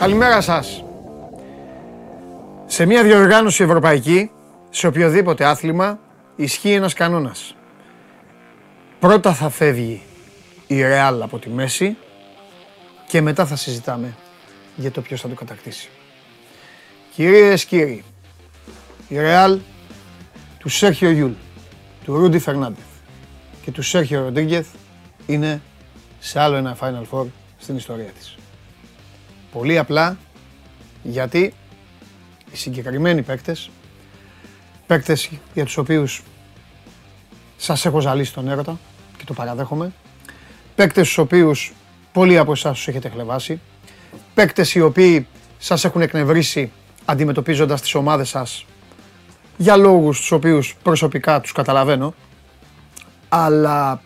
Καλημέρα σας. Σε μια διοργάνωση ευρωπαϊκή, σε οποιοδήποτε άθλημα, ισχύει ένας κανόνας. Πρώτα θα φεύγει η Ρεάλ από τη μέση και μετά θα συζητάμε για το ποιος θα το κατακτήσει. Κυρίες, κύριοι, η Ρεάλ του Σέρχιο Γιουλ, του Ρούντι Φερνάντεθ και του Σέρχιο Ροντρίγκεθ είναι σε άλλο ένα Final Four στην ιστορία της. Πολύ απλά γιατί οι συγκεκριμένοι παίκτες, παίκτες για τους οποίους σας έχω ζαλίσει τον έρωτα και το παραδέχομαι, παίκτες στους οποίους πολλοί από εσάς τους έχετε χλεβάσει, παίκτες οι οποίοι σας έχουν εκνευρίσει αντιμετωπίζοντας τις ομάδες σας για λόγους τους οποίους προσωπικά τους καταλαβαίνω, αλλά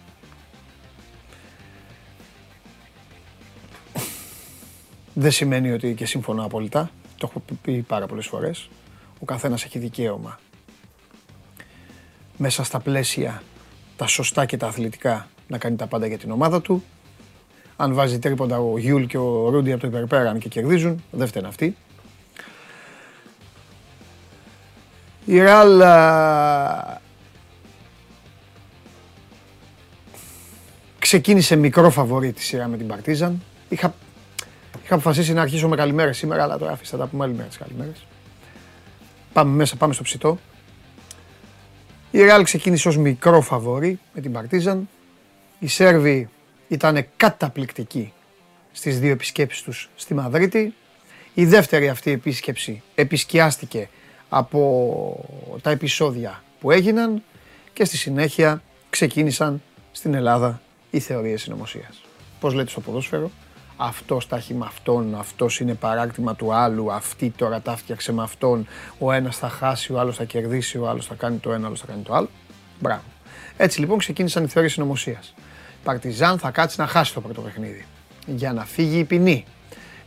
δεν σημαίνει ότι και συμφωνώ απόλυτα. Το έχω πει πάρα πολλές φορές. Ο καθένας έχει δικαίωμα μέσα στα πλαίσια τα σωστά και τα αθλητικά να κάνει τα πάντα για την ομάδα του. Αν βάζει τρίποντα ο Γιούλ και ο Ρούντι από το υπερπέραν και κερδίζουν, δεν φταίνε αυτοί. Η Ρεάλ ξεκίνησε μικρό φαβορή τη σειρά με την Παρτίζαν. Είχα, είχα αποφασίσει να αρχίσω με καλημέρε σήμερα, αλλά τώρα αφήστε τα πούμε άλλη μέρα τις καλημέρες. Πάμε μέσα, πάμε στο ψητό. Η Ρεάλ ξεκίνησε ως μικρό φαβόρι με την Παρτίζαν. Οι Σέρβοι ήταν καταπληκτικοί στις δύο επισκέψεις τους στη Μαδρίτη. Η δεύτερη αυτή επίσκεψη επισκιάστηκε από τα επεισόδια που έγιναν και στη συνέχεια ξεκίνησαν στην Ελλάδα οι θεωρίες συνωμοσίας. Πώς λέτε στο ποδόσφαιρο, αυτός τα έχει με αυτόν, αυτός είναι παράκτημα του άλλου, αυτή τώρα τα φτιάξε με αυτόν, ο ένας θα χάσει, ο άλλος θα κερδίσει, ο άλλος θα κάνει το ένα, ο άλλος θα κάνει το άλλο. Μπράβο. Έτσι λοιπόν ξεκίνησαν οι θεωρίες συνωμοσίας. Παρτιζάν θα κάτσει να χάσει το πρώτο παιχνίδι. Για να φύγει η ποινή.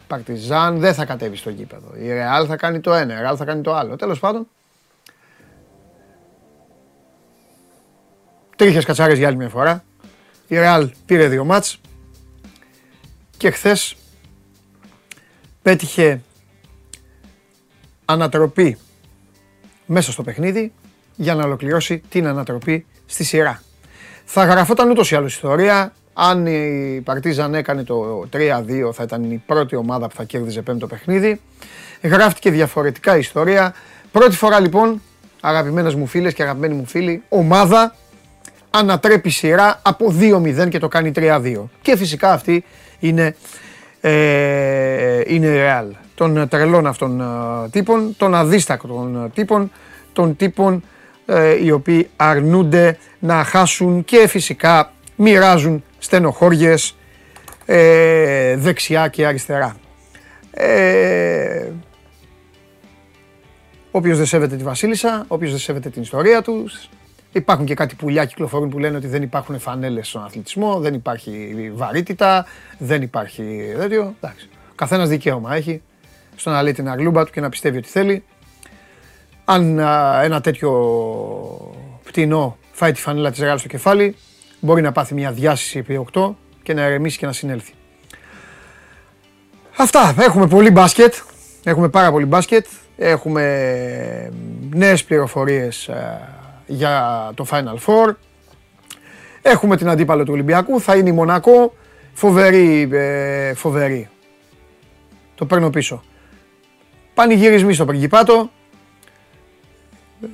Παρτιζάν δεν θα κατέβει στο γήπεδο. Η Ρεάλ θα κάνει το ένα, η Ρεάλ θα κάνει το άλλο. Τέλος πάντων. Τρίχες κατσάρες για άλλη μια φορά. Η Ρεάλ πήρε δύο μάτς και χθες πέτυχε ανατροπή μέσα στο παιχνίδι για να ολοκληρώσει την ανατροπή στη σειρά. Θα γραφόταν ούτως ή άλλως ιστορία. Αν η Παρτίζαν έκανε το 3-2 θα ήταν η πρώτη ομάδα που θα κέρδιζε πέμπτο παιχνίδι. Γράφτηκε διαφορετικά ιστορία. Πρώτη φορά λοιπόν, αγαπημένες μου φίλες και αγαπημένοι μου φίλοι, ομάδα ανατρέπει σειρά από 2-0 και το κάνει 3-2. Και φυσικά αυτή είναι, ε, είναι real. Των τρελών αυτών ε, τύπων, των αδίστακτων τύπων, των τύπων ε, οι οποίοι αρνούνται να χάσουν και φυσικά μοιράζουν στενοχώριες ε, δεξιά και αριστερά. Ε, όποιος δεν σέβεται τη Βασίλισσα, όποιος δεν σέβεται την ιστορία τους, Υπάρχουν και κάτι πουλιά κυκλοφορούν που λένε ότι δεν υπάρχουν φανέλες στον αθλητισμό, δεν υπάρχει βαρύτητα, δεν υπάρχει τέτοιο. Εντάξει. Καθένας δικαίωμα έχει στο να λέει την αγλούμπα του και να πιστεύει ότι θέλει. Αν ένα τέτοιο πτηνό φάει τη φανέλα της Ρεάλ στο κεφάλι, μπορεί να πάθει μια διάσηση επί 8 και να ερεμήσει και να συνέλθει. Αυτά. Έχουμε πολύ μπάσκετ. Έχουμε πάρα πολύ μπάσκετ. Έχουμε νέες πληροφορίες για το Final Four. Έχουμε την αντίπαλο του Ολυμπιακού, θα είναι η Μονακό. Φοβερή, ε, φοβερή. Το παίρνω πίσω. Πανηγυρισμοί στο Πριγκιπάτο.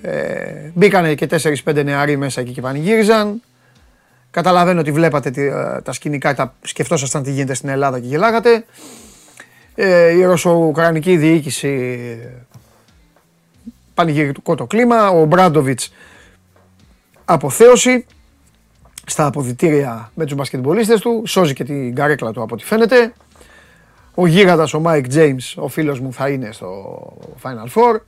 Ε, μπήκανε και 4-5 νεαροί μέσα εκεί και πανηγύριζαν. Καταλαβαίνω ότι βλέπατε ε, τα σκηνικά, τα σκεφτόσασταν τι γίνεται στην Ελλάδα και γελάγατε. Ε, η Ρωσο-Ουκρανική διοίκηση πανηγυρικό το κλίμα. Ο Μπράντοβιτς αποθέωση στα αποδυτήρια με τους μπασκετμπολίστες του, σώζει και την καρέκλα του από ό,τι φαίνεται. Ο γίγαντας, ο Μάικ James, ο φίλος μου θα είναι στο Final Four.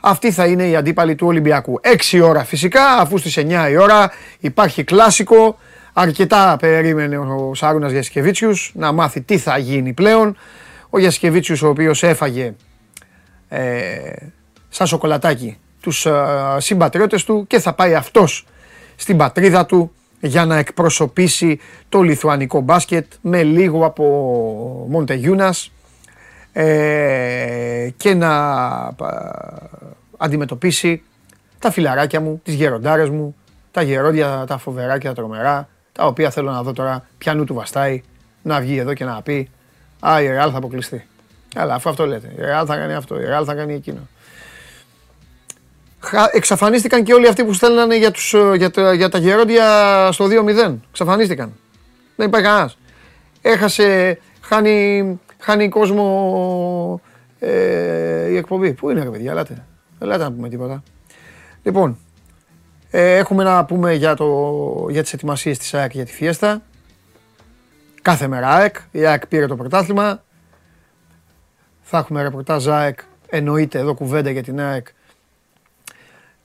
Αυτή θα είναι η αντίπαλη του Ολυμπιακού. 6 ώρα φυσικά, αφού στις 9 η ώρα υπάρχει κλάσικο. Αρκετά περίμενε ο Σάρουνας Γιασικεβίτσιους να μάθει τι θα γίνει πλέον. Ο Γιασικεβίτσιους ο οποίος έφαγε ε, σαν σοκολατάκι τους συμπατριώτες του και θα πάει αυτός στην πατρίδα του για να εκπροσωπήσει το λιθουανικό μπάσκετ με λίγο από Μοντεγιούνας ε, και να αντιμετωπίσει τα φιλαράκια μου, τις γεροντάρες μου, τα γερόντια, τα φοβερά και τα τρομερά, τα οποία θέλω να δω τώρα πιανού του βαστάει, να βγει εδώ και να πει «Α, η Ρεάλ θα αποκλειστεί». Αλλά αφού αυτό λέτε, η Ρεάλ θα κάνει αυτό, η Ρεάλ θα κάνει εκείνο. Εξαφανίστηκαν και όλοι αυτοί που στέλνανε για, τους, για, τα, για τα γερόντια στο 2-0. Εξαφανίστηκαν. Δεν υπάρχει κανένας. Έχασε, χάνει, χάνει κόσμο ε, η εκπομπή. Πού είναι ρε παιδιά, ελάτε. Ελάτε να πούμε τίποτα. Λοιπόν, ε, έχουμε να πούμε για, το, για τις ετοιμασίες της ΑΕΚ για τη Φιέστα. Κάθε μέρα ΑΕΚ. Η ΑΕΚ πήρε το πρωτάθλημα. Θα έχουμε ρεπορτάζ ΑΕΚ. Εννοείται εδώ κουβέντα για την ΑΕΚ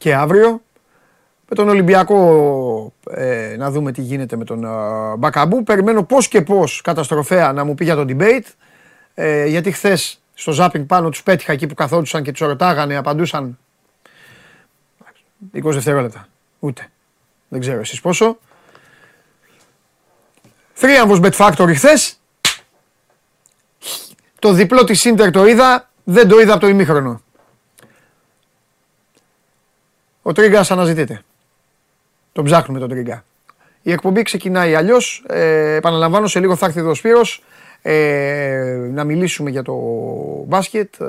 και αύριο. Με τον Ολυμπιακό ε, να δούμε τι γίνεται με τον ε, Μπακαμπού. Περιμένω πώς και πώς καταστροφέα να μου πει για το debate. Ε, γιατί χθες στο ζάπινγκ πάνω τους πέτυχα εκεί που καθόντουσαν και τους ρωτάγανε, απαντούσαν 20 δευτερόλεπτα. Ούτε. Δεν ξέρω εσείς πόσο. Θρίαμβος Bet Factory χθες. Το διπλό της Ίντερ το είδα, δεν το είδα από το ημίχρονο. Ο Τρίγκα αναζητείται. Τον ψάχνουμε τον Τρίγκα. Η εκπομπή ξεκινάει αλλιώς. Ε, επαναλαμβάνω, σε λίγο θα έρθει εδώ ο Σπύρος, ε, να μιλήσουμε για το μπάσκετ ε,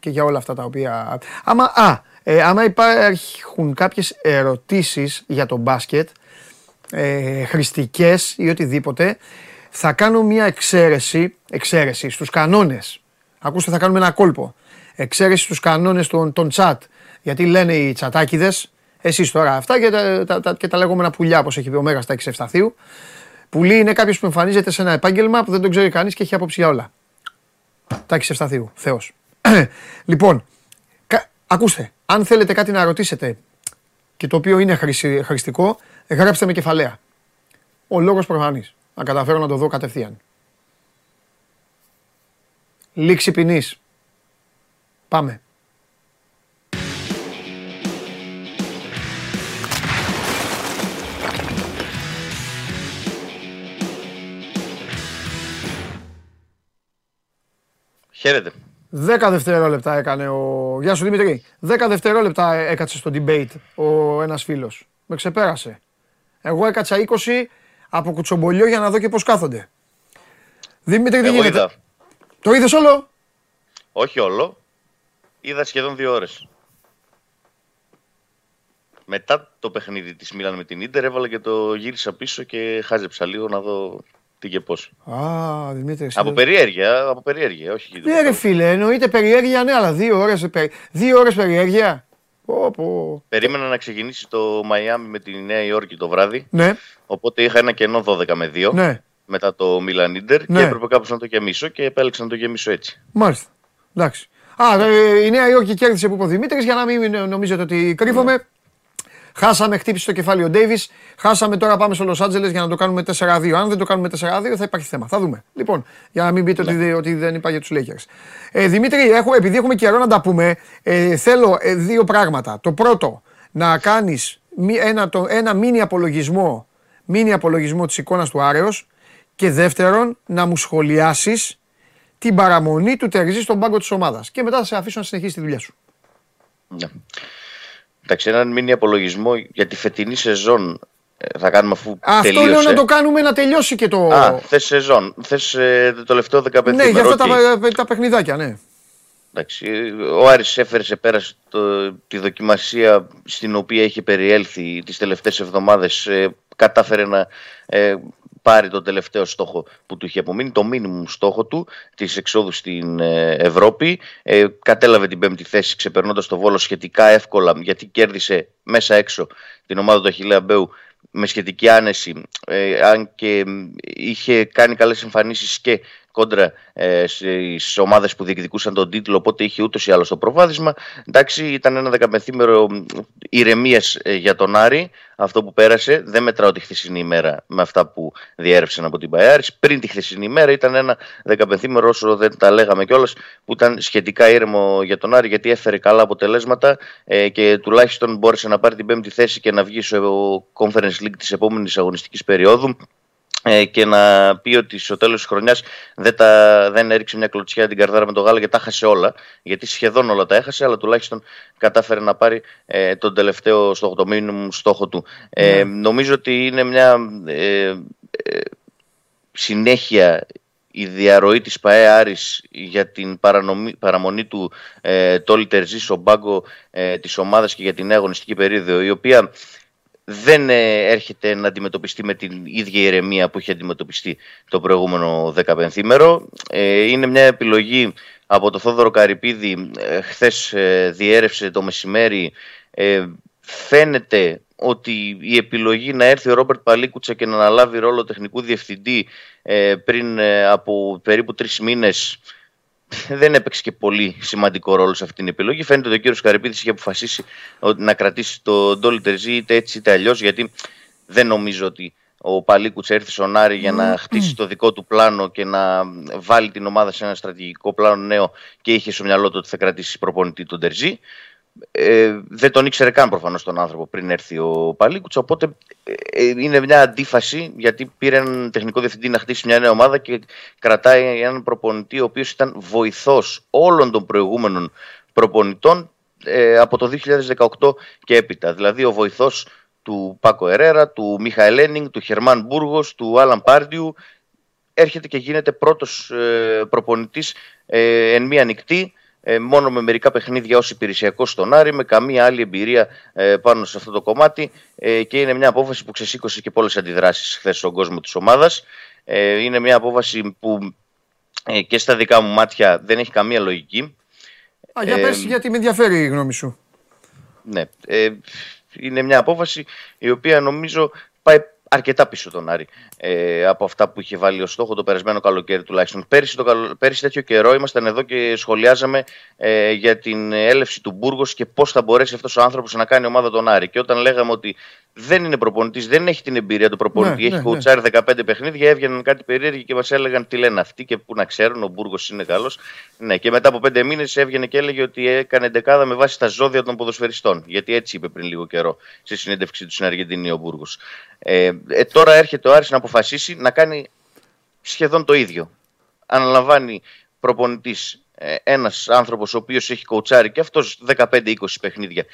και για όλα αυτά τα οποία. Άμα, α, ε, άμα υπάρχουν κάποιες ερωτήσεις για το μπάσκετ, ε, χρηστικές ή οτιδήποτε, θα κάνω μια εξαίρεση, εξαίρεση στους κανόνες. Ακούστε, θα κάνουμε ένα κόλπο. Εξαίρεση στους κανόνες των, των chat. Γιατί λένε οι τσατάκιδες, εσείς τώρα αυτά και τα, τα, τα, και τα λεγόμενα πουλιά, όπως έχει πει ο Μέγας στα εξεφταθείου. Πουλί είναι κάποιος που εμφανίζεται σε ένα επάγγελμα που δεν τον ξέρει κανείς και έχει άποψη για όλα. Τα εξεφταθείου, Θεός. λοιπόν, ακούστε, αν θέλετε κάτι να ρωτήσετε και το οποίο είναι χρηστικό, γράψτε με κεφαλαία. Ο λόγος προφανής. Να καταφέρω να το δω κατευθείαν. Λήξη ποινής. Πάμε. Χαίρετε. Δέκα δευτερόλεπτα έκανε ο. Γεια σου Δημήτρη. Δέκα δευτερόλεπτα έκατσε στο debate ο ένας φίλος. Με ξεπέρασε. Εγώ έκατσα 20 από κουτσομπολιό για να δω και πώς κάθονται. Δημήτρη, τι γίνεται; Είδα. Το είδες όλο; Όχι όλο. Είδα σχεδόν δύο ώρες. Μετά το παιχνίδι της Μίλαν με την Ίντερ έβαλα και το γύρισα πίσω και χάζεψα λίγο να δω τι και πώς. Α, Δημήτρη. Από περιέργεια, από περιέργεια, όχι. Ναι, ρε φίλε, εννοείται περιέργεια, ναι, αλλά δύο ώρες, δύο ώρες περιέργεια. Πω, πω. Περίμενα να ξεκινήσει το Μαϊάμι με τη Νέα Υόρκη το βράδυ. Ναι. Οπότε είχα ένα κενό 12 με 2. Ναι. Μετά το Μίλαν Ίντερ ναι. και έπρεπε κάπως να το γεμίσω και επέλεξα να το γεμίσω έτσι. Μάλιστα. Εντάξει. Α, ε, η Νέα Υόρκη κέρδισε που είπε ο Δημήτρης για να μην νομίζετε ότι κρύβομαι. Ναι. Χάσαμε, χτύπησε το κεφάλι ο Ντέιβις. Χάσαμε τώρα πάμε στο Λος Άντζελες για να το κάνουμε 4-2. Αν δεν το κάνουμε 4-2 θα υπάρχει θέμα. Θα δούμε. Λοιπόν, για να μην πείτε ότι, ναι. ότι δεν είπα για τους Lakers. Ε, Δημήτρη, έχω, επειδή έχουμε καιρό να τα πούμε, ε, θέλω ε, δύο πράγματα. Το πρώτο, να κάνεις ένα, το, ένα μίνι απολογισμό, μίνι απολογισμό της εικόνας του Άρεος και δεύτερον, να μου σχολιάσεις την παραμονή του Τερζή στον πάγκο της ομάδας. Και μετά θα σε αφήσω να συνεχίσει τη δουλειά σου. Ναι. Εντάξει, έναν μήνυ απολογισμό για τη φετινή σεζόν ε, θα κάνουμε αφού Αυτό τελείωσε. λέω να το κάνουμε να τελειώσει και το... Α, θες σεζόν. Θες ε, το τελευταίο 15 Ναι, για αυτά τα, τα παιχνιδάκια, ναι. Εντάξει, ο Άρης έφερε σε πέρα το, τη δοκιμασία στην οποία είχε περιέλθει τις τελευταίες εβδομάδες. Ε, κατάφερε να ε, πάρει τον τελευταίο στόχο που του είχε απομείνει, το μίνιμουμ στόχο του της εξόδου στην ε, Ευρώπη. Ε, κατέλαβε την πέμπτη θέση ξεπερνώντας το Βόλο σχετικά εύκολα γιατί κέρδισε μέσα έξω την ομάδα του Αχιλέα Μπέου με σχετική άνεση ε, αν και είχε κάνει καλές εμφανίσεις και κόντρα ε, στις ομάδες που διεκδικούσαν τον τίτλο, οπότε είχε ούτως ή άλλως το προβάδισμα. Εντάξει, ήταν ένα δεκαπενθήμερο ηρεμίας ε, για τον Άρη, αυτό που πέρασε. Δεν μετράω τη χθεσινή ημέρα με αυτά που διέρευσαν από την Παϊάρη. Πριν τη χθεσινή ημέρα ήταν ένα δεκαπενθήμερο, όσο δεν τα λέγαμε κιόλας, που ήταν σχετικά ήρεμο για τον Άρη, γιατί έφερε καλά αποτελέσματα ε, και τουλάχιστον μπόρεσε να πάρει την πέμπτη θέση και να βγει στο Conference League της επόμενης αγωνιστικής περίοδου ε, και να πει ότι στο τέλος της χρονιάς δεν, δεν έριξε μια κλωτσιά την καρδάρα με το γάλα και τα χάσε όλα. Γιατί σχεδόν όλα τα έχασε, αλλά τουλάχιστον κατάφερε να πάρει ε, τον τελευταίο στόχο, το μήνυμο στόχο του. Ε, ναι. νομίζω ότι είναι μια ε, συνέχεια η διαρροή της ΠαΕ Άρης για την παραμονή του ε, Τόλι Τερζή στον πάγκο ε, της ομάδας και για την αγωνιστική περίοδο η οποία δεν ε, έρχεται να αντιμετωπιστεί με την ίδια ηρεμία που είχε αντιμετωπιστεί το προηγούμενο 15 μέρο. Ε, είναι μια επιλογή από το Θόδωρο Καρυπίδη, ε, χθες διέρευσε το μεσημέρι. Φαίνεται ότι η επιλογή να έρθει ο Ρόμπερτ Παλίκουτσα και να αναλάβει ρόλο τεχνικού διευθυντή πριν από περίπου τρεις μήνες δεν έπαιξε και πολύ σημαντικό ρόλο σε αυτήν την επιλογή. Φαίνεται ότι ο κύριος Καρυπίδης είχε αποφασίσει να κρατήσει το Ντόλι Τερζή είτε έτσι είτε αλλιώς, γιατί δεν νομίζω ότι ο Παλίκουτς έρθει στον Άρη για να χτίσει το δικό του πλάνο και να βάλει την ομάδα σε ένα στρατηγικό πλάνο νέο και είχε στο μυαλό του ότι θα κρατήσει προπονητή τον Τερζή. Ε, δεν τον ήξερε καν προφανώς τον άνθρωπο πριν έρθει ο Παλίκουτς οπότε ε, ε, είναι μια αντίφαση γιατί πήρε έναν τεχνικό διευθυντή να χτίσει μια νέα ομάδα και κρατάει έναν προπονητή ο οποίος ήταν βοηθός όλων των προηγούμενων προπονητών ε, από το 2018 και έπειτα. Δηλαδή ο βοηθός του Πάκο Ερέρα, του Μιχαελ Ένινγκ, του Χερμάν Μπούργος, του Άλαν Πάρντιου έρχεται και γίνεται πρώτος ε, προπονητής ε, εν μία νυχτή ε, μόνο με μερικά παιχνίδια ως υπηρεσιακός στον Άρη, με καμία άλλη εμπειρία ε, πάνω σε αυτό το κομμάτι ε, και είναι μια απόφαση που ξεσήκωσε και πολλές αντιδράσεις χθες στον κόσμο της ομάδας. είναι μια απόφαση που και στα δικά μου μάτια δεν έχει καμία λογική. Α, για πες γιατί με ενδιαφέρει η γνώμη σου. Ναι, είναι μια απόφαση η οποία νομίζω πάει αρκετά πίσω τον Άρη ε, από αυτά που είχε βάλει ως στόχο το περασμένο καλοκαίρι τουλάχιστον. Πέρυσι, το Πέρυσι τέτοιο καιρό ήμασταν εδώ και σχολιάζαμε ε, για την έλευση του Μπούργος και πώς θα μπορέσει αυτός ο άνθρωπος να κάνει ομάδα τον Άρη. Και όταν λέγαμε ότι δεν είναι προπονητής, δεν έχει την εμπειρία του προπονητή, ναι, έχει κοουτσάρει ναι. 15 παιχνίδια, έβγαιναν κάτι περίεργοι και μας έλεγαν τι λένε αυτοί και πού να ξέρουν, ο Μπούργος είναι καλός. Ναι, και μετά από 5 μήνες έβγαινε και έλεγε ότι έκανε δεκάδα με βάση τα ζώδια των ποδοσφαιριστών. Γιατί έτσι είπε πριν λίγο καιρό στη συνέντευξή του στην Αργεντινή ο Μπούργος. Ε, ε, τώρα έρχεται ο Άρης να αποφασίσει να κάνει σχεδόν το ίδιο. Αναλαμβάνει προπονητής ε, ένας άνθρωπος ο οποίος έχει κοουτσάρει και αυτός 15-20 παιχνίδια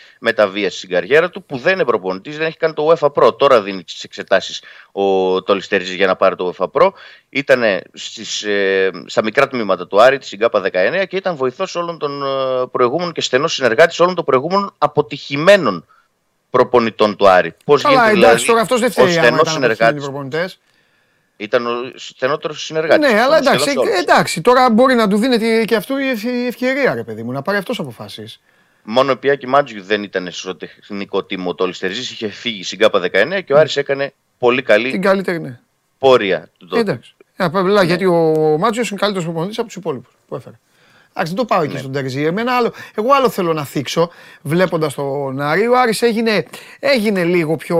βία στην καριέρα του, που δεν είναι προπονητής, δεν έχει κάνει το UEFA Pro. Τώρα δίνει τις εξετάσεις ο Τολιστερίζης για να πάρει το UEFA Pro. Ήταν ε, στα μικρά τμήματα του Άρη, της Συγκάπα 19 και ήταν βοηθός όλων των ε, προηγούμενων και στενός συνεργάτης όλων των προηγούμενων αποτυχημένων προπονητών του Άρη. Πώς γίνεται δηλαδή τώρα αυτός δεν ο στενός συνεργάτης. Ήταν ο στενότερος συνεργάτης. Ναι, αλλά εντάξει, εντάξει, τώρα μπορεί να του δίνεται και αυτό η ευκαιρία, ρε παιδί μου, να πάρει αυτός αποφάσεις. Μόνο ο Πιάκη Μάτζιου δεν ήταν στο τεχνικό τίμο το Ολιστερζή, είχε φύγει στην ΚΑΠΑ 19 και ο Άρης έκανε πολύ καλή Την καλύτερη, ναι. πορεία του τότε. Εντάξει. Ναι. Γιατί ο Μάτζιος είναι καλύτερος προπονητής από τους υπόλοιπους που έφερε. Εντάξει, δεν το πάω εκεί ναι. στον Τερζή. Εμένα άλλο, εγώ άλλο θέλω να θίξω βλέποντας τον Άρη. Ο Άρης έγινε, έγινε λίγο πιο,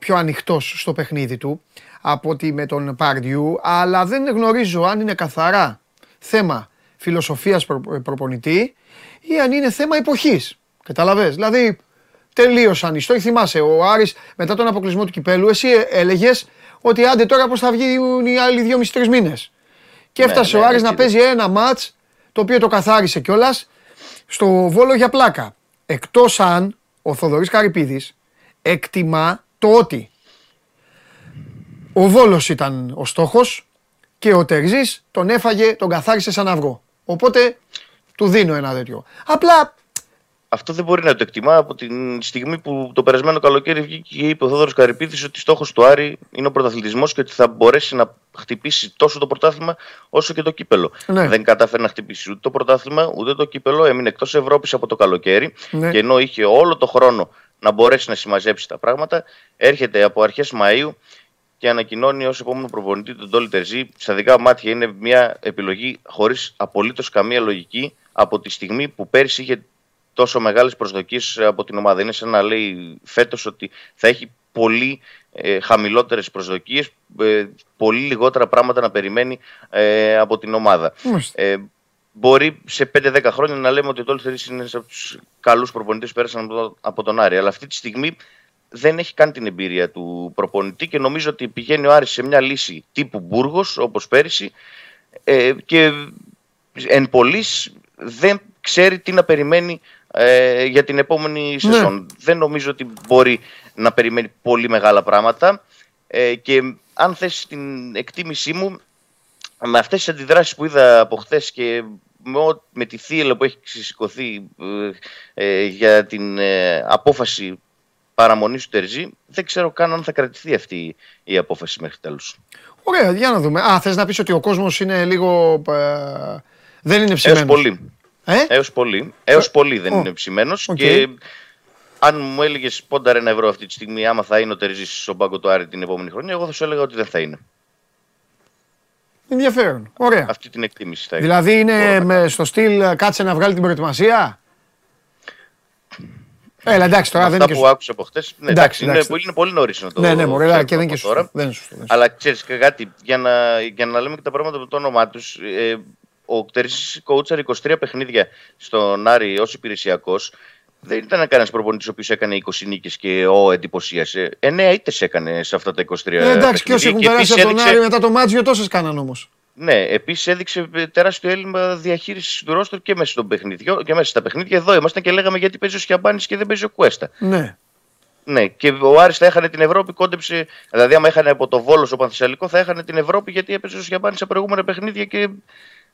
πιο ανοιχτός στο παιχνίδι του από ότι με τον Πάρντιου, αλλά δεν γνωρίζω αν είναι καθαρά θέμα φιλοσοφίας προπονητή ή αν είναι θέμα εποχής. Καταλαβες, δηλαδή τελείως ανοιχτό. Θυμάσαι, ο Άρης μετά τον αποκλεισμό του Κυπέλου, εσύ έλεγες ότι άντε τώρα πώς θα βγουν οι άλλοι δύο μισή μήνες. Και ναι, έφτασε ναι, ο Άρης ναι, να παίζει ένα μάτς, το οποίο το καθάρισε κιόλας στο Βόλο για πλάκα. Εκτός αν ο Θοδωρής Καρυπίδης εκτιμά το ότι ο Βόλος ήταν ο στόχος και ο Τερζής τον έφαγε, τον καθάρισε σαν αυγό. Οπότε του δίνω ένα τέτοιο. Απλά αυτό δεν μπορεί να το εκτιμά από τη στιγμή που το περασμένο καλοκαίρι βγήκε και είπε ο Θόδωρος Καρυπίδης ότι στόχος του Άρη είναι ο πρωταθλητισμός και ότι θα μπορέσει να χτυπήσει τόσο το πρωτάθλημα όσο και το κύπελο. Ναι. Δεν κατάφερε να χτυπήσει ούτε το πρωτάθλημα ούτε το κύπελο. Έμεινε εκτός Ευρώπης από το καλοκαίρι ναι. και ενώ είχε όλο το χρόνο να μπορέσει να συμμαζέψει τα πράγματα, έρχεται από αρχές Μαΐου και ανακοινώνει ως επόμενο προπονητή τον Τόλι Τερζή. Στα δικά μου μάτια είναι μια επιλογή χωρίς απολύτως καμία λογική από τη στιγμή που πέρσι είχε τόσο μεγάλες προσδοκίες από την ομάδα. Είναι σαν να λέει φέτος ότι θα έχει πολύ ε, χαμηλότερες προσδοκίες, ε, πολύ λιγότερα πράγματα να περιμένει ε, από την ομάδα. Ε, μπορεί σε 5-10 χρόνια να λέμε ότι ο Τόλι Τερζή είναι από τους καλούς προπονητές που πέρασαν από τον Άρη. Αλλά αυτή τη στιγμή δεν έχει καν την εμπειρία του προπονητή και νομίζω ότι πηγαίνει ο Άρης σε μια λύση τύπου Μπούργος όπως πέρυσι ε, και εν πολλής δεν ξέρει τι να περιμένει ε, για την επόμενη ναι. σεζόν. Δεν νομίζω ότι μπορεί να περιμένει πολύ μεγάλα πράγματα ε, και αν θες την εκτίμησή μου με αυτές τις αντιδράσεις που είδα από χθες και με, με τη θύελα που έχει σηκωθεί ε, για την απόφαση παραμονής του Τερζή, δεν ξέρω καν αν θα κρατηθεί αυτή η απόφαση μέχρι τέλους. Ωραία, για να δούμε. Α, θες να πεις ότι ο κόσμος είναι λίγο... δεν είναι ψημένος. Έως πολύ. Ε; Έως πολύ. Έως πολύ δεν είναι ψημένος και αν μου έλεγες πόντα ένα ευρώ αυτή τη στιγμή, άμα θα είναι ο Τερζής στον πάγκο του Άρη την επόμενη χρονιά, εγώ θα σου έλεγα ότι δεν θα είναι. Ενδιαφέρον. Ωραία. Αυτή την εκτίμηση θα Δηλαδή είναι με, στο στυλ κάτσε να βγάλει την προετοιμασία; Έλα, εντάξει, τώρα Αυτά δεν είναι. που άκουσα από χτε. Ναι, εντάξει, είναι, είναι, πολύ νωρίς να το Ναι, ναι, μωρέ, και δεν είναι και σωστό. Δεν είναι σωστό. Αλλά ξέρεις κάτι, για να, για να λέμε και τα πράγματα από το όνομά τους, ε, ο Κτερή κόουτσαρ 23 παιχνίδια στον Άρη ως υπηρεσιακός. Δεν ήταν κανένας προπονητής ο οποίος έκανε 20 νίκες και ο εντυπωσίασε. 9 ήττες έκανε σε αυτά τα 23 ε, εντάξει, και όσοι έχουν περάσει από τον Άρη μετά το Μάτζιο, τόσες κάναν όμως. Ναι, επίσης έδειξε τεράστιο έλλειμμα διαχείρισης του ρόστορ και μέσα, στον παιχνιδιό, και μέσα στα παιχνίδια. Εδώ ήμασταν και λέγαμε γιατί παίζει ο Σιαμπάνης και δεν παίζει ο Κουέστα. Ναι. Ναι, και ο Άρης θα έχανε την Ευρώπη, κόντεψε. Δηλαδή, άμα έχανε από το Βόλος στο Πανθυσσαλικό, θα έχανε την Ευρώπη γιατί έπαιζε ο Σιαμπάνης σε προηγούμενα παιχνίδια και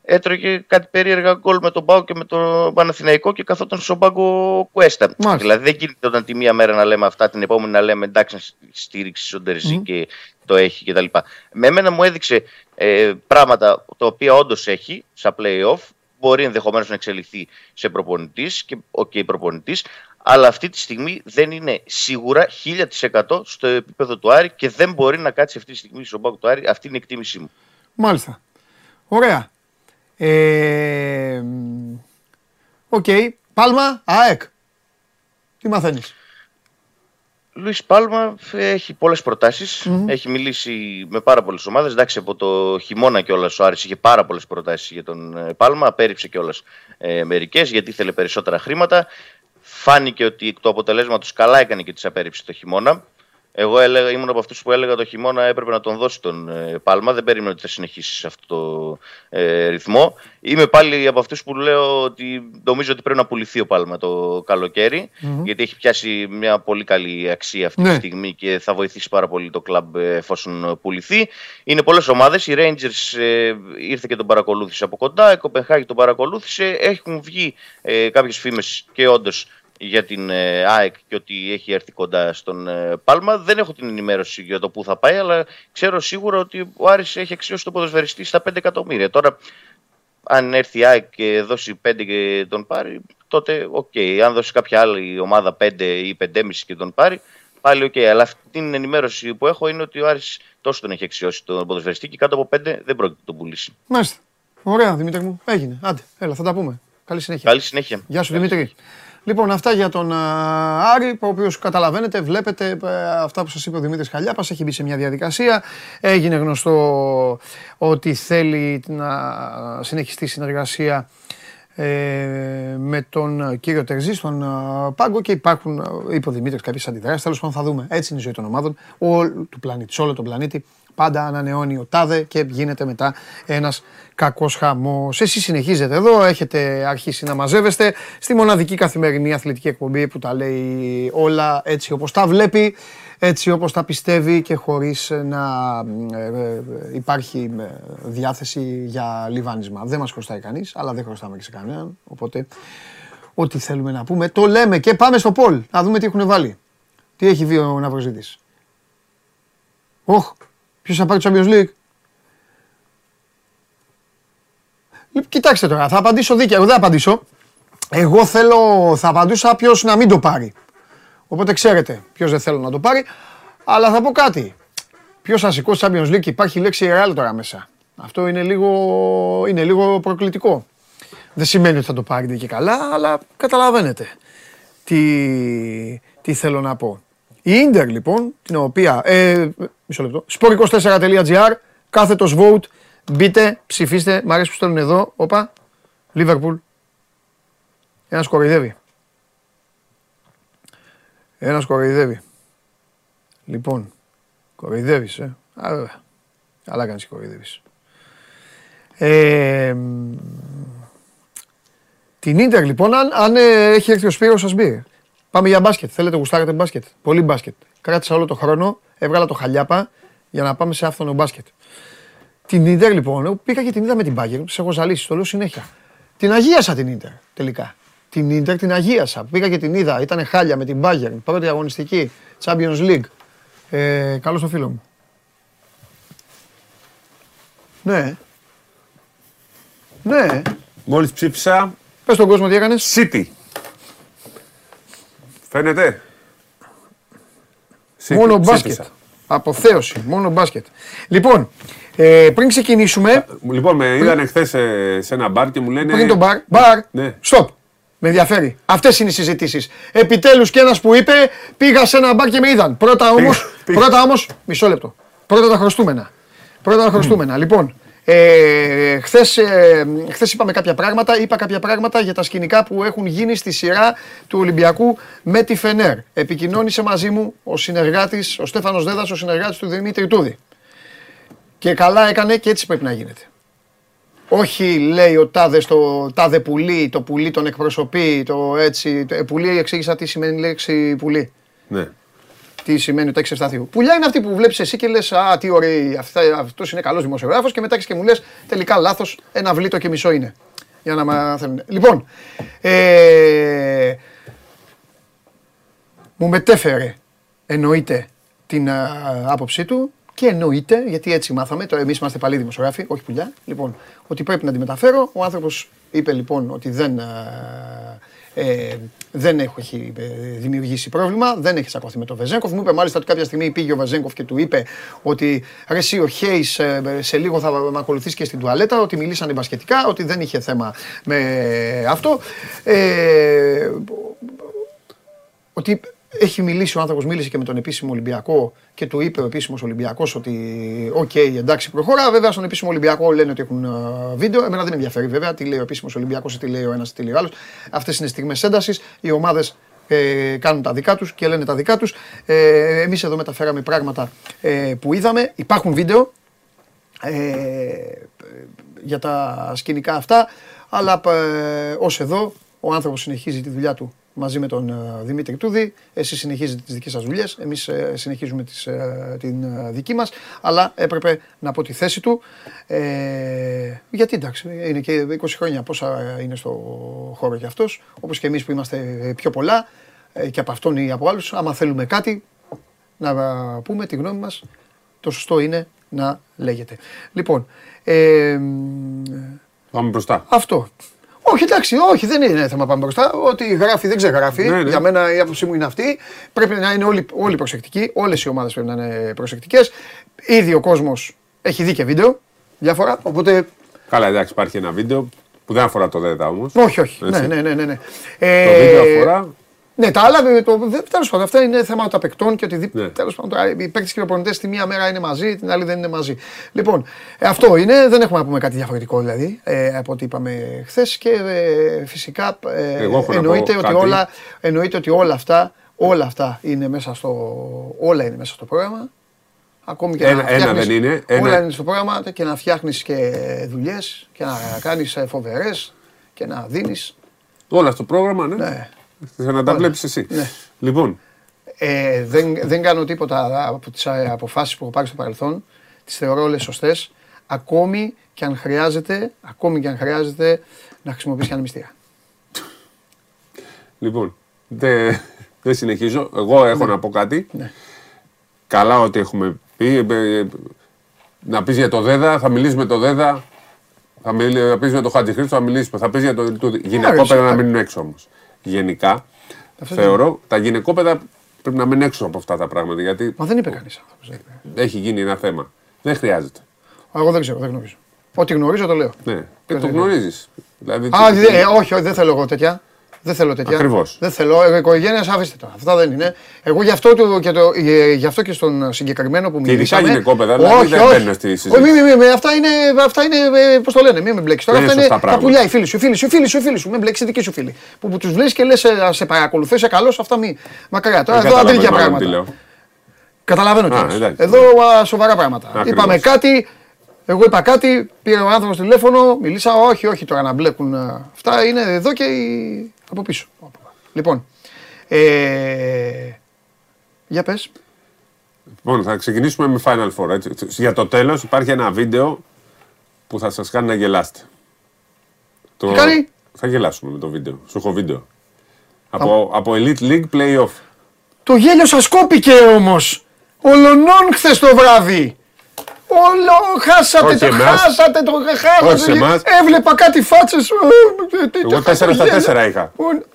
έτρωγε κάτι περίεργα γκολ με τον ΠΑΟΚ και με τον Παναθηναϊκό και καθόταν στον πάγκο Κουέστα. Μάλιστα. Δηλαδή δεν γίνεται όταν τη μία μέρα να λέμε αυτά, την επόμενη να λέμε εντάξει να στηρίξει ο Τερζή mm. και το έχει κτλ. Με εμένα μου έδειξε ε, πράγματα τα οποία όντως έχει σαν playoff. Μπορεί ενδεχομένως να εξελιχθεί σε προπονητής και ok okay, προπονητής, αλλά αυτή τη στιγμή δεν είναι σίγουρα 1000% στο επίπεδο του Άρη και δεν μπορεί να κάτσει αυτή τη στιγμή στον πάγκο του Άρη. Αυτή είναι η εκτίμησή μου. Μάλιστα. Ωραία. Ε, ok. Okay. Πάλμα, ΑΕΚ. Τι μαθαίνεις; Λουίς Πάλμα έχει πολλές Έχει μιλήσει με πάρα πολλές ομάδες. Εντάξει, από το χειμώνα κιόλας ο Άρης είχε πάρα πολλές προτάσεις για τον ε, Πάλμα. Απέριψε κιόλας ε, μερικές γιατί ήθελε περισσότερα χρήματα. Φάνηκε ότι το αποτελέσμα καλά έκανε και τις απέριψε το χειμώνα. Εγώ έλεγα, ήμουν από αυτούς που έλεγα το χειμώνα έπρεπε να τον δώσει τον ε, Πάλμα. Δεν περίμενα ότι θα συνεχίσεις σε αυτό το ε, ρυθμό. Είμαι πάλι από αυτούς που λέω ότι νομίζω ότι πρέπει να πουληθεί ο Πάλμα το καλοκαιρι Γιατί έχει πιάσει μια πολύ καλή αξία αυτή τη ναι. στιγμή και θα βοηθήσει πάρα πολύ το κλαμπ ε, εφόσον πουληθεί. Είναι πολλές ομάδες. Οι Rangers ε, ήρθε και τον παρακολούθησε από κοντά. Η Κοπενχάγη τον παρακολούθησε. Έχουν βγει ε, κάποιες φήμες και όντως για την ε, ΑΕΚ και ότι έχει έρθει κοντά στον ε, Πάλμα. Δεν έχω την ενημέρωση για το πού θα πάει, αλλά ξέρω σίγουρα ότι ο Άρης έχει αξιώσει τον ποδοσφαιριστή στα 5 εκατομμύρια. Τώρα, αν έρθει η ΑΕΚ και δώσει 5 και τον πάρει, τότε ok. Okay. Αν δώσει κάποια άλλη ομάδα 5 ή 5,5 και τον πάρει, πάλι ok. Okay. Αλλά αυτή την ενημέρωση που έχω είναι ότι ο Άρης τόσο τον έχει αξιώσει τον ποδοσφαιριστή και κάτω από 5 δεν πρόκειται να τον πουλήσει. Μάλιστα. Ωραία, Δημήτρη μου. Έγινε. Άντε, έλα, θα τα πούμε. Καλή συνέχεια. Καλή συνέχεια. Γεια σου, Δημήτρη. Λοιπόν, αυτά για τον Άρη, ο οποίος καταλαβαίνετε, βλέπετε ε, αυτά που σας είπε ο Δημήτρης Χαλιάπας. Έχει μπει σε μια διαδικασία. Έγινε γνωστό ότι θέλει να συνεχιστεί συνεργασία ε, με τον κύριο Τερζή στον Πάγκο και υπάρχουν, είπε ο Δημήτρης, κάποιες αντιδράσεις. Τέλος πάντων, θα δούμε. Έτσι είναι η ζωή των ομάδων όλου του πλανήτη, σε όλο τον πλανήτη πάντα ανανεώνει ο τάδε και γίνεται μετά ένας κακός χαμός. Εσείς συνεχίζετε εδώ, έχετε αρχίσει να μαζεύεστε στη μοναδική καθημερινή αθλητική εκπομπή που τα λέει όλα έτσι όπως τα βλέπει, έτσι όπως τα πιστεύει και χωρίς να ε, ε, υπάρχει ε, διάθεση για λιβάνισμα. Δεν μας χρωστάει κανείς, αλλά δεν χρωστάμε και σε κανέναν, οπότε ό,τι θέλουμε να πούμε το λέμε και πάμε στο Πολ, να δούμε τι έχουν βάλει. Τι έχει βγει ο Ναυροζήτης. Οχ, Ποιος θα πάρει το Champions League; Κοιτάξτε τώρα, θα απαντήσω δίκαια. Εγώ δεν απαντήσω. Εγώ θέλω, θα απαντούσα ποιος να μην το πάρει. Οπότε ξέρετε ποιος δεν θέλω να το πάρει. Αλλά θα πω κάτι. Ποιος θα σηκώσει Champions League, υπάρχει η λέξη Real τώρα μέσα. Αυτό είναι λίγο, είναι λίγο προκλητικό. Δεν σημαίνει ότι θα το πάρετε και καλά, αλλά καταλαβαίνετε τι, τι θέλω να πω. Η Ίντερ λοιπόν, την οποία. Ε, μισό λεπτό. Sport24.gr, κάθετος vote. Μπείτε, ψηφίστε. Μ' αρέσει που στέλνουν εδώ. Όπα. Λίβερπουλ. Ένας κοροϊδεύει. Ένας κοροϊδεύει. Λοιπόν, κοροϊδεύεις, ε. Α, βέβαια. Καλά κάνεις και κοροϊδεύεις. Ε, μ, την Ίντερ λοιπόν, αν, αν ε, έχει έρθει ο Σπύρος σας μπει. Πάμε για μπάσκετ. Θέλετε γουστάρετε μπάσκετ. Πολύ μπάσκετ. Κράτησα όλο το χρόνο, έβγαλα το χαλιάπα για να πάμε σε άφθονο μπάσκετ. Την Ίντερ λοιπόν, εγώ πήγα και την είδα με την Bayern, της έχω ζαλίσει, το λέω συνέχεια. Την αγίασα την Ίντερ τελικά. Την Ίντερ την αγίασα. Πήγα και την είδα, ήταν χάλια με την Bayern, πρώτη αγωνιστική, Champions League. Ε, καλό στο φίλο μου. Ναι. Ναι. Μόλις ψήφισα Πες στον κόσμο τι έκανες. City. Φαίνεται. City, Μόνο μπάσκετ. ψήφισα. Αποθέωση. Μόνο μπάσκετ. Λοιπόν, ε, πριν ξεκινήσουμε, Λοιπόν, με είδανε χθες σε, σε ένα μπαρ και μου λένε. πριν τον μπαρ, μπαρ, Ναι. stop. Με ενδιαφέρει. Αυτές είναι οι συζητήσεις. Επιτέλους κι ένας που είπε, πήγα σε ένα μπαρ και με είδαν. Πρώτα όμω, πήγα. πρώτα όμως, μισό λεπτό. Πρώτα τα χρωστούμενα. Πρώτα τα χρωστούμενα. Λοιπόν, ε, χθες, ε, χθες είπαμε κάποια πράγματα, είπα κάποια πράγματα για τα σκηνικά που έχουν γίνει στη σειρά του Ολυμπιακού με τη Φενέρ. Επικοινώνησε μαζί μου ο συνεργάτης, ο Στέφανος Δέδας, ο συνεργάτης του Δημήτρη Τούδη. Και καλά έκανε και έτσι πρέπει να γίνεται. Όχι λέει ο τάδε στο τάδε πουλί, το πουλί τον εκπροσωπεί, το έτσι. Το, ε, πουλί εξήγησα τι σημαίνει η λέξη πουλί. Ναι. Τι σημαίνει το 6 ευσταθείου. Πουλιά είναι αυτή που βλέπεις εσύ και λες: Α, τι ωραία, αυτός είναι καλός δημοσιογράφος και μετά έχεις και μου λες: Τελικά λάθος, ένα βλήτο και μισό είναι. Για να μαθαίνουν. Λοιπόν, ε, μου μετέφερε εννοείται την α, άποψή του και εννοείται, γιατί έτσι μάθαμε, το εμείς είμαστε παλιοί δημοσιογράφοι, όχι πουλιά, λοιπόν, ότι πρέπει να τη μεταφέρω. Ο άνθρωπος είπε λοιπόν ότι δεν, α, ε, δεν έχω, έχει ε, δημιουργήσει πρόβλημα, δεν έχει τσακωθεί με τον Βεζένκοφ. Μου είπε μάλιστα ότι κάποια στιγμή πήγε ο Βεζένκοφ και του είπε ότι ρε εσύ ο Χέις ε, σε λίγο θα με ακολουθήσει και στην τουαλέτα, ότι μιλήσανε μπασκετικά, ότι δεν είχε θέμα με αυτό. Ε, ότι έχει μιλήσει ο άνθρωπος, μίλησε και με τον επίσημο Ολυμπιακό και του είπε ο επίσημος Ολυμπιακός ότι οκ, εντάξει, προχωρά. Βέβαια, στον επίσημο Ολυμπιακό λένε ότι έχουν ε, βίντεο. Εμένα δεν με ενδιαφέρει βέβαια τι λέει ο επίσημος Ολυμπιακός ή τι λέει ο ένας ή τι λέει ο άλλος. Αυτές είναι στιγμές έντασης. Οι ομάδες ε, κάνουν τα δικά τους και λένε τα δικά τους. Ε, Εμείς εδώ μεταφέραμε πράγματα ε, που είδαμε. Υπάρχουν βίντεο ε, για τα σκηνικά αυτά. Αλλά ε, ως εδώ ο άνθρωπος συνεχίζει τη δουλειά του μαζί με τον ε, Δημήτρη Τούδη. Εσείς συνεχίζετε τις δικές σας δουλειές, εμείς ε, συνεχίζουμε τις, ε, την ε, δική μας. Αλλά έπρεπε να πω τη θέση του. Ε, γιατί εντάξει, είναι και 20 χρόνια πόσα είναι στο χώρο κι αυτός. Όπως και εμείς που είμαστε ε, πιο πολλά ε, και από αυτόν ή από άλλους. Άμα θέλουμε κάτι, να πούμε τη γνώμη μας, το σωστό είναι να λέγεται. Λοιπόν, ε, Πάμε μπροστά. αυτό. Όχι, εντάξει, όχι, δεν είναι θέμα πάμε μπροστά. Ό,τι γράφει δεν ξεγράφει. Ναι, ναι. Για μένα η άποψή μου είναι αυτή. Πρέπει να είναι όλοι, όλοι προσεκτικοί. Όλες οι ομάδες πρέπει να είναι προσεκτικές. Ήδη ο κόσμος έχει δει και βίντεο διάφορα. Οπότε. Καλά, εντάξει, υπάρχει ένα βίντεο που δεν αφορά το ΔΕΤΑ όμως. Όχι, όχι. Έτσι. Ναι, ναι, ναι, ναι. ναι. Το Ε, βίντεο αφορά. Ναι, τα άλλα, τέλος πάντων, αυτά είναι θέματα παικτών και οτιδήποτε. Ναι. Τέλος πάντων, τώρα, οι παίκτες και οι προπονητές τη μία μέρα είναι μαζί, την άλλη δεν είναι μαζί. Λοιπόν, ε, αυτό είναι. Δεν έχουμε να πούμε κάτι διαφορετικό δηλαδή ε, από ό,τι είπαμε χθες και ε, φυσικά ε, Εγώ έχω να εννοείται, πω ότι κάτι. όλα, εννοείται ότι όλα αυτά, όλα αυτά είναι μέσα στο, όλα είναι μέσα στο πρόγραμμα. Ακόμη και Ένα- να ένα φτιάχνεις- δεν είναι, Όλα ένα- είναι στο πρόγραμμα και να φτιάχνεις και δουλειές και να κάνεις φοβερές και να δίνεις. Όλα στο πρόγραμμα, ναι. Ναι. Θες να τα βλέπεις εσύ. Ναι. Λοιπόν, Ε, δεν, δεν κάνω τίποτα από τις ε, αποφάσεις που έχω πάρει στο παρελθόν. Τις θεωρώ όλες σωστές. Ακόμη και αν χρειάζεται, ακόμη και αν χρειάζεται να χρησιμοποιήσει και ανεμιστήρα. λοιπόν. Δεν δεν συνεχίζω. Εγώ έχω να πω κάτι. Ναι. Καλά ότι έχουμε πει. ε, ε, Να πεις για το ΔΕΔΑ, θα μιλήσεις με το ΔΕΔΑ. Θα, μιλ, θα πεις με το Χατζη Χρήστο, θα μιλήσεις. Θα πεις για το του- γυναικόπαιδα να αρέσει. μείνουν έξω όμως. Γενικά, Αυτό θεωρώ τα γυναικόπαιδα πρέπει να μείνουν έξω από αυτά τα πράγματα. Γιατί Μα δεν είπε κανείς άνθρωπος. δεν είπε. έχει γίνει ένα θέμα. Δεν χρειάζεται. Εγώ δεν ξέρω, δεν γνωρίζω. Ό,τι γνωρίζω το λέω. Ναι. Και το γνωρίζεις. Δηλαδή, Α, δε- ε, όχι, όχι, δεν θέλω εγώ τέτοια. Δεν θέλω τέτοια. Ακριβώς. Δεν θέλω. Εγώ οικογένειας, αφήστε το. Αυτά δεν είναι. Εγώ γι' αυτό, του, και, το, ε, γι αυτό και στον συγκεκριμένο που ειδικά μιλήσαμε. γυναικόπαιδα, δηλαδή, δεν μπαίνουν στη συζήτηση. Όχι, μη, μη, μη, αυτά είναι, αυτά είναι πώς το λένε, μην με μπλέξεις. Τώρα Δεν αυτά είναι είναι σωστά τα πράγματα. πουλιά, οι φίλοι σου, οι φίλοι σου, οι φίλοι σου, οι φίλοι σου. Μην μπλέξεις δική σου φίλη. Που, που τους βλέπεις και λες, σε παρακολουθώ, είσαι καλός, αυτά μη. Μακριά. Τώρα Δεν εδώ καταλαβαίνω αντρίγια μάλλον πράγματα. τι λέω. Καταλαβαίνω τι Α, λες. εντάξει. Εδώ α, σοβαρά πράγματα. Ακριβώς. Είπαμε κάτι, εγώ είπα κάτι, πήρε ο άνθρωπος τηλέφωνο, μιλήσα. Όχι, όχι τώρα να μπλέκουν. α, Αυτά είναι εδώ και οι- από πίσω. Λοιπόν. Ε, για πες. Λοιπόν, θα ξεκινήσουμε με Final Four. Έτσι. Για το τέλος υπάρχει ένα βίντεο που θα σας κάνει να γελάσετε. Το... Τι κάνει; Θα γελάσουμε με το βίντεο. Σου έχω βίντεο. Από, από Elite League Playoff. Το γέλιο σας κόπηκε όμως. Ολονών χθες το βράδυ. Όλο χάσατε Όχι το, εμάς. χάσατε το, χάσατε. Όχι σε εμάς. Έβλεπα κάτι φάτσες. Εγώ 4 στα 4 είχα.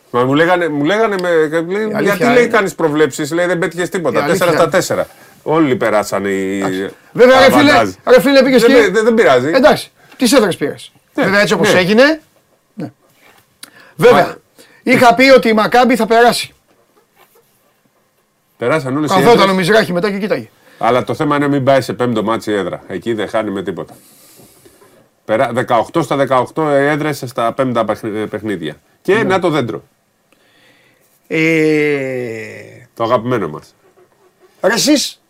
Μα μου λέγανε, μου λέγανε με, λέει, αλήθεια γιατί λέει είναι- κάνει προβλέψει, λέει δεν πέτυχε Η τίποτα. 4 αλήθεια στα 4. Όλοι περάσανε οι. Βέβαια, τα ρε φίλε, βαντάζ. ρε φίλε πήγες δεν, και... δεν, δεν πειράζει. Εντάξει, τις έδρες πήρες. Ναι, Βέβαια έτσι όπως ναι. έγινε. Ναι. Βέβαια, Μα- είχα πει ότι η Μακάμπι θα περάσει. Περάσαν όλες οι Καθόταν ο έδρες. Μιζράχι μετά και κοίταγε. Αλλά το θέμα είναι να μην πάει σε πέμπτο ματς η έδρα. Εκεί δεν χάνει με τίποτα. Περά- 18 στα 18 έδρες στα πέμπτα παιχνι- παιχνίδια. Και Ναι. να το δέντρο. Ε, Το αγαπημένο μας. Ρε εσείς,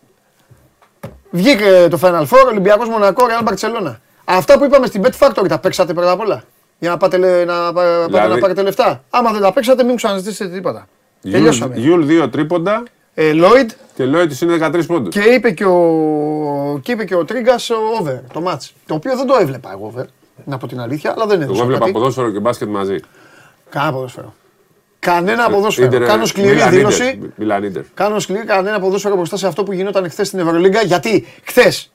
βγήκε το Final Four, Ολυμπιακός Μονακό, Real Barcelona. Αυτά που είπαμε στην Bet Factory τα παίξατε πρώτα απ' όλα. Για να πάτε, λε- να, πα- πάτε Δηλαδή- να πάρετε λεφτά. Άμα δεν τα παίξατε, μην μου ξαναζητήσετε τίποτα. Τελειώσαμε. Γιούλ 2 τρίποντα Ε, Lloyd και Lloyd είναι 13 πόντους. και είπε και ο, και είπε και ο Τρίγκας ο over, το ματς. Το οποίο δεν το έβλεπα εγώ over, να πω την αλήθεια, αλλά δεν έδωσα Εγώ βλέπα κάτι. ποδόσφαιρο και μπάσκετ μαζί. Κανένα ποδόσφαιρο. Κανένα ποδόσφαιρο. Ίντερ, Κάνω σκληρή Μίλαν, δήλωση. Ίντερ, Μίλαν Ίντερ. Κάνω σκληρή κανένα ποδόσφαιρο μπροστά σε αυτό που γινόταν χθες στην Ευρωλίγκα. Γιατί χθες,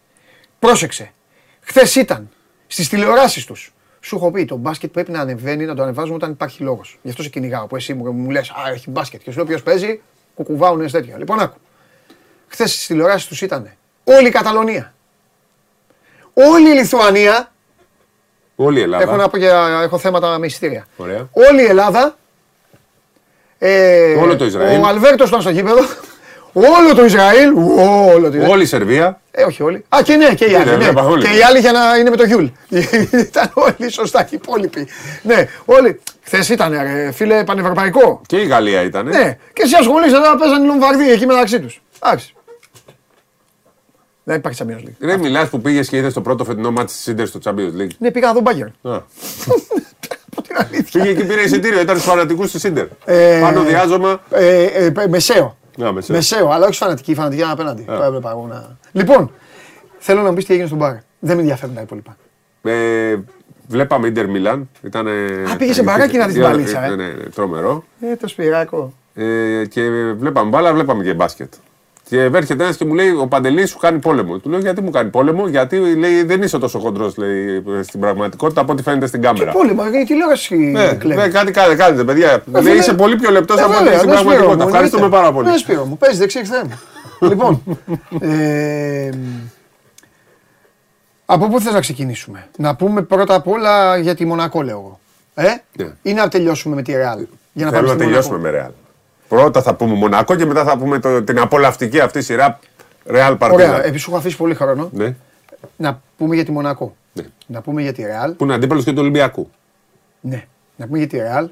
πρόσεξε, χθες ήταν στις τηλεοράσεις τους. Σου έχω πει το μπάσκετ πρέπει να ανεβαίνει, να το ανεβάζουμε όταν υπάρχει λόγος. Γι' αυτό σε κυνηγάω. Που εσύ μου, μου λες: Α, έχει μπάσκετ. Και σου λέω: Ποιος παίζει, κουκουβάουνε τέτοια. Λοιπόν, άκου. Χθες στις τηλεοράσεις τους ήταν όλη η Καταλωνία. Όλη η Λιθουανία. Όλη η Ελλάδα. Έχω, να πω για, έχω θέματα με εισιτήρια. Ωραία. Όλη η Ελλάδα. Ε, Όλο το Ισραήλ. Ο Αλβέρτος ήταν στο γήπεδο. Όλο το Ισραήλ. Όλο το Ισραήλ. Όλη η Σερβία. Ε, όχι όλοι. Α, και ναι, και οι Ναι, άλλοι. ναι, Ναι, βλέπα όλοι. Και οι άλλοι για να είναι με το Γιούλ. ήταν όλοι σωστά και οι υπόλοιποι. Ναι, όλοι. Χθες ήταν, ρε, φίλε, πανευρωπαϊκό. Και η Γαλλία ήταν. Ναι, και εσύ ασχολείσαι να παίζαν οι Λομβαρδοί εκεί μεταξύ τους. Εντάξει. Δεν υπάρχει Champions League. Δεν μιλάς που πήγες και είδες το πρώτο φετινό ματς της Ίντερ στο Champions League. Ναι, πήγα να δω Μπάγκερ. Α. Από την αλήθεια. Πήγε και πήρε εισιτήριο, ήταν στους φανατικούς της Ίντερ. Ε, Πάνω διάζωμα. Ε, ε, ε, μεσαίο. Να, μεσαίο. Μεσαίο, αλλά όχι φανατική, φανατική ήταν απέναντι. Το έβλεπα εγώ να. Λοιπόν, θέλω να μου πεις τι έγινε στον μπαρ. Δεν με ενδιαφέρουν τα υπόλοιπα. Ε, βλέπαμε Ίντερ Μιλάν. Ήτανε... Α, πήγε σε μπαράκι να δεις την μπαλίτσα, ε. Ναι, ναι, τρομερό. Ε, το σπυράκο. Ε, και βλέπαμε μπάλα, βλέπαμε και μπάσκετ. Και έρχεται ένας και μου λέει: Ο Παντελής σου κάνει πόλεμο. Του λέω: Γιατί μου κάνει πόλεμο, Γιατί λέει, δεν είσαι τόσο χοντρός στην πραγματικότητα από ό,τι φαίνεται στην κάμερα. Πόλεμο, γιατί τηλεόραση Ναι, κλέβει. ναι, κάτι κάνετε, κάνετε, παιδιά. Ε, λέει, φίλε, είσαι πολύ πιο λεπτός ε, από ό,τι βέβαια, στην ναι, Σπύρο πραγματικότητα. μου, Ευχαριστούμε εννοείται. πάρα πολύ. Ναι, Σπύρο μου, παίζει δεξί εξτρέμ. λοιπόν, ε, από πού θες να ξεκινήσουμε; Να πούμε πρώτα απ' όλα για τη Μονακό, λέω εγώ. Ε, Ναι. ή να τελειώσουμε με τη Ρεάλ. Για να Θέλω πάμε να στη τελειώσουμε Μονακό. με Ρεάλ. Πρώτα θα πούμε Μονακό και μετά θα πούμε το, την απολαυστική αυτή σειρά Ρεάλ Ωραία, Παρτίζαν. επειδή σου έχω αφήσει πολύ χρόνο, Ναι, να πούμε για τη Μονακό. ναι. Να πούμε για τη Ρεάλ. Που είναι αντίπαλος και του Ολυμπιακού. Ναι. Να πούμε για τη Real.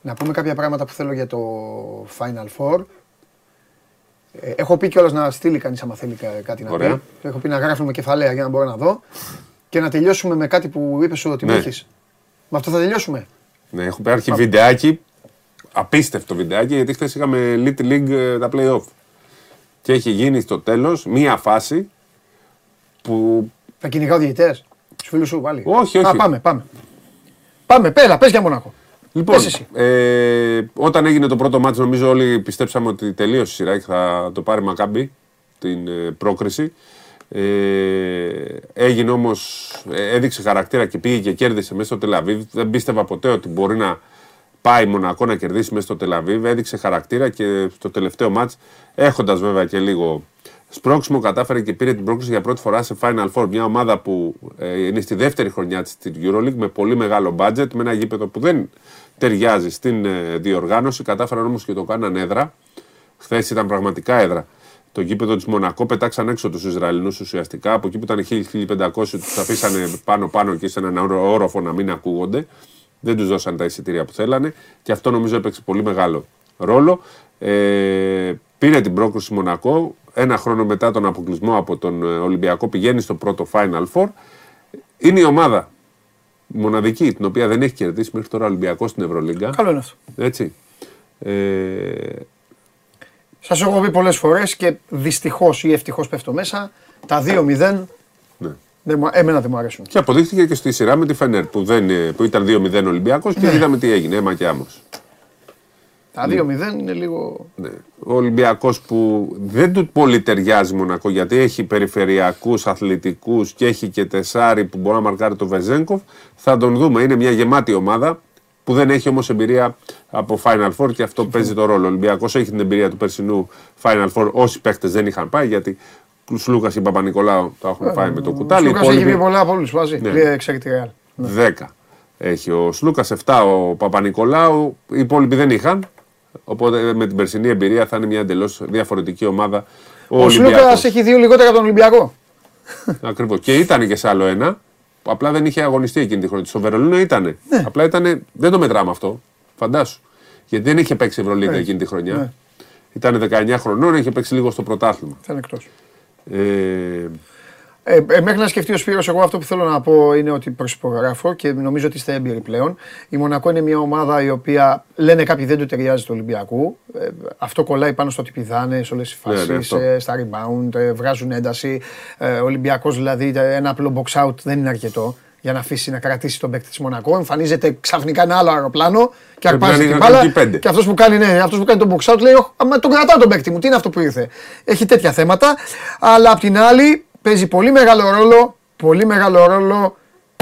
Να πούμε κάποια πράγματα που θέλω για το Final Four. Ε, έχω πει κιόλας να στείλει κανείς άμα θέλει κα- κάτι να Ωραία. πει. Έχω πει να γράφουμε κεφαλαία για να μπορώ να δω. Και να τελειώσουμε με κάτι που είπες ότι μου Ναι. έχεις. Με αυτό θα τελειώσουμε. Ναι, έχω υπάρχει βιντεάκι. Απίστευτο βιντεάκι γιατί χθες είχαμε Little League ε, τα playoff. Και έχει γίνει στο τέλος μία φάση που. Θα κυνηγάω διαιτητές. Τους φίλους σου πάλι. Όχι, όχι. Α, πάμε, πάμε. Πάμε, πέλα, πες για Μονακό. Λοιπόν, Πες εσύ. ε, όταν έγινε το πρώτο μάτι, νομίζω όλοι πιστέψαμε ότι τελείωσε η σειρά και θα το πάρει Μακάμπι την ε, πρόκριση. Ε, έγινε όμως, έδειξε χαρακτήρα και πήγε και κέρδισε μέσα στο Τελαβίβ. Δεν πίστευα ποτέ ότι μπορεί να πάει Μονακό να κερδίσει μέσα στο Τελαβίβ. Έδειξε χαρακτήρα και στο τελευταίο μάτς, έχοντας βέβαια και λίγο σπρώξιμο, κατάφερε και πήρε την πρόκληση για πρώτη φορά σε Final Four. Μια ομάδα που ε, είναι στη δεύτερη χρονιά της στην Euroleague με πολύ μεγάλο budget, με ένα γήπεδο που δεν ταιριάζει στην ε, διοργάνωση. Κατάφεραν όμως και το κάναν έδρα. Χθες ήταν πραγματικά έδρα. Το γήπεδο της Μονακό πετάξαν έξω τους Ισραηλινούς ουσιαστικά. Από εκεί που ήταν 1.000-1.500 τους αφήσανε πάνω-πάνω και σε έναν όρο- όροφο να μην ακούγονται. Δεν τους δώσαν τα εισιτήρια που θέλανε. Και αυτό νομίζω έπαιξε πολύ μεγάλο ρόλο. Ε, πήρε την πρόκριση Μονακό. Ένα χρόνο μετά τον αποκλεισμό από τον ε, Ολυμπιακό πηγαίνει στο πρώτο Final Four. Είναι η ομάδα μοναδική την οποία δεν έχει κερδίσει μέχρι τώρα ο Ολυμπιακό στην Ευρωλίγκα. Καλό είναι αυτό. Έτσι. Ε, Σας έχω πει πολλές φορές και δυστυχώς ή ευτυχώς πέφτω μέσα. Τα 2-0 ναι. Δεν μου- εμένα δεν μου αρέσουν. Και αποδείχθηκε και στη σειρά με τη Φενέρ που, δεν, ε, που ήταν 2-0 Ολυμπιακός Ναι. και είδαμε τι έγινε. Έμα και άμμος. Τα 2-0 είναι λίγο. Ναι. Ο Ολυμπιακός που δεν του πολύ ταιριάζει Μονακό γιατί έχει περιφερειακούς αθλητικούς και έχει και τεσάρι που μπορεί να μαρκάρει το Βεζέγκοφ. Θα τον δούμε. Είναι μια γεμάτη ομάδα που δεν έχει όμως εμπειρία από Final Four και αυτό παίζει το ρόλο. Ο Ολυμπιακός έχει την εμπειρία του περσινού Final Four. Όσοι παίχτες δεν είχαν πάει γιατί ο Σλούκα και Παπα-Νικολάου τα έχουν φάει με το Ο κουτάλι. Οι Σλούκας έχει υπόλοιποι- πει πολλά από όλους μαζί. Ναι. Ναι. Ξέρει τη Real. 10 έχει ο Σλούκας, 7 ο Παπα-Νικολάου. Οι υπόλοιποι δεν είχαν. Οπότε με την περσινή εμπειρία θα είναι μια εντελώς διαφορετική ομάδα. Ο, Ο Σλούκας Ολυμπιακός. έχει δύο λιγότερα από τον Ολυμπιακό. Ακριβώς. Και ήταν και σε άλλο ένα. που Απλά δεν είχε αγωνιστεί εκείνη τη χρονιά. Στο Βερολίνο ήταν. Ναι. Απλά ήταν. Δεν το μετράμε αυτό. Φαντάσου. Γιατί δεν είχε παίξει Ευρωλίγκα εκείνη τη χρονιά. Ναι. Ήταν 19 χρονών, είχε παίξει λίγο στο πρωτάθλημα. Θα είναι εκτός. Ε, Ε, ε, μέχρι να σκεφτεί ο Σπύρος, εγώ αυτό που θέλω να πω είναι ότι προσυπογράφω και νομίζω ότι είστε έμπειροι πλέον. Η Μονακό είναι μια ομάδα η οποία λένε κάποιοι δεν του ταιριάζει του Ολυμπιακού. Ε, αυτό κολλάει πάνω στο ότι πηδάνες σε όλες τι Ναι, ναι, φάσεις, αυτό. στα rebound, ε, βγάζουν ένταση. Ε, ο Ολυμπιακός δηλαδή ε, ένα απλό box out δεν είναι αρκετό για να αφήσει να κρατήσει τον παίκτη της Μονακό. Εμφανίζεται ξαφνικά ένα άλλο αεροπλάνο και Πρέπει να αρπάζει είναι την εκεί μπάλα. πέντε. Και αυτός που κάνει, ναι, αυτός που κάνει τον box out λέει: «Ωχ, Αμα τον κρατάω τον παίκτη μου, τι είναι αυτό που ήρθε. Έχει τέτοια θέματα. Αλλά απ' την άλλη παίζει πολύ μεγάλο ρόλο, πολύ μεγάλο ρόλο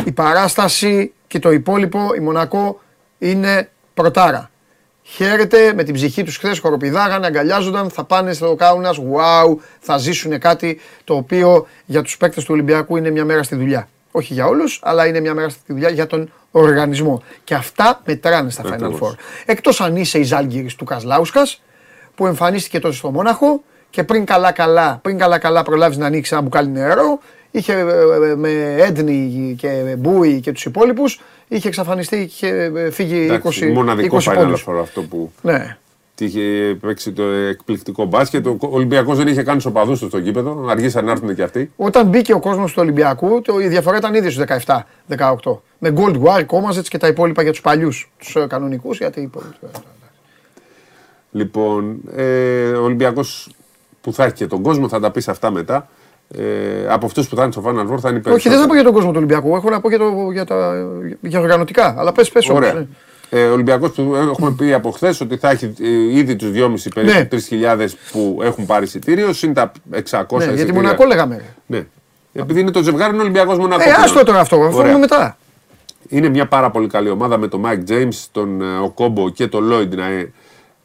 η παράσταση και το υπόλοιπο. Η Μονακό είναι πρωτάρα. Χαίρεται με την ψυχή τους χθες, χοροπηδάγανε, αγκαλιάζονταν, θα πάνε στο Κάουνας. Wow, θα ζήσουν κάτι το οποίο για τους παίκτες του Ολυμπιακού είναι μια μέρα στη δουλειά. Όχι για όλους, αλλά είναι μια μέρα στη δουλειά για τον οργανισμό. Και αυτά μετράνε στα Final Ακριβώς. Four. Εκτός αν είσαι η Ζάλγκη του Κασλάουσκα, που εμφανίστηκε τότε στο Μόναχο και πριν καλά-καλά, πριν καλά-καλά προλάβεις να ανοίξεις ένα μπουκάλι νερό, είχε ε, ε, με Έντνη και Μπούι και τους υπόλοιπους, είχε εξαφανιστεί και είχε ε, φύγει εντάξει, 20, μοναδικό 20 Final πόντους. Four αυτό που Ναι. Είχε παίξει το εκπληκτικό μπάσκετ. Ο Ολυμπιακός δεν είχε κάνει οπαδού του στο γήπεδο. Αργήσαν να έρθουν και αυτοί. Όταν μπήκε ο κόσμος του Ολυμπιακού, το, η διαφορά ήταν ήδη στους 17-18. Με Gold War, Κόμαζετ και τα υπόλοιπα για τους παλιούς, τους κανονικούς, γιατί οι υπόλοιποι. Λοιπόν, ε, ο Ολυμπιακός που θα έχει και τον κόσμο, θα τα πεις αυτά μετά. Ε, από αυτούς που θα είναι στο Final Four θα είναι Όχι, δεν θα πω για τον κόσμο του Ολυμπιακού, έχω να πω για, το, για, τα, για οργανωτικά. Αλλά πες, πες όμως. Ωραία. Ε, ο Ολυμπιακός που έχουμε πει από χθες ότι θα έχει ε, ήδη τους 2,5 περίπου Ναι. 3.000 που έχουν πάρει εισιτήριο, συν τα 600 Ναι, γιατί εισιτήρια. Μονακό λέγαμε. ρε. Ναι. Επειδή είναι το ζευγάρι, είναι Ολυμπιακός Μονακός. Ε, πλέον. άστο τώρα αυτό, θα Ωραία. πούμε μετά. Είναι μια πάρα πολύ καλή ομάδα με τον Mike James, τον ε, Οκόμπο και τον Lloyd να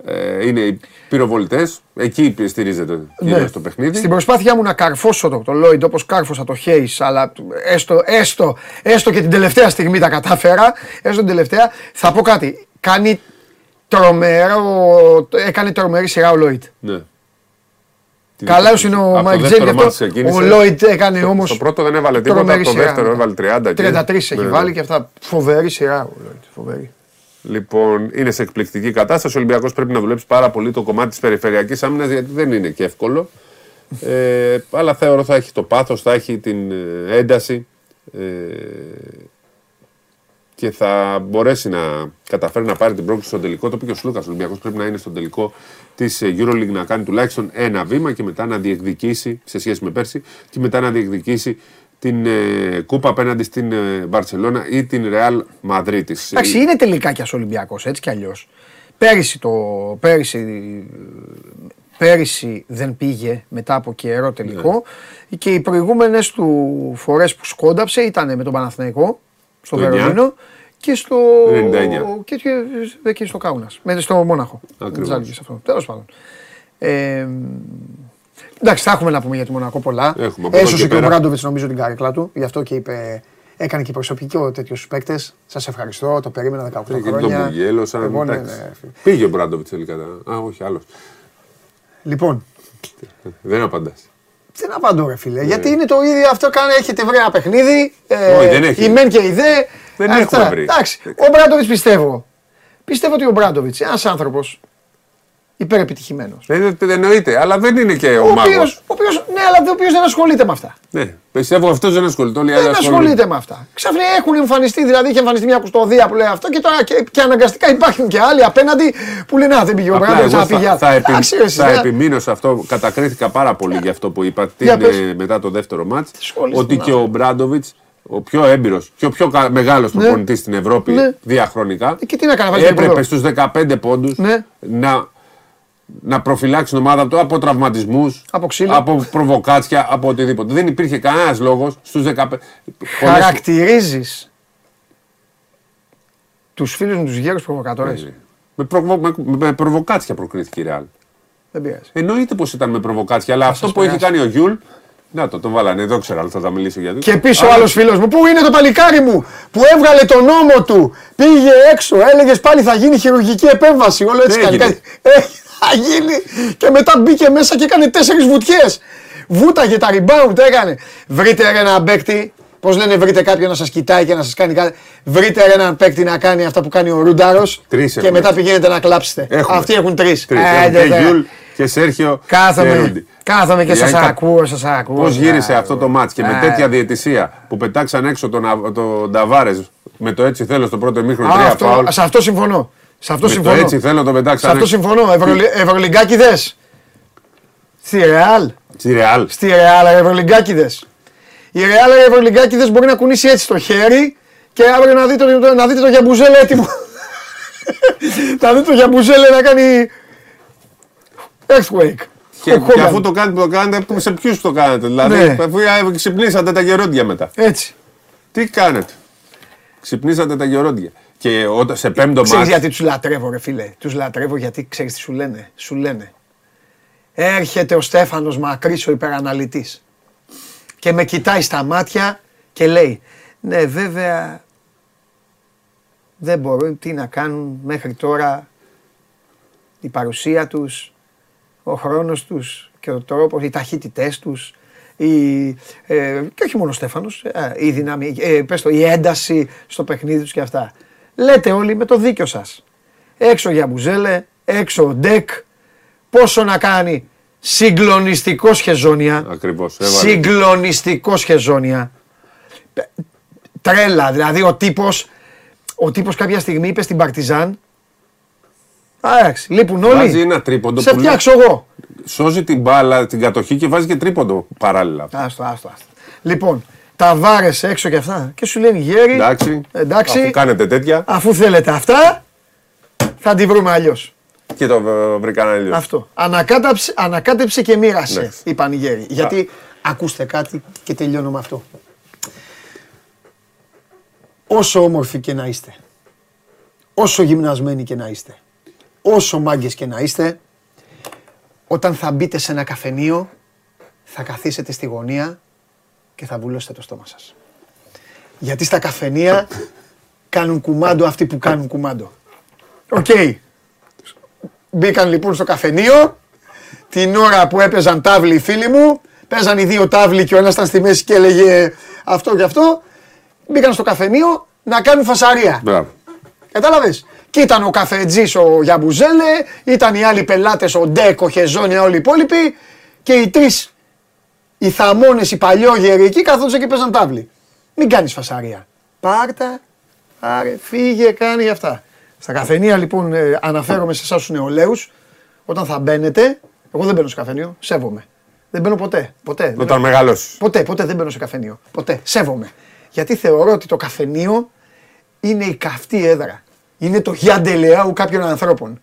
ε, ε, είναι οι πυροβολητές. Εκεί στηρίζεται κυρίως Ναι. το παιχνίδι. Στην προσπάθειά μου να καρφώσω το, το Lloyd όπως κάρφωσα το Hayes, αλλά έστω, έστω, έστω και την τελευταία στιγμή τα κατάφερα, έστω την τελευταία, θα πω κάτι. Κάνει τρομερό, έκανε τρομερή σειρά ο Lloyd. Ναι. Τι Καλά δίκιο είναι του. ο Από το Μάικ δεύτερο Τζέιμς, μάτς γι' αυτό ξεκίνησε. ο Lloyd έκανε Στο- όμως Στο πρώτο δεν έβαλε τίποτα, τρομερή το σειρά. δεύτερο έβαλε 30. και- 33 έχει Ναι, ναι. βάλει και αυτά. Φοβερή σειρά ο Lloyd. Φοβερή. Λοιπόν, είναι σε εκπληκτική κατάσταση. Ο Ολυμπιακός πρέπει να δουλέψει πάρα πολύ το κομμάτι της περιφερειακής άμυνας γιατί δεν είναι και εύκολο. Ε, αλλά θεωρώ θα έχει το πάθος, θα έχει την ε, ένταση ε, και θα μπορέσει να καταφέρει να πάρει την πρόκληση στον τελικό. Το πήγε ο Σλούκας. Ο Ολυμπιακός πρέπει να είναι στον τελικό της Euroleague να κάνει τουλάχιστον ένα βήμα και μετά να διεκδικήσει σε σχέση με πέρσι και μετά να διεκδικήσει την ε, κούπα απέναντι στην ε, Μπαρσελόνα ή την Ρεάλ Μαδρίτη. Εντάξει, είναι τελικά κι Ολυμπιακός έτσι κι αλλιώς. Πέρυσι, το, πέρυσι, πέρυσι δεν πήγε μετά από καιρό τελικό Ναι. και οι προηγούμενες του φορές που σκόνταψε ήταν με τον Παναθηναϊκό στο Το 9. Βερολίνο και στο, 99. και, και, και στο Κάουνας. Με στο Μόναχο. Ακριβώς. Τέλος πάντων. Ε, εντάξει, θα έχουμε να πούμε για τη Μονακό πολλά. Έχουμε, από εδώ Έσωσε και και ο πέρα. Μπράντοβιτ νομίζω την καρέκλα του. Γι' αυτό και είπε. Έκανε και προσωπικό τέτοιου παίκτε. Σας ευχαριστώ, το περίμενα 18 Και τον χρόνια. Μπουγγέλωσαν. Εγώ, ναι, εντάξει. ναι, φίλε. Πήγε ο Μπράντοβιτ τελικά. Α, όχι, άλλος. Λοιπόν, Δεν απαντάς. δεν απαντώ, ρε φίλε. Γιατί είναι το ίδιο αυτό. Κάνε, έχετε βρει ένα παιχνίδι. Ε, Όχι, δεν έχει. Η μεν και η δε. Δεν Αυτά. έχουμε βρει. Εντάξει. Ο Μπράντοβιτ πιστεύω. Πιστεύω ότι ο Μπράντοβιτ, ένας άνθρωπος υπερεπιτυχημένος. Δεν, δεν εννοείται, αλλά δεν είναι και ο, Ο μάγος. οποίος, ναι, αλλά ο οποίος δεν ασχολείται με αυτά. Ναι, πιστεύω αυτός δεν ασχολείται. Όλοι οι άλλοι Δεν ασχολείται με αυτά. Ξαφνικά έχουν εμφανιστεί, δηλαδή είχε εμφανιστεί μια κουστοδία που λέει αυτό και τώρα και, και αναγκαστικά υπάρχουν και άλλοι απέναντι που λένε Α, δεν πήγε ο Απλά Μπράντοβιτ, εγώ θα πήγε. θα, θα, επι- Εντάξει, ρε, εσύ, θα δεν- επιμείνω σε αυτό. Κατακρίθηκα πάρα πολύ για αυτό που είπα την, Για πες. ε, μετά το δεύτερο μάτς σχόλια Ότι στην και ο Μπράντοβιτς, ο πιο έμπειρος και ο πιο μεγάλος προπονητής στην Ευρώπη Ναι. διαχρονικά, Και τι να κάνει, να βάζει έπρεπε τρίποντο. στους 15 πόντους Ναι. να, να προφυλάξει την ομάδα του από τραυματισμούς, Από ξύλο. από προβοκάτσια, από οτιδήποτε. Δεν υπήρχε κανένας λόγος στους 15. Πολλές- Χαρακτηρίζεις τους φίλους μου τους γέρους προβοκάτορες. Με, προβο, με, με προβοκάτσια προκρίθηκε η Ρεάλ. Δεν πειράζει. Εννοείται πως ήταν με προβοκάτσια, αλλά αυτό σας που έχει περάσει. κάνει ο Γιούλ. Να το, το βάλανε, δεν ξέρω, αλλά θα τα μιλήσω γιατί. Και πίσω ο άλλος φίλος μου, πού είναι το παλικάρι μου, που έβγαλε τον ώμο του, πήγε έξω, έλεγες πάλι θα γίνει χειρουργική επέμβαση. Όλο έτσι Τι κάνει. Έγινε; κάτι. Ε, θα γίνει. Και μετά μπήκε μέσα και έκανε τέσσερις βουτιές. Βούταγε τα ριμπάουντ, έκανε. Βρείτε ρε έναν παίκτη, πώς λένε, βρείτε κάποιον να σας κοιτάει και να σας κάνει κάτι. Βρείτε ρε έναν παίκτη να κάνει αυτά που κάνει ο Ρούνταρος. Τρεις Και έχουμε. μετά πηγαίνετε να κλάψετε. Έχουμε. Αυτοί έχουν τρεις. Τρεις, έχουν και Γιούλ και Σέρχιο και Κάθομαι, Ρούντι. κάθομαι και Δηλαδή, σας κα- ακούω, σας ακούω. Πώς σας γύρισε ακούω. αυτό το μάτς και με Α, τέτοια διαιτησία που πετάξαν έξω τον, Α- τον Νταβάρες με το έτσι θέλω στο πρώτο ημίχρονο Α, τρία αυτό, φάουλ. σε αυτό συμφωνώ. Σε αυτό Με το συμφωνώ. έτσι θέλω το σε πετάξαν αυτό έξω. συμφωνώ. Ευρωλι... Ευρωλυγκάκιδε. Στη Ρεάλ. Στη Ρεάλ. Στη Ρεάλ, Ευρωλυγκάκιδε. Η Ρεάλ, Ευρωλυγκάκιδε μπορεί να κουνήσει έτσι το χέρι και αύριο να δείτε το, να δείτε το Γιαμπουζέλε έτοιμο. να δείτε το Γιαμπουζέλε να κάνει. Earthquake. Και, Ο και Χόγκαν. αφού το κάνετε, το κάνετε, σε ποιους το κάνετε. Δηλαδή, Ναι. αφού ε, ξυπνήσατε τα γερόντια μετά. Έτσι. Τι κάνετε. Ξυπνήσατε τα γερόντια. Και όταν σε πέμπτο Ξέρεις μάτς, γιατί τους λατρεύω ρε φίλε. Τους λατρεύω γιατί ξέρεις τι σου λένε; Σου λένε. Έρχεται ο Στέφανος Μακρύς ο υπεραναλυτής. Και με κοιτάει στα μάτια και λέει ναι βέβαια δεν μπορούν τι να κάνουν μέχρι τώρα η παρουσία τους, ο χρόνος τους και ο τρόπος, οι ταχύτητές τους, η, ε, και όχι μόνο ο Στέφανος, ε, η, δυναμική, ε, πες το, η ένταση στο παιχνίδι τους και αυτά. Λέτε όλοι με το δίκιο σας. Έξω για Μπουζέλε, έξω ο Ντεκ, πόσο να κάνει συγκλονιστικό σχεζόνια. Ακριβώς, έβαλε. Συγκλονιστικό σχεζόνια. Ε, Τρέλα, δηλαδή ο τύπος, ο τύπος κάποια στιγμή είπε στην Παρτιζάν Α, εντάξει, λείπουν όλοι. βάζει ένα τρίποντο Σε που φτιάξω εγώ. σώζει την μπάλα, την κατοχή και βάζει και τρίποντο παράλληλα. Άστο, άστο, άστο. Λοιπόν, τα βάρες έξω και αυτά και σου λένε γέρι. Εντάξει. εντάξει. Αφού κάνετε τέτοια Αφού θέλετε αυτά, θα τη βρούμε αλλιώς. και το ε, βρήκαν αλλιώς. Αυτό. Ανακάτεψε, ανακάτεψε και μοίρασε, Ναι. είπαν οι γέροι. Γιατί ακούστε κάτι και τελειώνω με αυτό. Όσο όμορφοι και να είστε, όσο γυμνασμένοι και να είστε, όσο μάγκες και να είστε, όταν θα μπείτε σε ένα καφενείο, θα καθίσετε στη γωνία και θα βουλώσετε το στόμα σας. Γιατί στα καφενεία κάνουν κουμάντο αυτοί που κάνουν κουμάντο. Οκ. Μπήκαν λοιπόν στο καφενείο, την ώρα που έπαιζαν τάβλοι οι φίλοι μου, παίζαν οι δύο τάβλοι και ο ένας ήταν στη μέση και έλεγε αυτό και αυτό, μπήκαν στο καφενείο να κάνουν φασαρία. Μπράβο. Κατάλαβες; Και ήταν ο καφετζής ο Γιαμπουζέλε, ήταν οι άλλοι πελάτες, ο Ντέκ, ο Χεζόνια, όλοι οι υπόλοιποι και οι τρεις, οι θαμώνες, οι παλιόγεροι εκεί καθόντουσαν και παίζαν τάβλη. Μην κάνεις φασαρία. Πάρτα, άρε, φύγε, κάνει αυτά. Στα καφενεία λοιπόν ε, αναφέρομαι σε εσάς τους νεολαίους, όταν θα μπαίνετε, εγώ δεν μπαίνω σε καφενείο, σέβομαι. Δεν μπαίνω ποτέ, ποτέ. Δεν Όταν μεγαλώσεις. Ποτέ, ποτέ δεν μπαίνω σε καφενείο. Ποτέ. Σέβομαι. Γιατί θεωρώ ότι το καφενείο είναι η καυτή έδρα. Είναι το γιαντελεάου κάποιων ανθρώπων.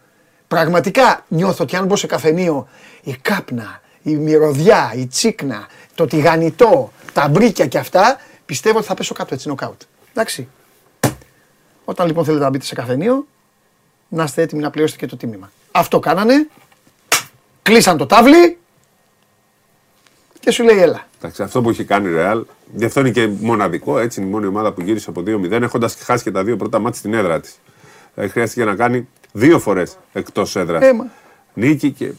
Πραγματικά νιώθω ότι αν μπω σε καφενείο, η κάπνα, η μυρωδιά, η τσίκνα, το τηγανιτό, τα μπρίκια και αυτά, πιστεύω ότι θα πέσω κάτω έτσι νοκάουτ. Εντάξει. Όταν λοιπόν θέλετε να μπείτε σε καφενείο, να είστε έτοιμοι να πληρώσετε και το τίμημα. Αυτό κάνανε, κλείσαν το τάβλι και σου λέει έλα. Εντάξει, αυτό που έχει κάνει η Real, γι' αυτό είναι και μοναδικό. Έτσι είναι η μόνη ομάδα που γύρισε από 2-0, έχοντας χάσει και τα δύο πρώτα μάτια στην έδρα της. Δηλαδή χρειάστηκε να κάνει δύο φορές εκτός έδρας. Έμα. Νίκη και.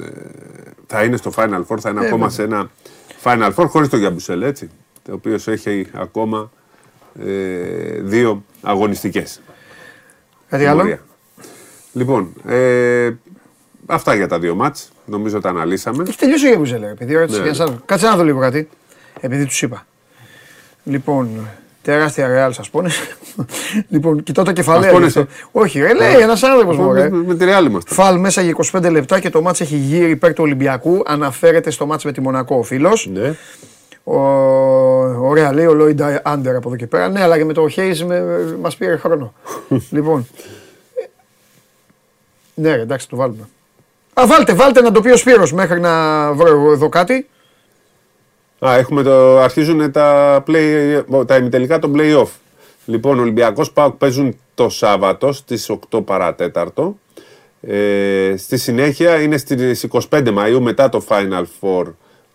Ε, θα είναι στο Final Four, θα είναι Ε, ακόμα βέβαια. σε ένα Final Four χωρίς το Γιαμπουσέλ, έτσι. Το οποίο έχει ακόμα ε, δύο αγωνιστικές. Κάτι άλλο; Λοιπόν, ε, αυτά για τα δύο μάτς. Νομίζω τα αναλύσαμε. Έχει τελειώσει ο Γεβουζέλε, επειδή ρώτησε. Ναι. για να σας- Κάτσε να δω λίγο κάτι. Επειδή τους είπα. Λοιπόν, τεράστια ρεάλ σας πόνε. λοιπόν, κοιτάω τα κεφαλαία. Μας πόνεσε. γι' αυτό. Όχι, ρε, λέει ένας άνθρωπος μου. Με, με τη Real είμαστε. Φαλ μέσα για 25 λεπτά και το μάτς έχει γύρει υπέρ του Ολυμπιακού. Αναφέρεται στο μάτς με τη Μονακό ο φίλος. Ναι. Ο, ωραία, λέει ο Λόιντ Άντερ από εδώ και πέρα. Ναι, αλλά και με το Χέιζ μας πήρε χρόνο. λοιπόν. ε, Ναι, ρε, εντάξει, το βάλουμε. Α, βάλτε, βάλτε να το πει ο Σπύρος μέχρι να βρω εγώ εδώ κάτι. Α, έχουμε το, αρχίζουν τα, play, τα ημιτελικά των play-off. Λοιπόν, Ολυμπιακός ΠΑΟΚ παίζουν το Σάββατο στις 8 παρατέταρτο. Ε, στη συνέχεια είναι στις 25 Μαΐου μετά το Final Four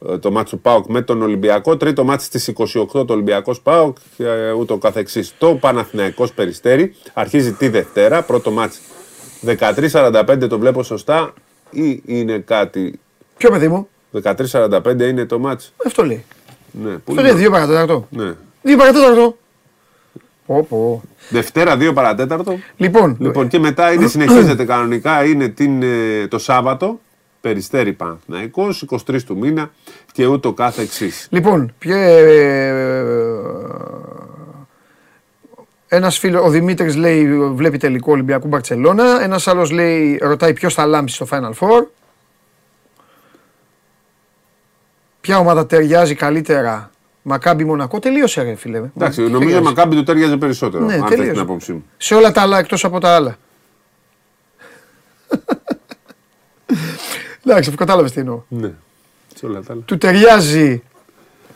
ε, το μάτς του ΠΑΟΚ με τον Ολυμπιακό. Τρίτο μάτς στις 28 το Ολυμπιακός ΠΑΟΚ και ε, ούτω καθεξής. Το Παναθηναϊκός Περιστέρι αρχίζει τη Δευτέρα. Πρώτο μάτς 13.45 το βλέπω σωστά ή είναι κάτι... Ποιο παιδί μου, 13.45 είναι το μάτς. αυτό λέει. Ναι, πού Αυτό είναι; λέει, δύο παρατέταρτο. Ναι. Δύο παρατέταρτο. Πω, πω. Δευτέρα 2 παρατέταρτο. Λοιπόν, Λοιπόν, και μετά είναι, συνεχίζεται κανονικά, είναι την, ε, το Σάββατο, Περιστέρη Παναθηναϊκός, 23 του μήνα και ούτω κάθε εξής. Λοιπόν, ποιο, ε, ένας φίλος, ο Δημήτρης λέει βλέπει τελικό Ολυμπιακού Μπαρτσελώνα, ένας άλλος λέει ρωτάει ποιος θα λάμψει στο Final Four. Ποια ομάδα ταιριάζει καλύτερα, Μακάμπι Μονακό, τελείωσε ρε φίλε. Εντάξει, Τι νομίζω ταιριάζει. ο Μακάμπι του τέριαζε περισσότερο, Ναι, αν θες τελείωσε. την άποψή μου. Σε όλα τα άλλα εκτός από τα άλλα. Εντάξει, αφού κατάλαβες τι εννοώ. Ναι. Σε όλα τα άλλα. Του ταιριάζει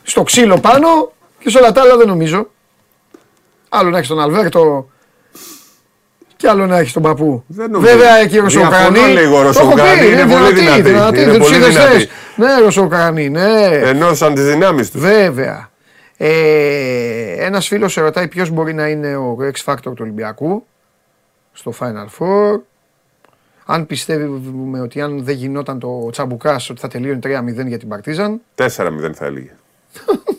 στο ξύλο πάνω και σε όλα τα άλλα δεν νομίζω. Άλλο να έχεις τον Αλβέρτο και άλλο να έχει τον παππού. Δεν νομίζω. Βέβαια εκεί η Διαφωνώ Ρωσοκρανή. λίγο, ο Το έχω πει, Ρωσοκρανή είναι πολύ δυνατή. δυνατή. Είναι Δεν τους πολύ είδες δυνατή. χθες. Ναι, Ρωσοκρανή, ναι. Ενώσαν τις δυνάμεις τους. Βέβαια. Ε, ένας φίλος σε ρωτάει ποιος μπορεί να είναι ο X Factor του Ολυμπιακού στο Final Four. Αν πιστεύουμε ότι αν δεν γινόταν το τσαμπουκάς ότι θα τελείωνε 3-0 για την Παρτίζαν. 4-0 θα έλεγε.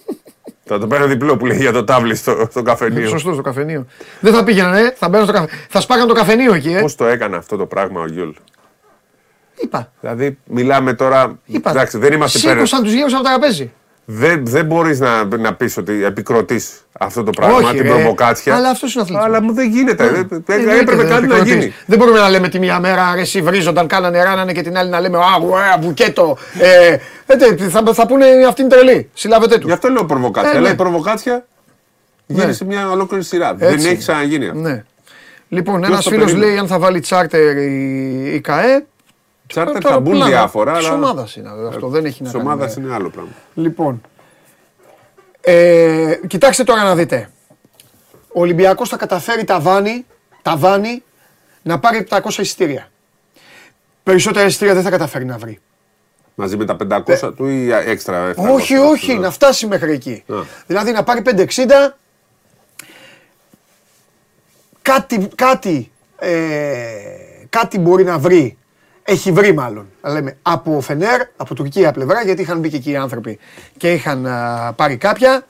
θα το παίρνω διπλό που λέει για το τάβλι στο, στο καφενείο. Σωστό στο καφενείο. Δεν θα πήγαιναν, θα μπαίνουν στο καφέ. Θα σπάγαν το καφενείο εκεί, ε. Πώς το έκανε αυτό το πράγμα ο Γιούλ; Είπα. Δηλαδή, μιλάμε τώρα. Είπα. Εντάξει, δεν είμαστε υπέρ. Σήκωσαν τους γύρου από τα τραπέζι. Δεν, δεν μπορείς να, να πεις ότι επικροτείς αυτό το πράγμα, Όχι, την ρε. προβοκάτσια. Αλλά αυτός είναι ο αθλητισμός. Αλλά μου δεν γίνεται. Ναι. Δεν- Δεν δεν- γίνεται, Έπρεπε δεν κάτι να επικροτείς. γίνει. Δεν μπορούμε να λέμε τη μία μέρα ρε, εσύ βρίζονταν, κάνανε ράνανε και την άλλη να λέμε Α, ωραία, μπουκέτο. Ε, ε, τε, θα, θα πούνε αυτή είναι τρελή. Συλλάβετε τους. Γι' αυτό λέω προβοκάτσια. Ε, Αλλά ναι. η προβοκάτσια Ναι. γίνει σε μια ολόκληρη σειρά. Δεν Έτσι. έχει ξαναγίνει αυτό. Ναι. Λοιπόν, Ποιος ένας το φίλος περίμενε; λέει αν θα βάλει τσάρτερ η, η ΚαΕ. Τσάρτερ Τώρα θα μπουν πλάνα. διάφορα. Της αλλά ομάδας είναι αυτό, δεν έχει να Της κάνει ομάδας με- είναι άλλο πράγμα. Λοιπόν. Ε, κοιτάξτε τώρα να δείτε. Ο Ολυμπιακός θα καταφέρει τα βάνη, τα βάνη να πάρει 700 εισιτήρια. Περισσότερα εισιτήρια δεν θα καταφέρει να βρει. Μαζί με τα 500 του ή έξτρα. 700, όχι, όχι, ναι. να φτάσει μέχρι εκεί. Α. Δηλαδή να πάρει 560. Κάτι, κάτι, ε, κάτι μπορεί να βρει. Έχει βρει μάλλον. Λέμε από Φενέρ, από τουρκία πλευρά, γιατί είχαν μπει και εκεί οι άνθρωποι και είχαν α, πάρει κάποια.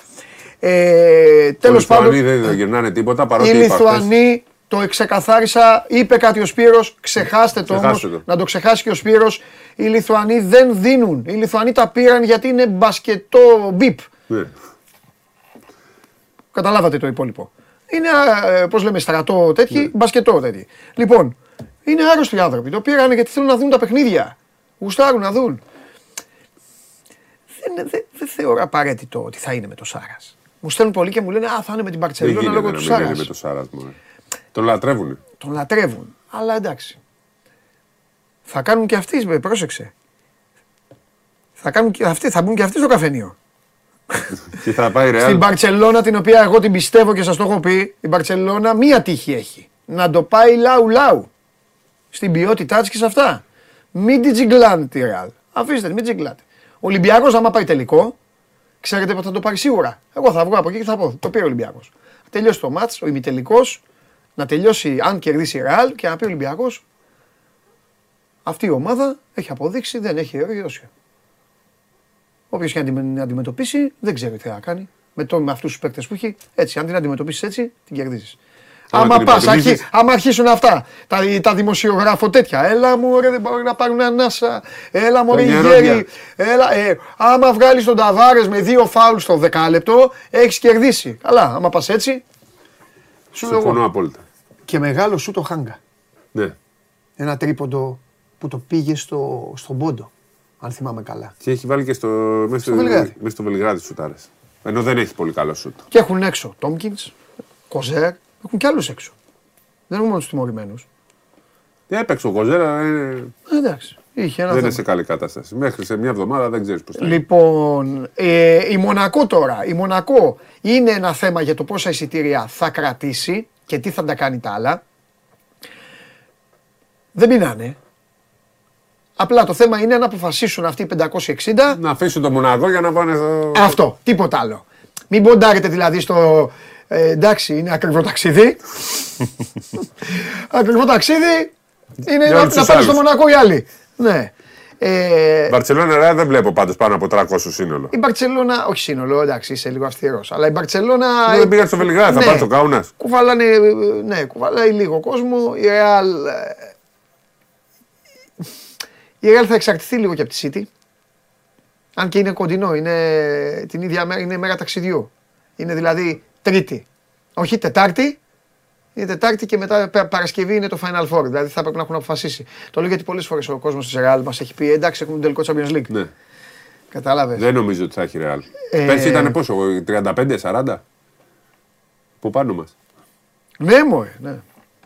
Ε, τέλος Οι πάντων, Λιθουανοί δεν γυρνάνε τίποτα οι παρότι είπα χθες. Λιθουανοί το εξεκαθάρισα, είπε κάτι ο Σπύρος, ξεχάστε το Ξεχάστε όμως, το. να το ξεχάσει και ο Σπύρος. Οι Λιθουανοί δεν δίνουν. Οι Λιθουανοί τα πήραν γιατί είναι μπασκετό μπιπ. Ναι. Καταλάβατε το υπόλοιπο. Είναι, ε, πώς λέμε, στρατό τέτοιοι, μπασκετό τέτοιοι. Λοιπόν, είναι άρρωστοι οι άνθρωποι. Το πήραν γιατί θέλουν να δουν τα παιχνίδια. Γουστάρουν να δουν. Δεν, δεν, δεν θεωρώ απαραίτητο ότι θα είναι με το Σάρας. Μου στέλνουν πολλοί και μου λένε Α, θα είναι με την Δεν Παρσελόνα γίνεται λόγω να του μην είναι Σάρας. με το Σάρας μόνο. Τον λατρεύουνε. Τον λατρεύουν. Αλλά εντάξει. Θα κάνουν και αυτοί, με, πρόσεξε. Θα, κάνουν και αυτοί, θα μπουν και αυτοί στο καφενείο. Και θα πάει Στην ρεάλ. Μπαρσελόνα, την οποία εγώ την πιστεύω και σας το έχω πει, η Μπαρσελόνα μία τύχη έχει. Να το πάει λαού λαού. Στην ποιότητά της και σε αυτά. Μην την τζιγκλάνετε τη Ρεάλ. Αφήστε, την, μην τζιγκλάτε. Ο Ολυμπιακός, άμα πάει τελικό, ξέρετε πότε θα το πάρει σίγουρα. Εγώ θα βγω από εκεί και θα πω: Το πήρε ο Ολυμπιακός. Τελειώσει το μάτς, ο ημιτελικός, να τελειώσει αν κερδίσει η Ρεάλ και να πει ο Ολυμπιακός: Αυτή η ομάδα έχει αποδείξει, δεν έχει ερωτήσει. Όποιος και αν την αντιμετωπίσει, δεν ξέρει τι θα κάνει. Με, το, με αυτούς τους παίκτες που έχει, έτσι. Αν την αντιμετωπίσεις έτσι, την κερδίζεις. Άμα την πας, υποτιμήσεις. άμα αρχίσουν αυτά, τα, τα δημοσιογράφο τέτοια. Έλα μου, ρε, δεν μπορούν να πάρουν ανάσα. Έλα μου, ρε, νερόδια. γέρι. Έλα, ε, άμα βγάλεις τον Ταβάρες με δύο φάουλ στο δεκάλεπτο, έχεις κερδίσει. Καλά, άμα πας έτσι. Σου λέω Συμφωνώ εγώ. απόλυτα. Και μεγάλο σου το χάγκα. Ναι. Ένα τρίποντο που το πήγε στο, στον πόντο. Αν θυμάμαι καλά. Και έχει βάλει και στο, μέσα στο, Βελιγράδι. μέσα στο Βελιγράδι σουτάρες. Ενώ δεν έχει πολύ καλό σουτ. Και έχουν έξω Τόμκινς, Κοζέρ, έχουν κι άλλους έξω. Δεν έχουν μόνος τους τιμωρημένους. Δεν έπαιξε ο Κοζέρα, είναι... Εντάξει, είχε ένα δεν θέμα. είναι σε καλή κατάσταση. Μέχρι σε μια εβδομάδα δεν ξέρεις πώς θα είναι. Λοιπόν, ε, η Μονακό τώρα. Η Μονακό είναι ένα θέμα για το πόσα εισιτήρια θα κρατήσει και τι θα τα κάνει τα άλλα. Δεν πεινάνε. Απλά το θέμα είναι να αποφασίσουν αυτοί οι 560 Να αφήσουν το Μονακό για να πάνε στο. αυτό, τίποτα άλλο. Μην ποντάρετε δηλαδή στο. Ε, εντάξει, είναι ακριβό ταξίδι. ακριβό ταξίδι είναι Για να, όλους να τους πάνε στο άλλους. Μονακό οι άλλοι. Ναι. Ε, Μπαρσελόνα Ρεάλ δεν βλέπω πάντως πάνω από 300 σύνολο. η Μπαρσελόνα, όχι σύνολο, εντάξει, είσαι λίγο αυστηρός. Αλλά η Μπαρσελόνα. Δεν πήγαν στο Βελιγράδι, θα Ναι. πάνε στο Κάουνας. Κουβαλάνε, ε, ναι, κουβαλάει λίγο κόσμο. Η Real, ε, η Real θα εξαρτηθεί λίγο και από τη City. Αν και είναι κοντινό, είναι την ίδια μέρα, είναι μέρα ταξιδιού. Είναι δηλαδή Τρίτη. Όχι Τετάρτη, είναι Τετάρτη και μετά Πα- Παρασκευή είναι το Final Four. Δηλαδή θα πρέπει να έχουν αποφασίσει. Το λέω γιατί πολλές φορές ο κόσμος της Real μας έχει πει εντάξει, έχουμε τον τελικό Champions League. Ναι. Κατάλαβες. Δεν νομίζω ότι θα έχει Ρεάλ. Ε, Πέρσι ήταν πόσο, 35-40. Που πάνω μας. Ναι, μωρέ, ναι.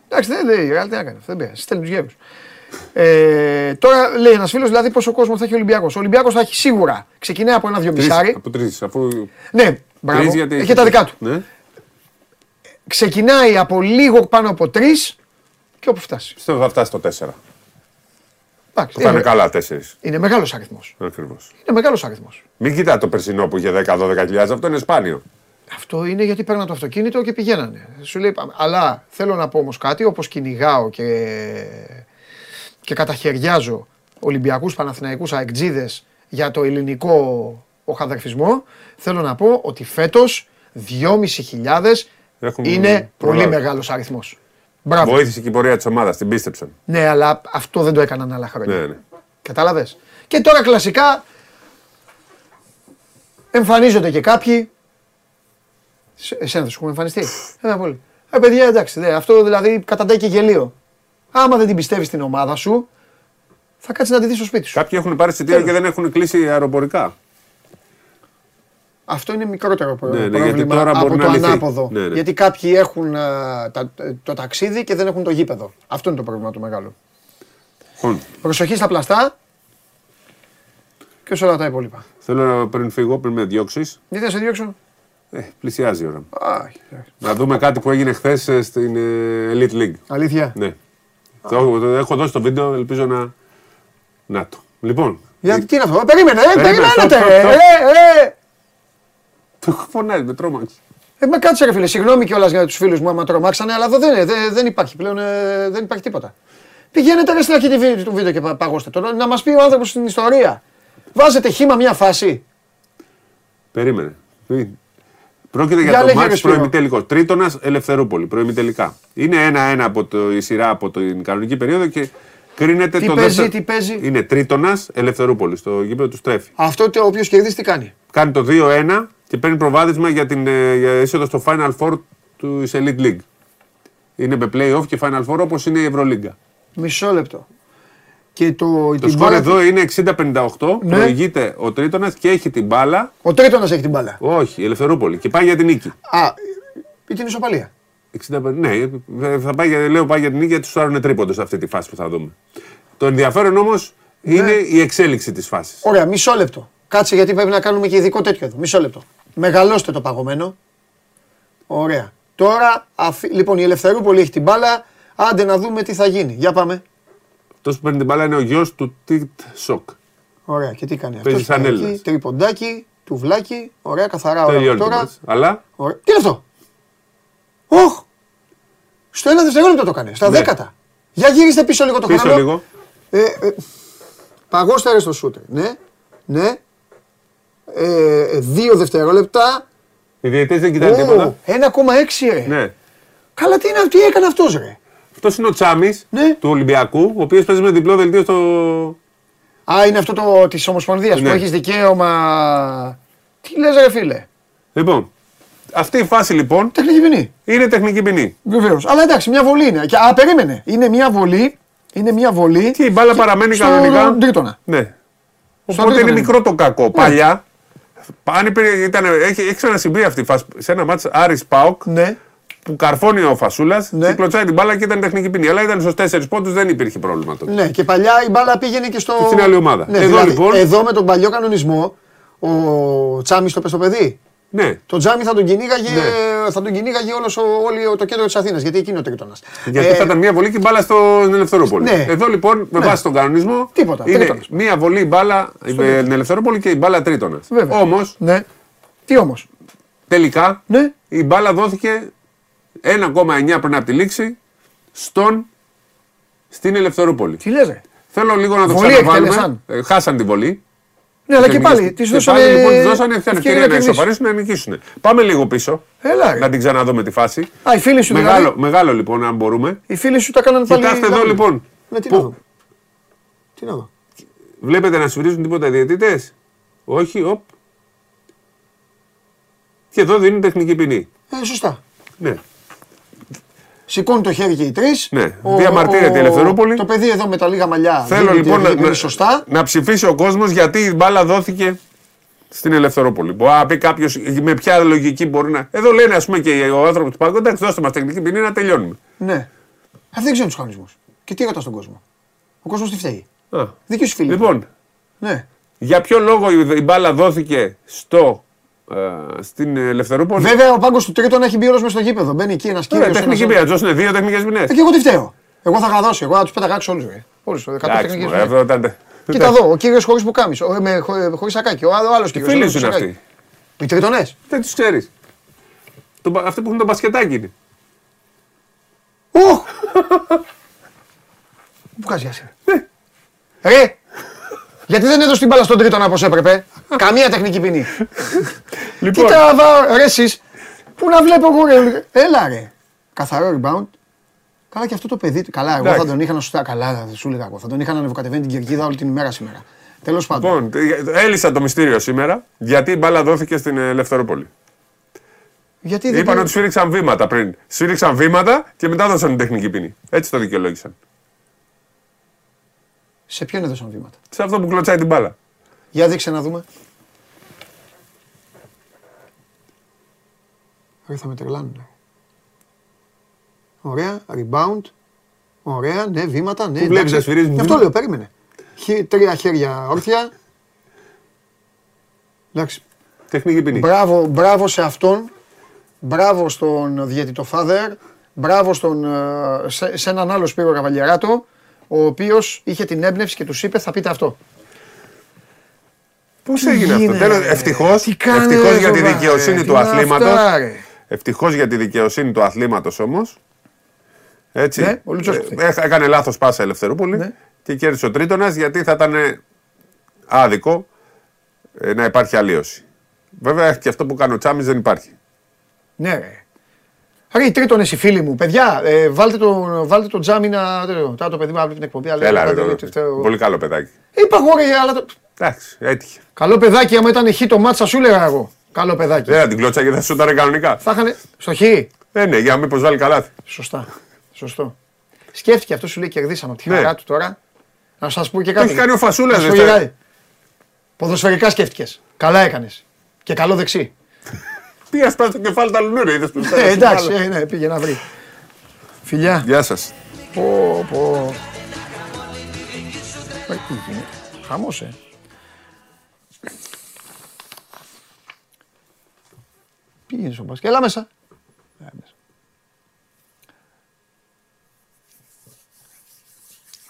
Εντάξει, δεν δεν- η Real τι έκανε. Δεν πειράζει. Στέλνει τους γέρου. Ε, τώρα λέει ένας φίλος δηλαδή πόσο κόσμο θα έχει ο Ολυμπιακός. Ο Ολυμπιακός θα έχει σίγουρα. Ξεκινάει από ένα-δυο μισάρι. Από τρεις. Αφού. Ναι, μπράβο. τρεις γιατί Έχει τα δικά του. Ναι. Ξεκινάει από λίγο πάνω από τρεις και όπου φτάσει. Πιστεύω θα φτάσει στο 4. Εντάξει, Θα είναι είναι, καλά 4. είναι μεγάλος αριθμός. Ακριβώς. Είναι μεγάλος αριθμός. Μην κοιτά το περσινό που είχε 10-12 αυτό είναι σπάνιο. Αυτό είναι γιατί παίρναν το αυτοκίνητο και πηγαίνανε. Σου λέει, πάμε. αλλά θέλω να πω όμως κάτι, όπως κυνηγάω και, και καταχαιριάζω Ολυμπιακούς, Παναθηναϊκούς, αεκτζίδες για το ελληνικό οχαδερφισμό, θέλω να πω ότι φέτος 2.500 Έχουν είναι πολύ προλάβει. μεγάλος αριθμός. Μπράβο. Βοήθησε και η πορεία της ομάδας, την πίστεψαν. Ναι, αλλά αυτό δεν το έκαναν άλλα χρόνια. Ναι, ναι. Κατάλαβες; Και τώρα κλασικά εμφανίζονται και κάποιοι. Σε- Εσένα θα σου έχουν εμφανιστεί; Ένα πολύ. Ε, παιδιά, εντάξει, δε, αυτό δηλαδή καταντάει και γελίο. Άμα δεν την πιστεύεις στην ομάδα σου, θα κάτσεις να τη δεις στο σπίτι σου. Κάποιοι έχουν πάρει εισιτήρια και δεν έχουν κλείσει αεροπορικά. Αυτό είναι μικρότερο προ- Ναι, ναι, πρόβλημα γιατί τώρα από μπορεί το να λυθεί. ανάποδο. Ναι, ναι. Γιατί κάποιοι έχουν α, τα- το ταξίδι και δεν έχουν το γήπεδο. Αυτό είναι το πρόβλημα το μεγάλο. Λοιπόν, Προσοχή στα πλαστά και σε όλα τα υπόλοιπα. θέλω να πριν φύγω, πριν με διώξεις. Γιατί να σε διώξω; Ε, πλησιάζει η ώρα. μου. Α, εντάξει. Να δούμε κάτι που έγινε χθες στην ε, Elite League. Αλήθεια; Ναι. Το, το έχω δώσει το βίντεο, ελπίζω να. Να το. Λοιπόν, Για, τι είναι αυτό, ε, περίμενε, ε, Περίμενε, περιμένετε, stop, stop, ε, stop. ε, ε. Το φωνάζει, με τρόμαξε. Ε, μα κάτσε ρε φίλε, συγγνώμη κιόλας για τους φίλους μου άμα τρομάξανε, αλλά εδώ δεν, είναι, δεν, δεν υπάρχει πλέον, ε, δεν υπάρχει τίποτα. Πηγαίνετε ρε στην αρχή τη βίντεο- του βίντεο και πα- παγώστε το, να μας πει ο άνθρωπος στην ιστορία. Βάζετε χήμα μια φάση. Περίμενε. Μη- Πρόκειται Για για το λέγε, ρε, μάτς Σπύρο. προημιτελικός. Τρίτονα Ελευθερούπολη, προημιτελικά. Είναι ένα-ένα από το, η σειρά από την κανονική περίοδο και κρίνεται Τι το παίζει, δεύτερο. τι παίζει; Είναι τρίτονα Ελευθερούπολη, στο γήπεδο τους Στρέφη. Αυτό το όποιος κερδίσει τι κάνει; Κάνει το 2-1 και παίρνει προβάδισμα για, την, ε, για είσοδο στο Final Four του Elite League. Είναι με play-off και Final Four όπως είναι η Ευρωλίγκα. Μισό λεπτό. Και το, Το την σκορ μπάλα- εδώ είναι 60-58, Ναι. προηγείται ο Τρίτονας και έχει την μπάλα. Ο τρίτονας έχει την μπάλα. Όχι, η Ελευθερούπολη και πάει για την νίκη. Α, ή την ισοπαλία. 65, ναι, θα πάει, για- λέω πάει για την νίκη γιατί του άρουν τρίποντο σε αυτή τη φάση που θα δούμε. Το ενδιαφέρον όμως Ναι. είναι η εξέλιξη της φάσης. Ωραία, μισό λεπτό. Κάτσε γιατί πρέπει να κάνουμε και ειδικό τέτοιο εδώ. Μισό λεπτό. Μεγαλώστε το παγωμένο. Ωραία. Τώρα, αφι... λοιπόν, η Ελευθερούπολη έχει την μπάλα. Άντε να δούμε τι θα γίνει. Για πάμε. Αυτός που παίρνει την μπάλα είναι ο γιος του Τιτ Σοκ. Ωραία, και τι κάνει αυτός; Παίζει σαν Έλληνας. Τρυποντάκι, τουβλάκι. Ωραία, καθαρά ώρα Τελειώνει το τώρα. μάτς. Αλλά Ωραία. Τι είναι αυτό; Όχ! Στο ένα δευτερόλεπτο το έκανε. Στα Ναι. δέκατα. Για γύριστε πίσω λίγο το πίσω χρόνο. λίγο. Ε, ε, παγώστε ρε στο σούτερ. Ναι, ναι. Ε, δύο δευτερόλεπτα. Οι διαιτητές δεν κοιτάνε τίποτα. Ω, 1,6 ρε. Ναι. Καλά, τι, είναι, τι έκανε αυτός, ρε; Αυτός είναι ο Τσάμις Ναι. του Ολυμπιακού, ο οποίος παίζει με διπλό δελτίο στο. Α, είναι αυτό το της Ομοσπονδίας Ναι. που έχεις δικαίωμα. Τι λες, ρε φίλε; Λοιπόν, αυτή η φάση λοιπόν Τεχνική ποινή. είναι τεχνική ποινή. Βεβαίως. Αλλά εντάξει, μια βολή είναι. Και, α, περίμενε. Είναι μια βολή. Είναι μια βολή. Και η μπάλα παραμένει στο κανονικά. τρίτονα. Ναι. Στον Οπότε είναι τρίτο μικρό το κακό. Παλιά, αν υπήρχε- ήταν, έχει, έχει ξανασυμβεί αυτή η φάση σε ένα μάτς Άρης Πάοκ Ναι. που καρφώνει ο Φασούλας Ναι. και κλωτσάει την μπάλα και ήταν τεχνική ποινή. Αλλά ήταν στους 4 πόντους, δεν υπήρχε πρόβλημα τότε. Ναι, και παλιά η μπάλα πήγαινε και στο. Και στην άλλη ομάδα. Ναι, Εδώ, δηλαδή, λοιπόν- Εδώ με τον παλιό κανονισμό, ο Τσάμι το πες στο παιδί. Ναι. Το Τζάμι θα τον κυνήγαγε, Ναι. Θα τον κυνήγαγε όλος, ο- όλη το κέντρο της Αθήνας, γιατί εκεί είναι ο τρίτονα. Γιατί θα ήταν μια βολή και μπάλα στον Ελευθερόπολη. ναι. Εδώ λοιπόν, με Ναι. βάση τον κανονισμό, Τίποτα, είναι τρίτονας. μια βολή μπάλα με την Ελευθερόπολη και η μπάλα τρίτονα. Βέβαια. Όμως, Ναι. Τι όμως; τελικά, Ναι. η μπάλα δόθηκε 1,9 πριν από τη λήξη στον, στην Ελευθερούπολη. Τι λες ρε. Θέλω λίγο να το Βολή ξαναβάλουμε. εκτέλεσαν. Ε, χάσαν τη βολή. Ναι, αλλά και Τεχνικές- πάλι τη και δώσανε. πάλι, λοιπόν, της δώσανε είχαν ευκαιρία ευκαιρία να κερδίσουν. ισοπαρίσουν να νικήσουν. Πάμε λίγο πίσω. Έλα, ρε. Να την ξαναδούμε τη φάση. Α, οι φίλοι σου Μεγάλο, δηλαδή. μεγάλο λοιπόν, αν μπορούμε. Οι φίλοι σου τα κάνανε πάλι. Κοιτάξτε εδώ λάθος. λοιπόν. Ναι, τι Πού- να δω. Τι να δω. Βλέπετε να σφυρίζουν τίποτα οι διαιτητές; Όχι, οπ. Και εδώ δίνουν τεχνική ποινή. Ε, σωστά. Ναι. Σηκώνει το χέρι και οι τρεις. Ναι. Διαμαρτύρεται η Ελευθερούπολη. Το παιδί εδώ με τα λίγα μαλλιά. Θέλω δίνει λοιπόν τη- να, δίνει να, σωστά. να ψηφίσει ο κόσμος γιατί η μπάλα δόθηκε στην Ελευθερόπολη. Μπορεί να πει κάποιος με ποια λογική μπορεί να. Εδώ λένε ας πούμε και ο άνθρωπος του Πάγκου, εντάξει, δώστε μας τεχνική ποινή να τελειώνουμε. Ναι. Αυτοί δεν ξέρουν τους κανονισμούς. Και τι ρωτά τον κόσμο. Ο κόσμος τι φταίει. Α. Δική σου φίλη. Λοιπόν, Ναι. για ποιο λόγο η η μπάλα δόθηκε στο, ε, στην Ελευθερούπολη. Βέβαια ο πάγκος του τρίτον έχει μπει όλος μες στο γήπεδο. Μπαίνει εκεί ένας Ε, κύριος. τεχνική ποινή, να δώσουν δύο τεχνικές ποινέ. Ε, και εγώ τι φταίω. Εγώ θα είχα δώσει. Εγώ θα τους πέταγα έξω όλους. Όλου. Εντάξει, μωρέ, αυτό ήταν. Κοίτα εδώ, ο κύριος χωρίς πουκάμι. Χωρίς σακάκι. Ο άλλο Οι κύριος. φίλοι σου είναι αυτοί; Οι τριτονέ. Δεν τους ξέρεις. Αυτοί που έχουν το μπασκετάκι είναι. Οχ! Πού κάνει άσυρα. Ναι. Ρε! Γιατί δεν έδωσε την μπάλα στον τρίτον όπως έπρεπε. Καμία τεχνική ποινή. Λοιπόν, Κοίτα, βα- ρε εσείς, Πού να βλέπω εγώ ρε. Έλα ρε. Καθαρό rebound. Καλά και αυτό το παιδί. Καλά, εγώ Εντάξει. θα τον είχα να σου τα καλά, θα σου έλεγα εγώ. Θα τον είχα να ανεβοκατεβαίνει την κερκίδα όλη την ημέρα σήμερα. Τέλος πάντων. Λοιπόν, έλυσα το μυστήριο σήμερα γιατί η μπάλα δόθηκε στην Ελευθερόπολη. Γιατί δεν. Είπαν ότι σφύριξαν βήματα πριν. Σφύριξαν βήματα και μετά δώσαν την τεχνική ποινή. Έτσι το δικαιολόγησαν. Σε ποιον έδωσαν βήματα; Σε αυτό που κλωτσάει την μπάλα. Για δείξε να δούμε. Ρε θα με τρελάνουν. Ωραία, rebound. Ωραία, ναι, βήματα, ναι. Πού βλέπεις εντάξει. να σφυρίζουν Γι' αυτό βήματα; λέω, περίμενε. Χι- Τρία χέρια όρθια. Εντάξει. Τεχνική ποινή. Μπράβο, μπράβο σε αυτόν. Μπράβο στον διαιτητό Φάδερ. Μπράβο στον, ε, σε, σε έναν άλλο Σπύρο Καβαλιαράτο, ο οποίος είχε την έμπνευση και τους είπε θα πείτε αυτό. Πώς έγινε αυτό; γίνεται, Τέλος, ρε; ευτυχώ Τι κάνει, ευτυχώς ρε, για τη Ζωβά, δικαιοσύνη ρε. του Τι είναι αθλήματος. αυτά, ρε; Ευτυχώς για τη δικαιοσύνη του αθλήματος όμως. Έτσι. Ναι, ο Λούτσος Ε, το έχ- έκανε λάθος πάσα Ελευθερούπολη Ναι. και κέρδισε ο Τρίτονας γιατί θα ήταν άδικο ε, να υπάρχει αλλίωση. Βέβαια και αυτό που κάνει ο Τσάμις δεν υπάρχει. Ναι, ρε. Ρε, οι τρίτονες οι φίλοι μου, παιδιά, ε, βάλτε, το, βάλτε το τζάμι να. Τώρα το παιδί μου αύριο την εκπομπή, αλλά. Έλα, ρε, βάλτε, το- λέτε, φταίω. πολύ καλό παιδάκι. Είπα εγώ, ρε, αλλά. Το... Εντάξει, έτυχε. Καλό παιδάκι, άμα ήταν χ το μάτσα, σου έλεγα εγώ. Καλό παιδάκι. Δεν θα την κλώτσα γιατί θα σου ήταν κανονικά. Θα είχαν. Στο χ. Ε, ναι, για μήπω βάλει καλά. Σωστά. Σωστό. Σκέφτηκε αυτό σου λέει κερδίσαμε από τη Ναι. χαρά του τώρα. Να σας πω και Το κάτι. έχει κάνει ο Φασούλας, Να σου δεν πω και θα- κάτι. Ποδοσφαιρικά σκέφτηκες. Καλά έκανες. Και καλό δεξί. Πήγα σπάσει το κεφάλι τα λουνούρια, είδες που Ε, εντάξει, ε, ναι, πήγε να βρει. Φιλιά. Γεια σας. Πω, πω. Ε, τι γίνεται. Χαμός, ε. Πήγαινε στο μπάσκετ. Έλα μέσα. Έλα μέσα.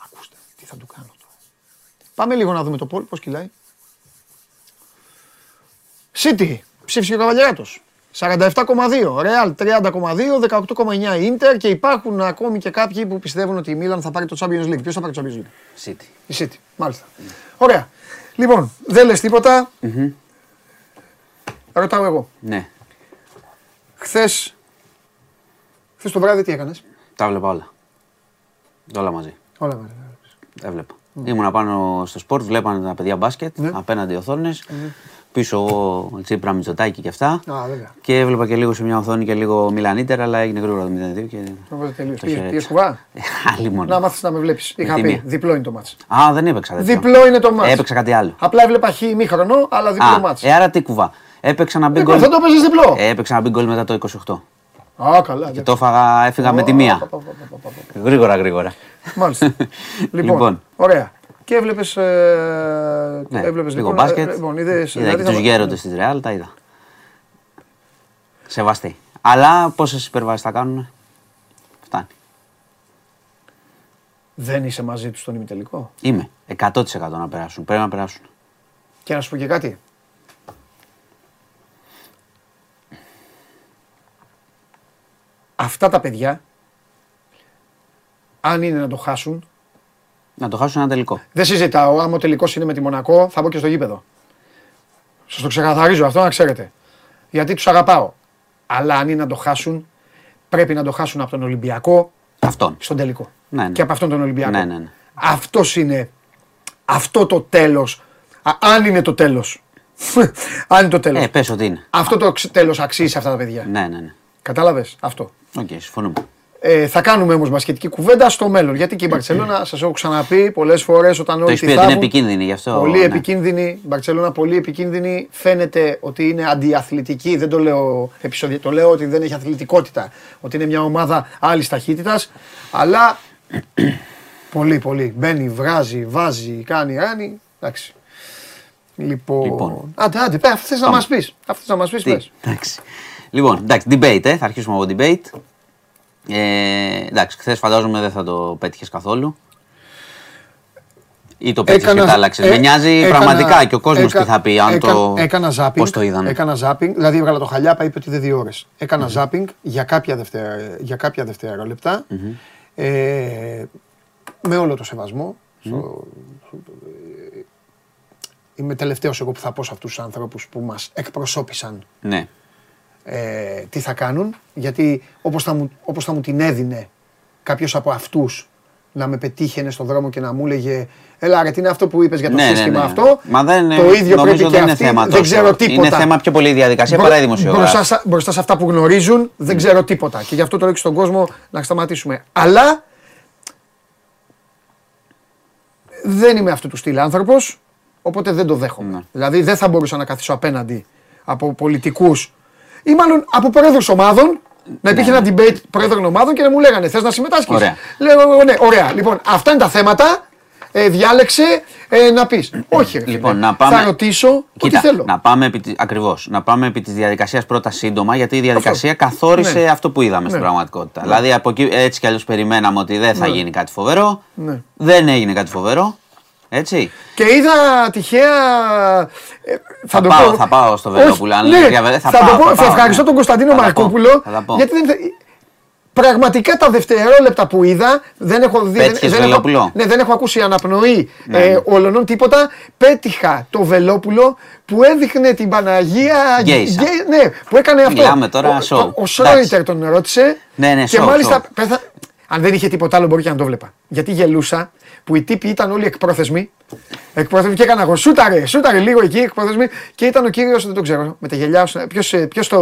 Ακούστε, τι θα του κάνω τώρα. Πάμε λίγο να δούμε το πόλ, πώς κυλάει. City, ψήφισε ο Καβαλιαράτος. 47,2, Real 30,2, 18,9 Inter και υπάρχουν ακόμη και κάποιοι που πιστεύουν ότι η Μίλαν θα πάρει το Champions League. Ποιος θα πάρει το Champions League? City. Η City, μάλιστα. Ωραία. Λοιπόν, δεν λες τίποτα. Ρωτάω εγώ. Ναι. Χθες, Χθες το βράδυ τι έκανες; Τα βλέπα όλα. Όλα μαζί. Όλα μαζί. Έβλεπα. Ήμουνα πάνω στο sport, βλέπανε τα παιδιά μπάσκετ, Ναι. απέναντι οθόνες. Πίσω ο Τσίπρα Μητσοτάκη και αυτά. Α, βέβαια. Και έβλεπα και λίγο σε μια οθόνη και λίγο Μίλαν-Ίντερ, αλλά έγινε γρήγορα το 0-2. Και... Το βάζω τελείως. το Πήγε- χαιρέτησα. πήγες κουβά; Άλλη μόνο. Να μάθεις να με βλέπεις. Είχα τη πει. μία. Διπλό είναι το μάτς. Α, δεν έπαιξα. τέτοιο. Διπλό είναι το μάτς. Έπαιξα κάτι άλλο. Απλά έβλεπα χ ημίχρονο, αλλά διπλό Α, μάτς. ε, άρα τι κουβά. Έπαιξα ένα big Λοιπόν, goal. θα το παίζεις διπλό. Ε, Έπαιξα ένα big goal μετά το 28. Α, καλά. Και το έφαγα, έφυγα με τη μία. Γρήγορα, γρήγορα. Μάλιστα. λοιπόν, Λοιπόν. ωραία. Και έβλεπες, ε, Ναι, έβλεπες λίγο λοιπόν, μπάσκετ. ε, λοιπόν, είδες, είδα δηλαδή και θα- τους γέροντες της Ρεάλ, τα είδα. Σεβαστή. Αλλά πόσες υπερβάσεις θα κάνουν. Φτάνει. Δεν είσαι μαζί τους στον ημιτελικό; Είμαι 100% να περάσουν. Πρέπει να περάσουν. Και να σου πω και κάτι. Αυτά τα παιδιά, αν είναι να το χάσουν, Να το χάσουν ένα τελικό. δεν συζητάω. Άμα ο τελικός είναι με τη Μονακό, θα μπω και στο γήπεδο. Σας το ξεκαθαρίζω αυτό να ξέρετε. Γιατί τους αγαπάω. Αλλά αν είναι να το χάσουν, πρέπει να το χάσουν από τον Ολυμπιακό Αυτόν. στον τελικό. Ναι, ναι. Και από αυτόν τον Ολυμπιακό. Ναι, ναι, ναι. Αυτός είναι. Αυτό το τέλος. Αν είναι το τέλος. αν είναι το τέλος. Ε, πες ότι είναι. Αυτό το τέλος αξίζει σε αυτά τα παιδιά. Ναι, ναι, ναι. Κατάλαβες αυτό; Οκ, συμφωνούμε. Ε, θα κάνουμε όμως μπασκετική κουβέντα στο μέλλον. Γιατί και η Μπαρσελόνα, σας έχω ξαναπεί πολλές φορές όταν Το όλοι έχεις τη πει ότι είναι θάβουν, επικίνδυνη γι' αυτό. Πολύ ναι. επικίνδυνη. Η Μπαρσελόνα πολύ επικίνδυνη. Φαίνεται ότι είναι αντιαθλητική. Δεν το λέω επεισοδια... Το λέω ότι δεν έχει αθλητικότητα. Ότι είναι μια ομάδα άλλης ταχύτητας. Αλλά πολύ, πολύ. Μπαίνει, βράζει, βάζει, κάνει, κάνει. Εντάξει. Λοιπόν. Λοιπόν. Άντε, άντε, πέ, αυτό θες να Πάμε. μας πεις. Αυτό να μας πεις, Τι, πες. εντάξει. Λοιπόν, εντάξει, debate, ε, θα αρχίσουμε από debate. Ε, εντάξει, χθες φαντάζομαι δεν θα το πέτυχες καθόλου. Ή το πέτυχες και Έκανα- τα άλλαξες. ε, Με νοιάζει έκανα- πραγματικά και ο κόσμος έκα- τι θα πει, αν έκα- το. Έκανα zapping. Πώς το είδανε. Έκανα zapping, δηλαδή έβγαλα το χαλιάπα, είπε ότι είναι δύο ώρες. Έκανα zapping για κάποια, δευτερα, για κάποια δευτερόλεπτα. Ε, με όλο το σεβασμό. στο- ε, είμαι τελευταίος εγώ που θα πω σε αυτούς τους ανθρώπους που μας εκπροσώπησαν Ναι. Ε, τι θα κάνουν, γιατί όπως θα μου, όπως θα μου την έδινε κάποιος από αυτούς να με πετύχαινε στον δρόμο και να μου έλεγε Ελά, ρε, τι είναι αυτό που είπες για το Ναι, ναι, σύστημα ναι. αυτό; Μα δεν, το ίδιο νομίζω πρέπει και δεν είναι αυτοί. θέμα δεν τόσο. ξέρω τίποτα. Είναι θέμα πιο πολύ η διαδικασία Μπρο- παρά η δημοσιογράφη. Μπροστά, στα- μπροστά σε αυτά που γνωρίζουν δεν ξέρω τίποτα. Και γι' αυτό το λέω και στον κόσμο να σταματήσουμε. Αλλά δεν είμαι αυτού του στυλ άνθρωπος, οπότε δεν το δέχομαι. Ναι. Δηλαδή δεν θα μπορούσα να καθίσω απέναντι από πολιτικούς ή μάλλον από πρόεδρου ομάδων. Να υπήρχε Ναι, ένα debate πρόεδρων ομάδων και να μου λέγανε Θες να συμμετάσχεις; Ωραία. Λέω ναι, ωραία. Λοιπόν, αυτά είναι τα θέματα. Ε, διάλεξε ε, να πεις. Όχι, ρε, Λοιπόν, φίλε. να πάμε- Θα ρωτήσω Κοίτα, ό,τι θέλω. να πάμε επί, της- ακριβώς, να πάμε επί της διαδικασίας πρώτα σύντομα, γιατί η διαδικασία καθόρισε Ναι. αυτό που είδαμε στην Ναι. πραγματικότητα. Δηλαδή από εκεί έτσι κι αλλιώς περιμέναμε ότι δεν θα γίνει κάτι φοβερό, Ναι. δεν έγινε κάτι φοβερό, έτσι. Και είδα τυχαία. ε, Θα το πάω- πω- θα πάω στο Όχι, Βελόπουλο, αν ναι, λέει για- θα θα, πάω, το πω, θα πάω, ευχαριστώ ναι. τον Κωνσταντίνο Θα τα πω, Μαρκόπουλο. θα τα πω. Γιατί δεν, πραγματικά τα δευτερόλεπτα που είδα δεν έχω δει. δεν- Πέτυχες δεν, έχω, Βελόπουλο; ναι, δεν έχω ακούσει αναπνοή Ναι, ε, ναι. όλων τίποτα. Πέτυχα το Βελόπουλο που έδειχνε την Παναγία. Γκέισα. γκέ- ναι, που έκανε αυτό. Μιλάμε τώρα ο, show. ο, ο Εντάξει. Σρόιτερ τον ρώτησε. Ναι, ναι, και show, μάλιστα show. πέθα- αν δεν είχε τίποτα άλλο, μπορεί και να το βλέπα. Γιατί γελούσα που οι τύποι ήταν όλοι εκπρόθεσμοι. Εκπρόθεσμοι και έκανα εγώ. Σούταρε, σούταρε λίγο εκεί εκπρόθεσμοι. Και ήταν ο κύριος, δεν τον ξέρω, με τα γελιά. Ποιος το.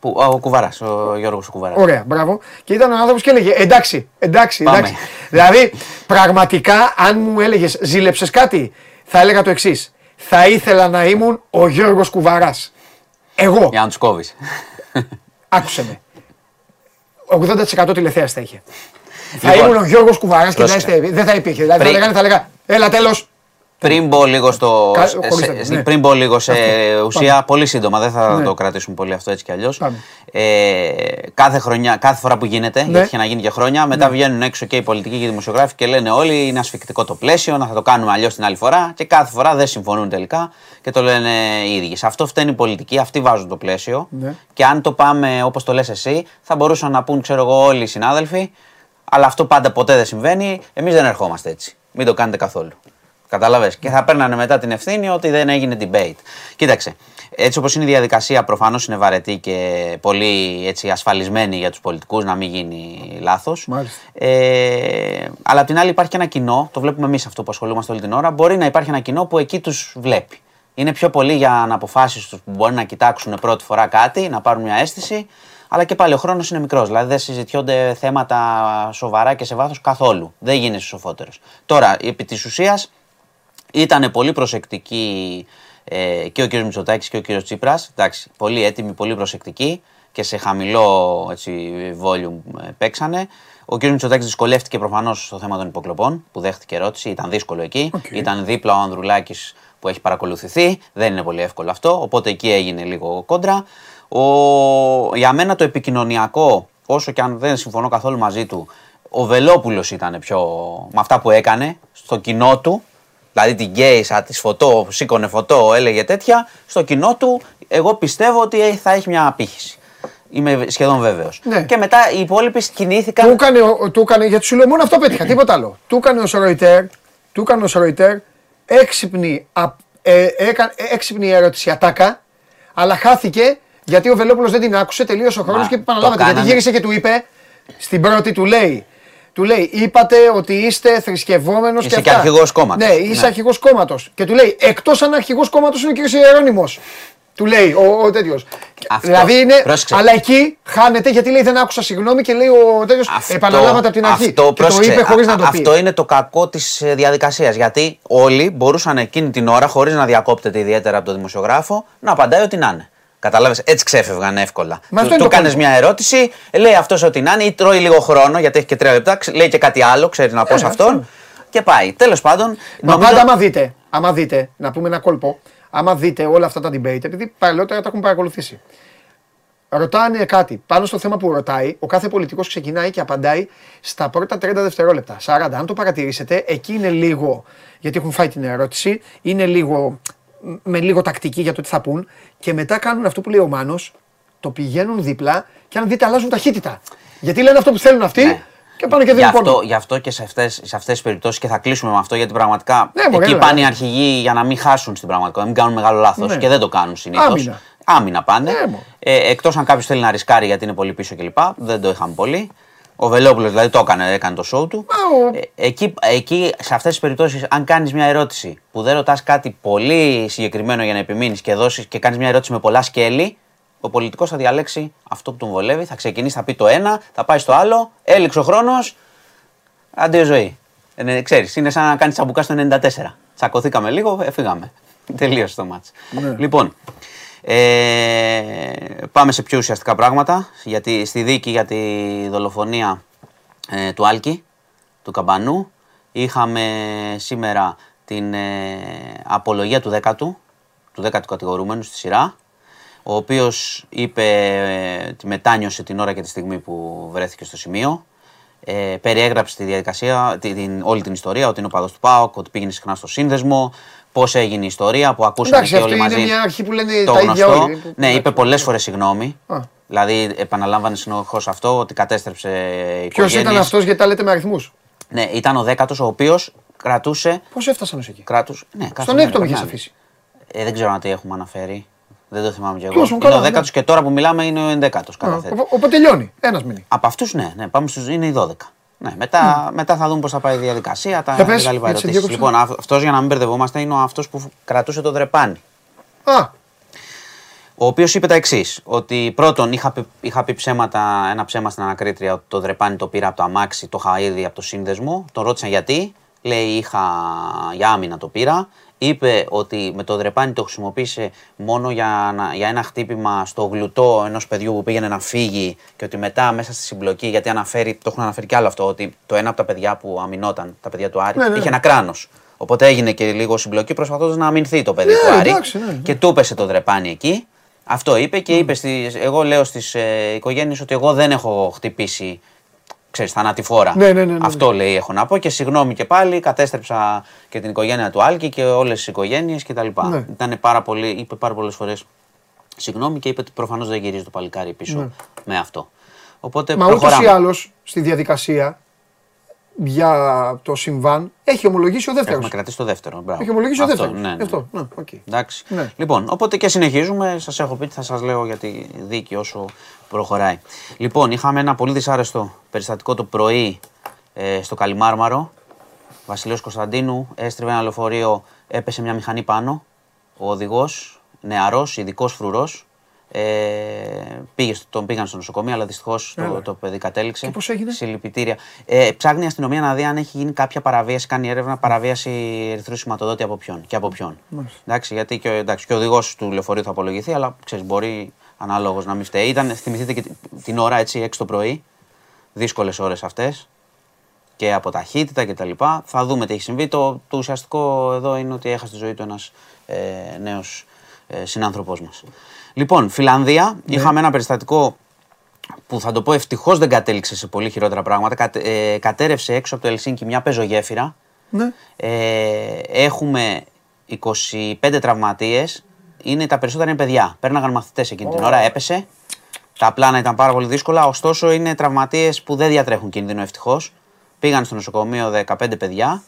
Που, ο Κουβάρας, ο Γιώργος Κουβάρας. Ωραία, μπράβο. Και ήταν ο άνθρωπος και έλεγε εντάξει, εντάξει, Πάμε. εντάξει. δηλαδή, πραγματικά, αν μου έλεγες ζήλεψες κάτι, θα έλεγα το εξής. Θα ήθελα να ήμουν ο Γιώργος Κουβαράς. Εγώ. Για να τους κόβεις. Άκουσε με. 80% τηλεθέαση θα είχε. Θα Λοιπόν, ήμουν ο Γιώργος Κουβαράς και θα πρόσεξε. είστε, δεν θα υπήρχε. Δηλαδή θα Πριν- λέγανε, θα λέγα, έλα τέλος. Πριν μπω λίγο, στο, Κα- σε- χωρίς σε- τέτοιο, ναι. πριν μπω λίγο σε Αυτό. ουσία, Πάμε. πολύ σύντομα, δεν θα Ναι. το κρατήσουμε πολύ αυτό έτσι κι αλλιώς. Πάμε. Ε, κάθε, χρονιά, κάθε φορά που γίνεται, Ναι. γιατί είχε να γίνει και χρόνια, μετά βγαίνουν έξω και οι πολιτικοί και οι δημοσιογράφοι και λένε όλοι είναι ασφικτικό το πλαίσιο, να θα το κάνουμε αλλιώς την άλλη φορά. Και κάθε φορά δεν συμφωνούν τελικά και το λένε οι ίδιοι. Σε αυτό φταίνει η πολιτική, αυτοί βάζουν το πλαίσιο. Ναι. Και αν το πάμε όπως το λες εσύ, θα μπορούσαν να πούν, ξέρω εγώ, όλοι οι συνάδελφοι, αλλά αυτό πάντα ποτέ δεν συμβαίνει. Εμείς δεν ερχόμαστε έτσι. Μην το κάνετε καθόλου. Κατάλαβε. Και θα παίρνανε μετά την ευθύνη ότι δεν έγινε debate. Κοίταξε. Έτσι όπως είναι η διαδικασία, προφανώς είναι βαρετή και πολύ έτσι, ασφαλισμένη για τους πολιτικούς να μην γίνει λάθος. Μάλιστα. Ε, αλλά απ' την άλλη υπάρχει και ένα κοινό, το βλέπουμε εμείς αυτό που ασχολούμαστε όλη την ώρα. Μπορεί να υπάρχει ένα κοινό που εκεί τους βλέπει. Είναι πιο πολύ για αναποφάσει τους που μπορεί να κοιτάξουν πρώτη φορά κάτι, να πάρουν μια αίσθηση. Αλλά και πάλι ο χρόνος είναι μικρός. Δηλαδή δεν συζητιόνται θέματα σοβαρά και σε βάθος καθόλου. Δεν γίνεσαι σοφότερος. Τώρα, επί της ουσίας, ήταν πολύ προσεκτικοί ε, και ο κ. Μητσοτάκης και ο κ. Τσίπρας. Εντάξει, πολύ έτοιμοι, πολύ προσεκτικοί και σε χαμηλό έτσι, volume ε, παίξανε. Ο κ. Μητσοτάκης δυσκολεύτηκε προφανώς στο θέμα των υποκλοπών που δέχτηκε ερώτηση. Ήταν δύσκολο εκεί. Οκ. Ήταν δίπλα ο Ανδρουλάκης που έχει παρακολουθηθεί. Δεν είναι πολύ εύκολο αυτό. Οπότε εκεί έγινε λίγο κόντρα. Ο... Για μένα το επικοινωνιακό, όσο και αν δεν συμφωνώ καθόλου μαζί του, ο Βελόπουλος ήταν πιο. με αυτά που έκανε στο κοινό του. Δηλαδή την γκέισα, της φωτό, σήκωνε φωτό, έλεγε τέτοια. Στο κοινό του, εγώ πιστεύω ότι θα έχει μια απήχηση. Είμαι σχεδόν βέβαιος. Ναι. Και μετά οι υπόλοιποι κινήθηκαν. Του έκανε, ο- του έκανε, γιατί σου λέω μόνο αυτό πέτυχα, τίποτα άλλο. Του έκανε ο Σροϊτέρ, του έκανε ο Σροϊτέρ έξυπνη, α- ε, έκα- ε, έξυπνη ερώτηση ατάκα, αλλά χάθηκε γιατί ο Βελόπουλος δεν την άκουσε, τελείωσε ο χρόνος Μα, και το επαναλάβατε. Γιατί κάνανε. γύρισε και του είπε, στην πρώτη του λέει, του λέει, είπατε ότι είστε θρησκευόμενος Είσαι και και αυτά. αρχηγός κόμματος. Ναι, είσαι Ναι. αρχηγός κόμματος. Και του λέει, εκτός αν αρχηγός κόμματος είναι ο κ. Ιερόνιμος. Του λέει ο, ο τέτοιος. Αυτό. Δηλαδή είναι. Πρόσεξε. Αλλά εκεί χάνεται γιατί λέει δεν άκουσα συγγνώμη και λέει ο τέτοιος. Επαναλάβατε από την αρχή. Αυτό, και το πρόσεξε, είπε χωρίς α- να το α- πει. Αυτό είναι το κακό της διαδικασίας. Γιατί όλοι μπορούσαν εκείνη την ώρα, χωρίς να διακόπτεται ιδιαίτερα από τον δημοσιογράφο, να απαντάει ό,τι να είναι. Κατάλαβε, έτσι ξέφευγαν εύκολα. Μα αυτό του είναι το κάνεις κόλπο. μια ερώτηση, λέει αυτός ό,τι να είναι, ή τρώει λίγο χρόνο, γιατί έχει και τρία λεπτά, ξε- λέει και κάτι άλλο, ξέρεις να πω σε Ε, αυτόν. αυτό. Και πάει. Τέλος πάντων. Μα νομίζω- πάντα άμα δείτε, άμα δείτε, να πούμε ένα κόλπο, άμα δείτε όλα αυτά τα debate, επειδή παλαιότερα τα έχουν παρακολουθήσει. Ρωτάνε κάτι. Πάνω στο θέμα που ρωτάει, ο κάθε πολιτικός ξεκινάει και απαντάει στα πρώτα 30 δευτερόλεπτα. 40. Αν το παρατηρήσετε, εκεί είναι λίγο, γιατί έχουν φάει την ερώτηση, είναι λίγο με λίγο τακτική για το τι θα πούν και μετά κάνουν αυτό που λέει ο Μάνος, το πηγαίνουν δίπλα και αν δείτε αλλάζουν ταχύτητα. Γιατί λένε αυτό που θέλουν αυτοί Ναι. και πάνε και Γι' δίνουν αυτό, πόνο. γι' αυτό και σε αυτέ σε αυτές τις περιπτώσεις και θα κλείσουμε με αυτό γιατί πραγματικά Ναι, μωρέ, εκεί έλα, πάνε οι έλα. αρχηγοί για να μην χάσουν στην πραγματικότητα, να μην κάνουν μεγάλο λάθος Ναι. και δεν το κάνουν συνήθως. Άμυνα. Άμυνα πάνε. Ναι, μωρέ. ε, Εκτός αν κάποιος θέλει να ρισκάρει γιατί είναι πολύ πίσω κλπ. Δεν το είχαμε πολύ. Ο Βελόπουλος δηλαδή το έκανε, έκανε το show του. Μα, ο- Ε, εκεί, εκεί, σε αυτές τις περιπτώσεις, αν κάνεις μια ερώτηση που δεν ρωτάς κάτι πολύ συγκεκριμένο για να επιμείνεις και δώσεις και κάνεις μια ερώτηση με πολλά σκέλη, ο πολιτικός θα διαλέξει αυτό που τον βολεύει, θα ξεκινήσει, θα πει το ένα, θα πάει στο άλλο, έληξε ο χρόνος, Αντίο ζωή. Ε, ναι, ξέρεις, είναι σαν να κάνεις τσαμπουκά στο 94. Τσακωθήκαμε λίγο, ε, φύγαμε. Τελείωσε το μάτς. Ναι. Λοιπόν, ε, πάμε σε πιο ουσιαστικά πράγματα. Γιατί, στη δίκη για τη δολοφονία ε, του Άλκη, του Καμπανού, είχαμε σήμερα την ε, απολογία του 10ου, του 10ου κατηγορούμενου στη σειρά, ο οποίος είπε, ε, τη μετάνιωσε την ώρα και τη στιγμή που βρέθηκε στο σημείο. Ε, περιέγραψε τη διαδικασία, τη- την, όλη την ιστορία, ότι είναι ο παδός του ΠΑΟΚ, ότι πήγαινε συχνά στο σύνδεσμο, πώς έγινε η ιστορία που ακούσαμε Εντάξει, και αυτή όλοι είναι μαζί. μια αρχή που λένε το τα ίδια γνωστό. όλοι. Ναι, είπε πολλές φορές συγγνώμη. Α. Δηλαδή επαναλάμβανε συνεχώς αυτό, ότι κατέστρεψε Ποιος οικογένειες. ήταν αυτός γιατί τα λέτε με αριθμούς; Ναι, ήταν ο δέκατος ο οποίος κρατούσε. Πώς έφτασαν ως εκεί; Κράτους, ναι, κάθε Στον μέρα έκτο με είχες περνάνε. αφήσει. Ε, δεν ξέρω αν τι έχουμε αναφέρει. Δεν το θυμάμαι κι εγώ. Ποιος, ο είναι καλά, ο ναι. δέκατος και τώρα που μιλάμε είναι ο ενδέκατος κατά θέτη. Ο- Οπότε τελειώνει. Ένας μείνει. Από αυτούς, ναι, ναι, πάμε στους, είναι οι 12. Ναι, μετά, μετά θα δούμε πώς θα πάει η διαδικασία, τα Για πες, τα λοιπά έτσι, ερωτήσεις. διέκοψα. Λοιπόν, αυτός για να μην μπερδευόμαστε είναι αυτός που κρατούσε το δρεπάνι. Α, Ο οποίος είπε τα εξής: Ότι πρώτον είχα, πει- είχα πει ψέματα, ένα ψέμα στην ανακρίτρια ότι το δρεπάνι το πήρα από το αμάξι, το είχα ήδη από το σύνδεσμο. Τον ρώτησαν γιατί. Λέει: Είχα για άμυνα το πήρα. Είπε ότι με το δρεπάνι το χρησιμοποίησε μόνο για, να- για ένα χτύπημα στο γλουτό ενός παιδιού που πήγαινε να φύγει και ότι μετά μέσα στη συμπλοκή, γιατί αναφέρει, το έχουν αναφέρει κι άλλο αυτό, ότι το ένα από τα παιδιά που αμυνόταν, τα παιδιά του Άρη, Ναι, ναι, ναι. είχε ένα κράνος. Οπότε έγινε και λίγο συμπλοκή προσπαθώντας να αμυνθεί το παιδί Ναι, του Άρη. εντάξει, ναι, ναι. Και του έπεσε το δρεπάνι εκεί. Αυτό είπε και είπε στις, εγώ λέω στις ε, οικογένειες ότι εγώ δεν έχω χτυπήσει ξέρεις, θανατηφόρα. Ναι, ναι, ναι, ναι, ναι. Αυτό λέει έχω να πω και συγγνώμη και πάλι κατέστρεψα και την οικογένεια του Άλκη και όλες τις οικογένειες κτλ. Ναι. Ήτανε πάρα πολύ, είπε πάρα πολλές φορές συγγνώμη και είπε ότι προφανώς δεν γυρίζει το παλικάρι πίσω Ναι. με αυτό. Οπότε μα ούτως προχωράμε. ή άλλως στη διαδικασία για το συμβάν, έχει ομολογήσει ο δεύτερος. Έχουμε κρατήσει το δεύτερο. Μπράβο. Έχει ομολογήσει ο Αυτό, δεύτερος. Ναι, ναι. Αυτό. Ναι, οκ. Εντάξει. Ναι. Λοιπόν, οπότε και συνεχίζουμε. Σας έχω πει τι θα σας λέω για τη δίκη όσο προχωράει. Λοιπόν, είχαμε ένα πολύ δυσάρεστο περιστατικό το πρωί ε, στο Καλιμάρμαρο. Βασιλείο Κωνσταντίνου έστριβε ένα λεωφορείο, έπεσε μια μηχανή πάνω. Ο οδηγός, νεαρός, ειδικός φρουρός, ε, πήγε, στο- τον πήγαν στο νοσοκομείο, αλλά δυστυχώς το, το παιδί κατέληξε. Και πώς έγινε; Συλλυπητήρια. Ε, ψάχνει η αστυνομία να δει αν έχει γίνει κάποια παραβίαση, κάνει έρευνα παραβίαση ερυθρού σηματοδότη από ποιον και από ποιον. Εντάξει, γιατί και, ο- εντάξει, και ο οδηγός του λεωφορείου θα απολογηθεί, αλλά ξέρεις, μπορεί ανάλογος να μην φταίει. Ήταν, θυμηθείτε και τη- την ώρα έτσι 6 το πρωί. Δύσκολες ώρες αυτές και από ταχύτητα κτλ. Θα δούμε τι έχει συμβεί. Το, το ουσιαστικό εδώ είναι ότι έχασε τη ζωή του ένας ε, νέος ε, συνάνθρωπός μας. Λοιπόν, Φιλανδία, είχαμε ένα περιστατικό που θα το πω ευτυχώς δεν κατέληξε σε πολύ χειρότερα πράγματα. Κατε, ε, κατέρευσε έξω από το Ελσίνκι μια πεζογέφυρα. Ναι. Ε, έχουμε 25 τραυματίες. Είναι τα περισσότερα είναι παιδιά. Πέρναγαν μαθητές εκείνη την ώρα, έπεσε. Τα πλάνα ήταν πάρα πολύ δύσκολα. Ωστόσο, είναι τραυματίες που δεν διατρέχουν κίνδυνο ευτυχώς. Πήγαν στο νοσοκομείο 15 παιδιά.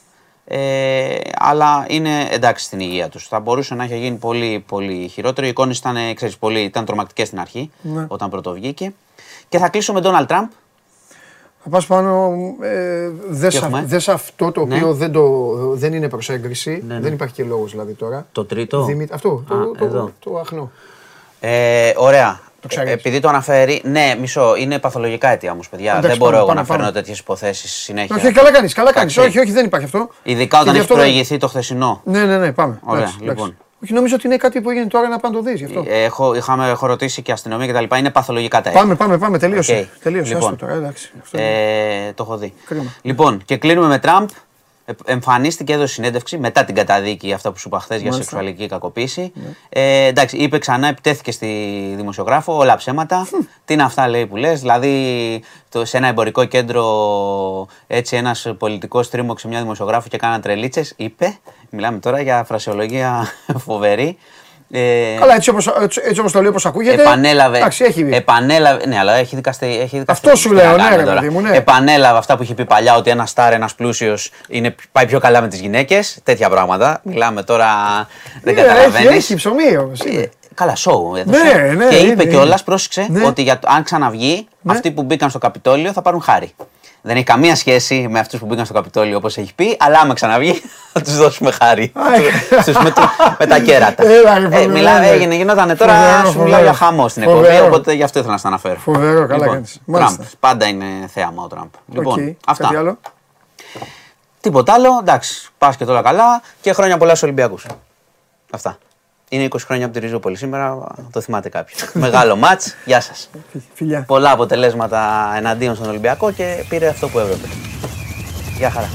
Ε, αλλά είναι εντάξει στην υγεία τους. Θα μπορούσε να έχει γίνει πολύ, πολύ χειρότερο. Οι εικόνες ήταν, ε, ξέρεις, πολύ, ήταν τρομακτικές στην αρχή, όταν πρώτο βγήκε. Και θα κλείσω με Donald Trump. Θα πας πάνω, ε, δες, Τι α- έχουμε; δες αυτό το Ναι. οποίο δεν, το, δεν είναι προς έγκριση. Ναι, ναι. Δεν υπάρχει και λόγος δηλαδή τώρα. Το τρίτο; Δημήτρη- αυτό, το, Α, το, εδώ. το, αχνό. Ε, ωραία. Το ξέρεις. Ε, επειδή το αναφέρει, ναι, μισό, είναι παθολογικά αίτια όμως, παιδιά. Εντάξει, δεν μπορώ πάμε, εγώ πάμε, να φέρνω πάμε. τέτοιες υποθέσεις συνέχεια. Όχι, καλά κάνεις, καλά κάνεις. Εντάξει. Όχι, όχι, δεν υπάρχει αυτό. Ειδικά Και όταν γι' έχει αυτό δεν- προηγηθεί το χθεσινό. Ναι, ναι, ναι, πάμε. Ωραία, Εντάξει, εντάξει. λοιπόν. Όχι, νομίζω ότι είναι κάτι που έγινε τώρα να πάνε το δεις γι' αυτό. Ε, Έχω, είχαμε, έχω ρωτήσει και αστυνομία κτλ. Είναι παθολογικά τα αίτια. Πάμε, πάμε, πάμε, τελείωσε. Οκ. Τελείωσε, Λοιπόν. άστο τώρα, εντάξει. Αυτό είναι. Ε, το έχω δει. Κρίμα. Λοιπόν, και κλείνουμε με Τραμπ. Ε, Εμφανίστηκε, έδωσε συνέντευξη μετά την καταδίκη αυτά που σου είπα χθες για Μάλιστα. Ναι. σεξουαλική κακοποίηση. Ε, εντάξει, είπε ξανά, επιτέθηκε στη δημοσιογράφο, όλα ψέματα. Τι είναι αυτά λέει που λες. Δηλαδή, το, σε ένα εμπορικό κέντρο, έτσι ένας πολιτικός στρίμωξε μια δημοσιογράφο και κάναν τρελίτσες. Είπε, μιλάμε τώρα για φρασιολογία φοβερή. Ε, Καλά, έτσι όπως, έτσι, έτσι όπως το λέει, όπως ακούγεται. Επανέλαβε. Εντάξει, έχει επανέλαβε. Ναι, αλλά έχει δικαστεί. Έχει δικαστεί Αυτό σου τι λέω, να ναι, κάνουμε ρε τώρα. παιδί μου, ναι. Επανέλαβε αυτά που είχε πει παλιά ότι ένας στάρ, ένας πλούσιος πάει πιο καλά με τις γυναίκες. Τέτοια πράγματα. Μιλάμε τώρα. Δεν Ναι, καταλαβαίνεις. Έχει, έχει ψωμί όμως. είναι. Καλά, σοου έδωσε. Ναι, ναι, και είναι, είπε είναι. κιόλας, πρόσεξε, Ναι. ότι για, το- αν ξαναβγεί, αυτοί που μπήκαν στο Καπιτόλιο θα πάρουν χάρη. Δεν έχει καμία σχέση με αυτούς που μπήκαν στο Καπιτόλιο όπως έχει πει, αλλά άμα ξαναβγεί θα τους δώσουμε χάρη. Α, Στους με, το- με τα κέρατα. Έλα, ρε, ε, φοβερό, μιλά, ναι. έγινε, γινόταν τώρα, Φοβερό, σου μιλάω φοβερό. για χαμό στην εκπομπή, Φοβερό. οπότε γι' αυτό ήθελα να στα αναφέρω. Φοβερό, καλά κάνεις. Μάλιστα. Τραμπ. Πάντα είναι θέαμα ο Τραμπ. Λοιπόν, Οκ, αυτά. Κάτι άλλο; Τίποτα άλλο, εντάξει, πας και τώρα καλά και χρόνια πολλά στους Ολυμπιακούς. Αυτά. Είναι 20 χρόνια από τη Ριζούπολη σήμερα, το θυμάται κάποιος. Μεγάλο ματς, γεια σας. Φιλιά. Πολλά αποτελέσματα εναντίον στον Ολυμπιακό και πήρε αυτό που έπρεπε. Γεια χαρά.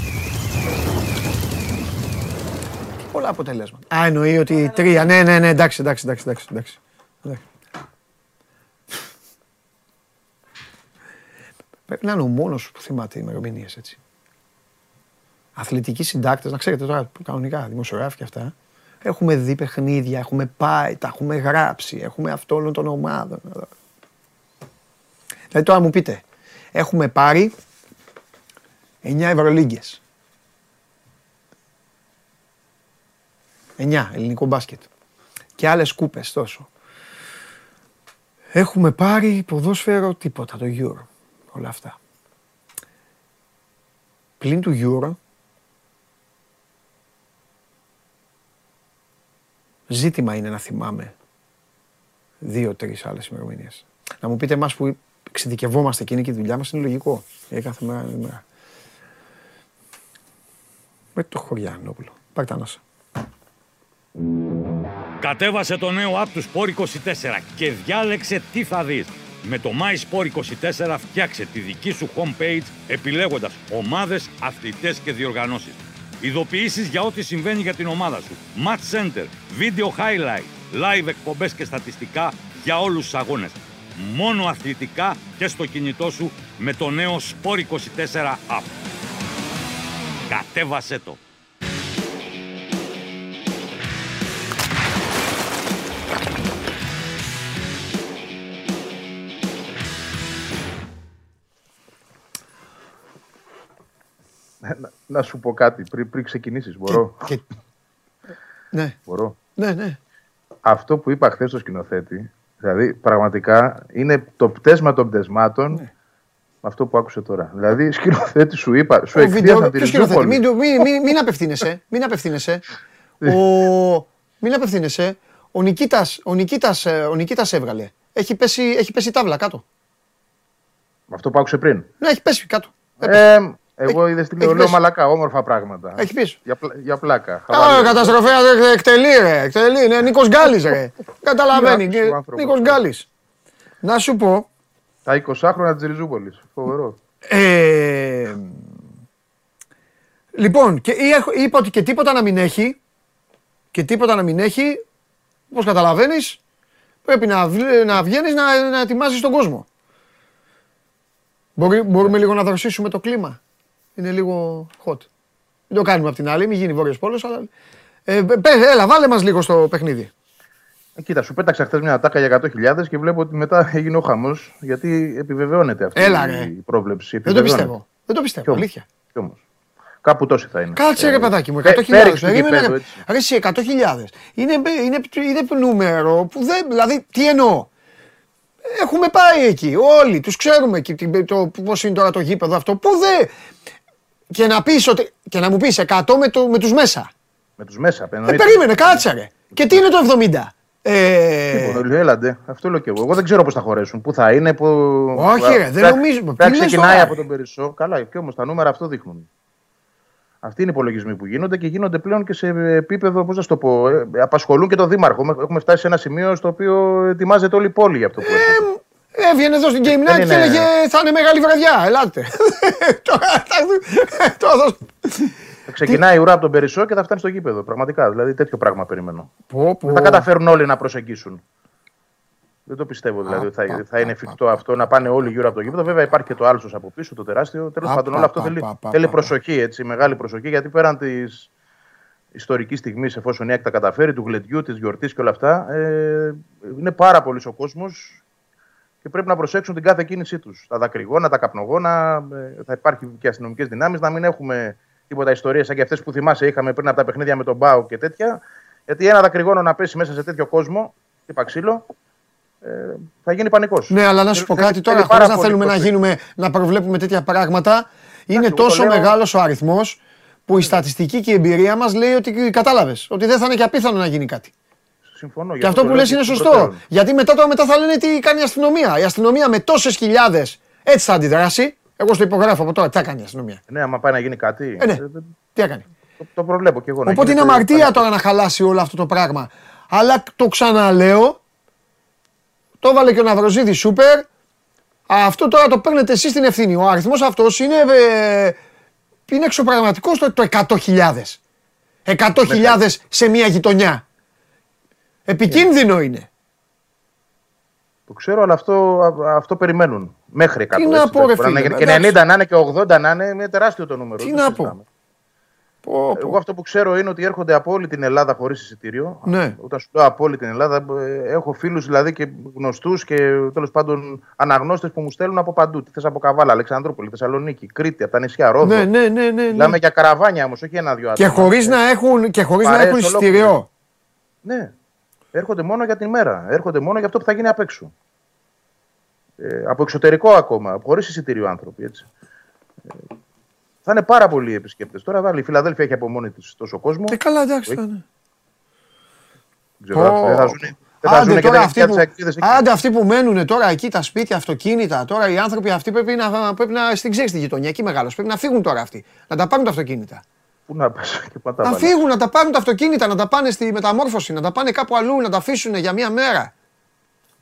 Πολλά αποτελέσματα. Α, εννοεί ότι τρία. Ναι, ναι, ναι, εντάξει, εντάξει, εντάξει. εντάξει, εντάξει. Εντάξει. Πρέπει να είναι ο μόνος που θυμάται ημερομηνίες έτσι. Αθλητικοί συντάκτες, να ξέρετε τώρα, κανονικά δημοσιογράφοι και αυτά. Έχουμε δει παιχνίδια, έχουμε πάει, τα έχουμε γράψει, έχουμε αυτό όλων των ομάδων. Δηλαδή τώρα μου πείτε, έχουμε πάρει 9 Ευρωλίγκες. 9 ελληνικό μπάσκετ. Και άλλες κούπες τόσο. Έχουμε πάρει ποδόσφαιρο τίποτα, το Euro. Όλα αυτά. Πλην του Euro, ζήτημα είναι να θυμάμαι δύο-τρεις άλλες ημερομηνίες. Να μου πείτε εμάς που εξειδικευόμαστε και είναι και η δουλειά μας, είναι λογικό. Για κάθε μέρα είναι μέρα. Με το Χωριανόπουλο. Πάρτε ανάσα. Κατέβασε το νέο app του Sport 24 και διάλεξε τι θα δεις. Με το MySport24 φτιάξε τη δική σου homepage επιλέγοντας ομάδες, αθλητές και διοργανώσεις. Ειδοποιήσεις για ό,τι συμβαίνει για την ομάδα σου. Match Center, Video Highlight, Live εκπομπές και στατιστικά για όλους τους αγώνες. Μόνο αθλητικά και στο κινητό σου με το νέο Sport24 app. Κατέβασέ το! Να, να σου πω κάτι πριν, πριν ξεκινήσεις. Μπορώ; Και... Ναι, Μπορώ; ναι, ναι. Αυτό που είπα χθες στο σκηνοθέτη, δηλαδή πραγματικά είναι το πτέσμα των πτεσμάτων Ναι. με αυτό που άκουσε τώρα. Δηλαδή, σκηνοθέτη σου είπα, σου Ο βίντεο, εκθίασαν τη ποιος σκηνοθέτη, Ριζούπολη. μην, του- μην, μην, μην απευθύνεσαι, μην απευθύνεσαι. Ο, μην απευθύνεσαι. Ο Νικήτας, ο Νικήτας, ε, ο Νικήτας έβγαλε. Έχει πέσει, έχει πέσει τάβλα κάτω. Αυτό που άκουσε πριν. Ναι, έχει πέσει κάτω. Ε, εγώ Έχει- είδες στην έχει λέω πέσει. μαλακά, όμορφα πράγματα. Έχει πέσει. Για, πλα- για πλάκα. Α, χαβαλέ. καταστροφέα ε, εκτελεί ρε, εκτελεί. Είναι Νίκος Γκάλης ρε. Καταλαβαίνει. Τι άκουσε ο και- άνθρωπος. Νίκος Γκάλης. Να σου πω, Τα 20 χρόνια της Ριζούπολης. Φοβερό. Ε, λοιπόν, και έχω- είπα ότι και τίποτα να μην έχει, και τίποτα να μην έχει, όπως καταλαβαίνεις, πρέπει να, βλέ- να βγαίνεις να, να ετοιμάζεις τον κόσμο. Μπορεί, μπορούμε λίγο να δροσίσουμε το κλίμα. Είναι λίγο hot. Δεν το κάνουμε απ' την άλλη, μην γίνει βόρειος πόλος, αλλά... Ε, πες, έλα, βάλε μας λίγο στο παιχνίδι. Ε, κοίτα, σου πέταξα χθες μια ατάκα για 100.000 και βλέπω ότι μετά έγινε ο χαμός γιατί επιβεβαιώνεται αυτή Έλα, η ρε. πρόβλεψη. Δεν το Επιβεβαιώνεται. πιστεύω. Δεν το πιστεύω, Κι όμως; αλήθεια. Κι όμως; Κάπου τόσοι θα είναι. Κάτσε ρε παιδάκι μου, πέ- 100.000. πέριξ του Περίμενε γηπέδου, ρε. έτσι. Ρε εσύ, 100.000. Είναι, είναι, είναι νούμερο που δεν, δηλαδή τι εννοώ; Έχουμε πάει εκεί, όλοι, τους ξέρουμε και την- το, πώς είναι τώρα το γήπεδο αυτό, που δεν... Και να, πεις ότι, και να μου πεις 100 με, το, με τους μέσα. Με τους μέσα. Ε, εννοείται. περίμενε, κάτσε ρε. Και τι είναι το 70. Ε, Λοιπόν, λέω, έλαντε, αυτό λέω και εγώ. Εγώ δεν ξέρω πώς θα χωρέσουν. Πού θα είναι, που. Όχι, ρε, δεν Πρέπει- νομίζω. Πρέπει Τι να λες ξεκινάει τώρα, από ρε. τον Περισσό. Καλά, και όμως τα νούμερα αυτό δείχνουν. Αυτοί είναι οι υπολογισμοί που γίνονται και γίνονται πλέον και σε επίπεδο, πώς να σου το πω, ε, απασχολούν και τον Δήμαρχο. Έχουμε- Έχουμε φτάσει σε ένα σημείο στο οποίο ετοιμάζεται όλη η πόλη για αυτό που έρχεται. Έβγαινε εδώ στην Game Night Δεν και είναι- έλεγε θα είναι μεγάλη βραδιά, ελάτε. Τώρα θα- τώρα θα- Θα Ξεκινάει η ουρά από τον Περισσό και θα φτάνει στο γήπεδο. Πραγματικά. Δηλαδή τέτοιο πράγμα περιμένω. Πω, πω. Δεν θα καταφέρουν όλοι να προσεγγίσουν. Δεν το πιστεύω δηλαδή ότι θα, θα είναι εφικτό αυτό να πάνε όλοι γύρω από το γήπεδο. Βέβαια υπάρχει και το άλσος από πίσω, το τεράστιο. Τέλος Α, πάντων, πα, όλο αυτό πα, θέλει, πα, πα, θέλει πα. προσοχή, έτσι, μεγάλη προσοχή. Γιατί πέραν της ιστορικής στιγμής, εφόσον η ΑΕΚ τα καταφέρει, του γλεντιού, της γιορτής και όλα αυτά, ε, είναι πάρα πολύ ο κόσμος και πρέπει να προσέξουν την κάθε κίνησή τους. Τα δακρυγόνα, τα καπνογόνα, ε, θα υπάρχει και αστυνομικές δυνάμεις, να μην έχουμε τίποτα ιστορίες σαν και αυτές που θυμάσαι είχαμε πριν από τα παιχνίδια με τον Μπάου και τέτοια. Γιατί ένα δακρυγόνο να πέσει μέσα σε τέτοιο κόσμο, τύπα ξύλο, ε, θα γίνει πανικός. Ναι, αλλά να σου πω κάτι τώρα, χωρίς να θέλουμε να γίνουμε, να προβλέπουμε τέτοια πράγματα, είναι εγώ το τόσο λέω- μεγάλος ο αριθμός που η στατιστική και η εμπειρία μας λέει ότι κατάλαβες, ότι δεν θα είναι και απίθανο να γίνει κάτι. Συμφωνώ. Και αυτό που λες είναι σωστό. Γιατί μετά τώρα μετά θα λένε τι κάνει η αστυνομία. Η αστυνομία με τόσες χιλιάδες έτσι θα αντιδράσει. Εγώ στο υπογράφω από τώρα. Τι θα κάνει η αστυνομία. Ναι, άμα πάει να γίνει κάτι. Ε, ναι. ε, ε, Τι θα κάνει. το, το προβλέπω κι εγώ. να Οπότε είναι γίνεται αμαρτία πανικός. τώρα να χαλάσει όλο αυτό το πράγμα. Αλλά το ξαναλέω, το έβαλε και ο Ναυροζίδης σούπερ. Αυτό τώρα το παίρνετε εσείς την ευθύνη. Ο αριθμός αυτός είναι, ε, είναι εξωπραγματικός το, το 100.000. 100.000 σε μια γειτονιά. Επικίνδυνο είναι. Το ξέρω, αλλά αυτό, α- αυτό περιμένουν. Μέχρι 100. Τι να έτσι, πω, ρε μπορεί να φίλε, είναι Και εντάξει. 90 να είναι και 80 να είναι, είναι τεράστιο το νούμερο. Τι δεν να συζητάμε. πω. Πω, πω. Εγώ αυτό που ξέρω είναι ότι έρχονται από όλη την Ελλάδα χωρίς εισιτήριο. Ναι. Όταν σου λέω από όλη την Ελλάδα, ε, έχω φίλους δηλαδή και γνωστούς και τέλος πάντων αναγνώστες που μου στέλνουν από παντού. Τι θες από Καβάλα, Αλεξανδρούπολη, Θεσσαλονίκη, Κρήτη, από τα νησιά, Ρόδο. Ναι, ναι, ναι, ναι, Μιλάμε ναι. για καραβάνια όμως, όχι ένα-δυο Και άτομα. χωρίς να έχουν, και χωρίς να Παρέες έχουν ολόκληρες. εισιτήριο. Ναι. Έρχονται μόνο για την μέρα. Έρχονται μόνο για αυτό που θα γίνει απ' έξω. Ε, από εξωτερικό ακόμα, χωρίς εισιτήριο άνθρωποι. Έτσι. Ε, θα είναι πάρα πολλοί επισκέπτες. Τώρα βάλει η Φιλαδέλφια έχει από μόνη της τόσο κόσμο. Ε, καλά, εντάξει. Όχι. θα είναι. Δεν ξέρω, Πω. δεν θα ζουν, δεν θα Άντε ζουν και τώρα τα αυτοί νησιά που, της Αεκτήδες εκεί. άντε αυτοί που μένουν τώρα εκεί τα σπίτια, αυτοκίνητα, τώρα οι άνθρωποι αυτοί πρέπει να, πρέπει να στην ξέρεις τη γειτονιά, εκεί μεγάλος, πρέπει να φύγουν τώρα αυτοί, να τα πάρουν τα αυτοκίνητα. Πού να πας και πατά Να βάλεις. φύγουν, να τα πάρουν τα αυτοκίνητα, να τα πάνε στη μεταμόρφωση, να τα πάνε κάπου αλλού, να τα αφήσουν για μία μέρα.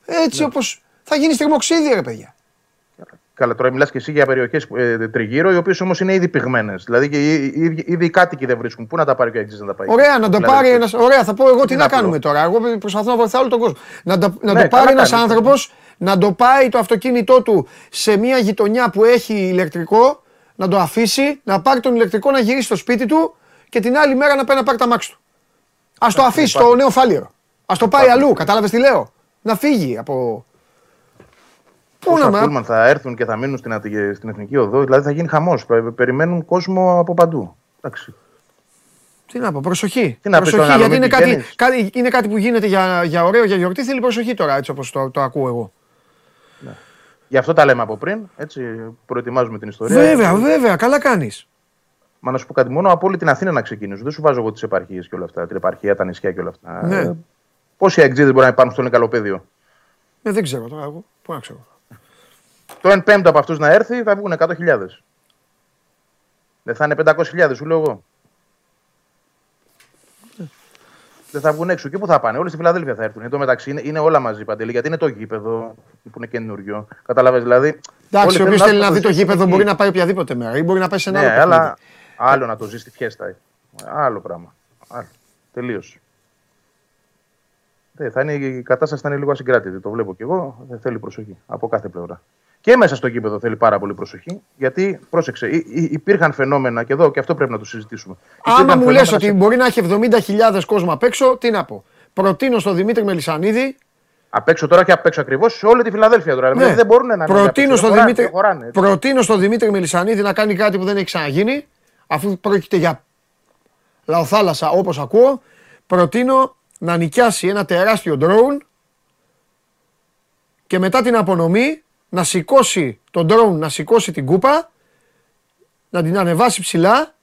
Έτσι όπως θα γίνει στριμοξίδι ρε παιδιά. Καλά, τώρα μιλάς και εσύ για περιοχές ε, τριγύρω, οι οποίες όμως είναι ήδη πυγμένες. Δηλαδή και οι- οι- ήδη, ήδη οι κάτοικοι δεν βρίσκουν. Πού να τα πάρει και ο Αιγτζής να τα πάει; Ωραία, να το Δηλαδή, πάρει ένας, ωραία, θα πω εγώ τι Είναι να απλό. κάνουμε τώρα. Εγώ προσπαθώ να βοηθάω όλο τον κόσμο. Να, το- να Ναι, το πάρει καλά ένας κάνεις. άνθρωπος, να το πάει το αυτοκίνητό του σε μια γειτονιά που έχει ηλεκτρικό, να το αφήσει, να πάρει τον ηλεκτρικό να γυρίσει στο σπίτι του και την άλλη μέρα να πάει να πάρει τα μάξι του. Ας το αφήσει στο νέο φάλιρο. Ας το πάει αλλού, κατάλαβες τι λέω; Να φύγει από... Πού Πού να Πόσα με. πούλμαν θα έρθουν και θα μείνουν στην, Αττική- στην Εθνική Οδό, δηλαδή θα γίνει χαμός. Περιμένουν κόσμο από παντού. Εντάξει. Τι να πω, προσοχή. Τι να πεις προσοχή στον άλλο, γιατί είναι μην κάτι, πηγαίνεις; κάτι, είναι κάτι που γίνεται για, για ωραίο, για γιορτή. Θέλει προσοχή τώρα, έτσι όπως το, το ακούω εγώ. Γι' αυτό τα λέμε από πριν. Έτσι, προετοιμάζουμε την ιστορία. Βέβαια, βέβαια, καλά κάνεις. Μα να σου πω κάτι, μόνο από όλη την Αθήνα να ξεκινήσουν. Δεν σου βάζω εγώ τις επαρχίες και όλα αυτά. Την επαρχία, τα νησιά και όλα αυτά. Ναι. Ε, Πόσοι αεξίδε μπορεί να υπάρχουν στο Νεκαλοπέδιο. Ε, δεν ξέρω τώρα εγώ. Πού να ξέρω. Το 1 πέμπτο από αυτούς να έρθει θα βγουν 100.000. Δεν θα είναι 500.000, σου λέω εγώ. Δεν θα βγουν έξω. Και πού θα πάνε, όλοι στη Φιλαδέλφια θα έρθουν. Εν τω μεταξύ είναι, είναι όλα μαζί παντελή, γιατί είναι το γήπεδο που είναι καινούριο. Καταλαβες δηλαδή. Εντάξει, όλοι όποιος θέλουν θέλει να δει το ζήσει γήπεδο εκεί. μπορεί να πάει οποιαδήποτε μέρα ή μπορεί να πάει σε ένα Ναι, άλλο παιχνίδι. αλλά άλλο να το ζεις στη φιέστα. Άλλο πράγμα. Άλλο. Τελείω. Ναι, θα είναι, η κατάσταση θα είναι λίγο ασυγκράτητη. Το βλέπω κι εγώ. Δεν θέλει προσοχή από κάθε πλευρά. Και μέσα στο γήπεδο θέλει πάρα πολύ προσοχή. Γιατί, πρόσεξε, υ- υ- υπήρχαν φαινόμενα και εδώ και αυτό πρέπει να το συζητήσουμε. Άμα Υπήρχαν μου λες φαινόμενα ότι σε- μπορεί να έχει 70.000 κόσμο απ' έξω, τι να πω. Προτείνω στον Δημήτρη Μελισανίδη Απ' έξω τώρα και απ' έξω ακριβώς σε όλη τη Φιλαδέλφια τώρα. Ναι. Δηλαδή δεν μπορούν να είναι. απ' έξω, Προτείνω δεν στον χωράνε, Δημήτρη, δεν χωράνε, έτσι. προτείνω στον Δημήτρη Μελισανίδη να κάνει κάτι που δεν έχει ξαναγίνει, αφού πρόκειται για λαοθάλασσα όπως ακούω, προτείνω να νοικιάσει ένα τεράστιο drone και μετά την απονομή να σηκώσει τον drone, να σηκώσει την κούπα, να την ανεβάσει ψηλά,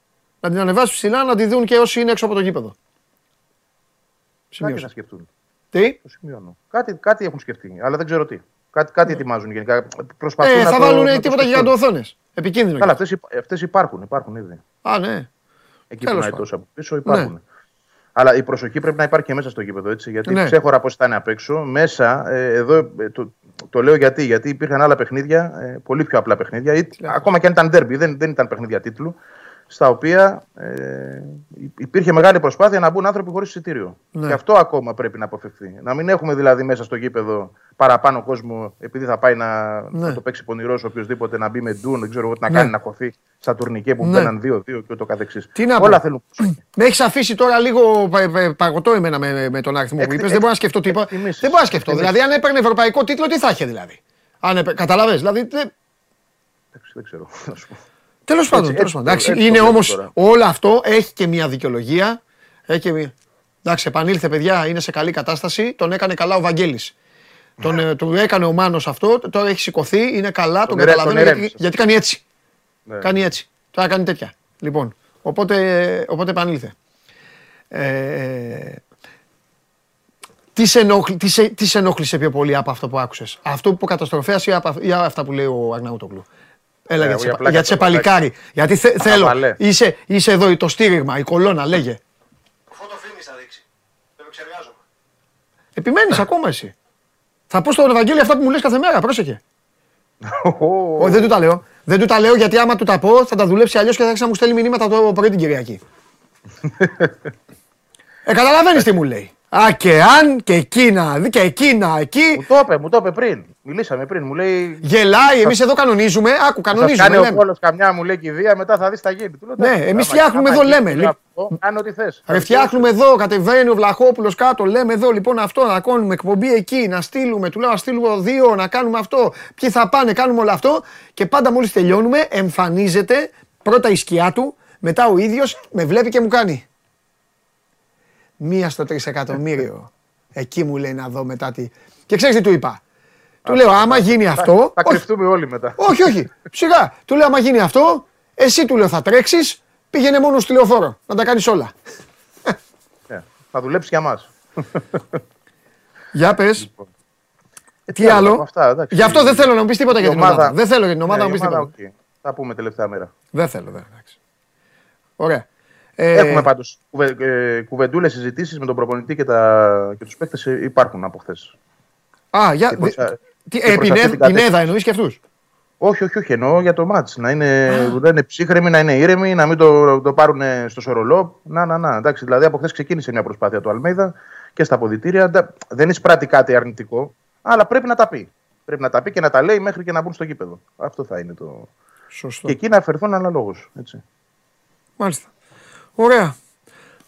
να την ανεβάσει ψηλά, να τη δουν και όσοι είναι έξω από το γήπεδο. Κάτι Σημείωσα. να σκεφτούν. Τι; Το σημειώνω. Κάτι, κάτι έχουν σκεφτεί, αλλά δεν ξέρω τι. Κάτι, κάτι ετοιμάζουν γενικά. Προσπαθούν Ναι. Ε, να θα το- βάλουν να το τίποτα σκεφτούν. γιγαντοοθόνες. Επικίνδυνο. Καλά, και αυτό. αυτές, αυτές υπάρχουν, υπάρχουν ήδη. Α, ναι. Εκεί Τέλος που είναι πάντων. τόσο από πίσω υπάρχουν. Αλλά η προσοχή πρέπει να υπάρχει και μέσα στο γήπεδο. Έτσι, γιατί Ναι. ξέχωρα πώς θα είναι απ' έξω, μέσα, ε, εδώ ε, το, το λέω γιατί, γιατί υπήρχαν άλλα παιχνίδια, ε, πολύ πιο απλά παιχνίδια, ή, ακόμα και αν ήταν ντέρμπι, δεν, δεν ήταν παιχνίδια τίτλου, στα οποία ε, υπήρχε μεγάλη προσπάθεια να μπουν άνθρωποι χωρίς εισιτήριο. Ναι. Και αυτό ακόμα πρέπει να αποφευθεί. Να μην έχουμε δηλαδή μέσα στο γήπεδο παραπάνω κόσμο, επειδή θα πάει να, Ναι. να το παίξει πονηρός οποιοδήποτε, να μπει με ντουν, δεν ξέρω εγώ τι να Ναι. κάνει, να χωθεί στα τουρνικέ που Ναι. μπαίναν 2-2 και ούτω καθεξής. Τι να πω. Όλα θέλουν προσοχή. Με έχεις αφήσει τώρα λίγο πα- πα- παγωτό εμένα με, με τον αριθμό που Εκ- είπες. Δεν μπορώ να σκεφτώ τίποτα. εκτιμήσεις. Δεν μπορώ να σκεφτώ. Εκτιμήσεις. Δηλαδή, αν έπαιρνε ευρωπαϊκό τίτλο, τι θα είχε δηλαδή; Αν έπαιρνε, καταλαβες, δηλαδή. δεν- Εντάξει, δεν ξέρω. να σου πω. Τέλος πάντων. έτσι τέλος το- πάντων. Εντάξει, έτσι το είναι βλέπω όμως τώρα. όλο αυτό έχει και μια δικαιολογία. Έχει και μια... Εντάξει, επανήλθε παιδιά, είναι σε καλή κατάσταση. Τον έκανε καλά ο Βαγγέλης. Τον, ε, του έκανε ο Μάνος αυτό, τώρα έχει σηκωθεί, είναι καλά, τον, ηρε- καταλαβαίνω τον γιατί, ηρέμησε. γιατί κάνει έτσι. Ναι. Κάνει έτσι. Τώρα κάνει τέτοια. Λοιπόν, οπότε, οπότε επανήλθε. Ε, τι, σε ενόχλη- τι, σε, τι σε ενόχλησε πιο πολύ από αυτό που άκουσες; Αυτό που είπε ο καταστροφέας ή, από- ή αυτά που λέει ο Αγναούτογλου; Έλα Ε, για, τις για επα- πλάκα για τις το επαλικάρι. Γιατί θε- θέλω. βαλέ. Είσαι, είσαι εδώ το στήριγμα, η κολόνα, λέγε. Φωτοφίλμη θα δείξει. Το επεξεργάζομαι. Επιμένεις ακόμα εσύ. Θα πω στον Ευαγγέλιο αυτά που μου λες κάθε μέρα, πρόσεχε. Όχι, δεν του τα λέω. Δεν του τα λέω γιατί άμα του τα πω θα τα δουλέψει αλλιώς και θα άρχισε να μου στέλνει μηνύματα το πρωί την Κυριακή. ε, καταλαβαίνεις τι μου λέει. Α, και αν και εκείνα, δει και εκείνα, εκεί. Μου το είπε, μου το είπε πριν. Μιλήσαμε πριν. Μου λέει. Γελάει, εμείς εδώ κανονίζουμε. Άκου, Θα κανονίζουμε. κάνει ο λέμε. πόλο καμιά, μου λέει κηδεία, μετά θα δεις τα γίνει. Του λέω, Ναι, εντάξει, εμείς άμα- φτιάχνουμε άμα εδώ, γίνει, λέμε, λέω, λοιπόν. αυτό, Κάνε ό,τι θες. Ρε, φτιάχνουμε εδώ, κατεβαίνει ο Βλαχόπουλος κάτω. Λέμε εδώ λοιπόν αυτό, να κάνουμε εκπομπή εκεί, να στείλουμε. Του λέω να στείλουμε δύο, να κάνουμε αυτό. Ποιοι θα πάνε, κάνουμε όλο αυτό. Και πάντα μόλις τελειώνουμε, εμφανίζεται πρώτα η σκιά του, μετά ο ίδιος με βλέπει και μου κάνει. Μία στο τρισεκατομμύριο. Εκεί μου λέει να δω μετά τι. Και ξέρεις τι του είπα; Του λέω, άμα γίνει αυτό. Θα όχι, κρυφτούμε όλοι μετά. όχι, όχι. Σιγά. Του λέω, άμα γίνει αυτό, εσύ του λέω θα τρέξεις, πήγαινε μόνος στη λεωφόρο. Να τα κάνεις όλα. Ναι, Θα δουλέψει για μας. Για πες. Ε, Τι άλλο. Αυτά, εντάξει. Γι' αυτό δεν θέλω να μου πεις τίποτα Η για την ομάδα. Δεν θέλω για την ομάδα Ναι, να μου η πεις τίποτα. οκ. Θα πούμε τελευταία μέρα. Δεν θέλω, δεν. εντάξει. Ωραία. Ε, Έχουμε πάντως κουβε, ε, κουβεντούλες συζητήσεις με τον προπονητή και, τα, και τους παίκτες υπάρχουν από χθες. Α, για. και προς- δι- τι, και ε, προς Πινέδα- αυτή την κατεύθυνση. Πινέδα εννοείς και αυτούς; Όχι, όχι, όχι. Εννοώ για το ματς. Να είναι, να είναι ψύχραιμοι, να είναι ήρεμοι, να μην το, το πάρουν στο σορολόπ. Να, να, να. Εντάξει, δηλαδή από χθες ξεκίνησε μια προσπάθεια του Αλμέιδα και στα αποδητήρια. Ντα- Δεν εισπράττει κάτι αρνητικό, αλλά πρέπει να τα πει. Πρέπει να τα πει και να τα λέει μέχρι και να μπουν στο γήπεδο. Αυτό θα είναι το. Σωστό. Και εκεί να αφαιρθούν αναλόγως. Μάλιστα. Ωραία.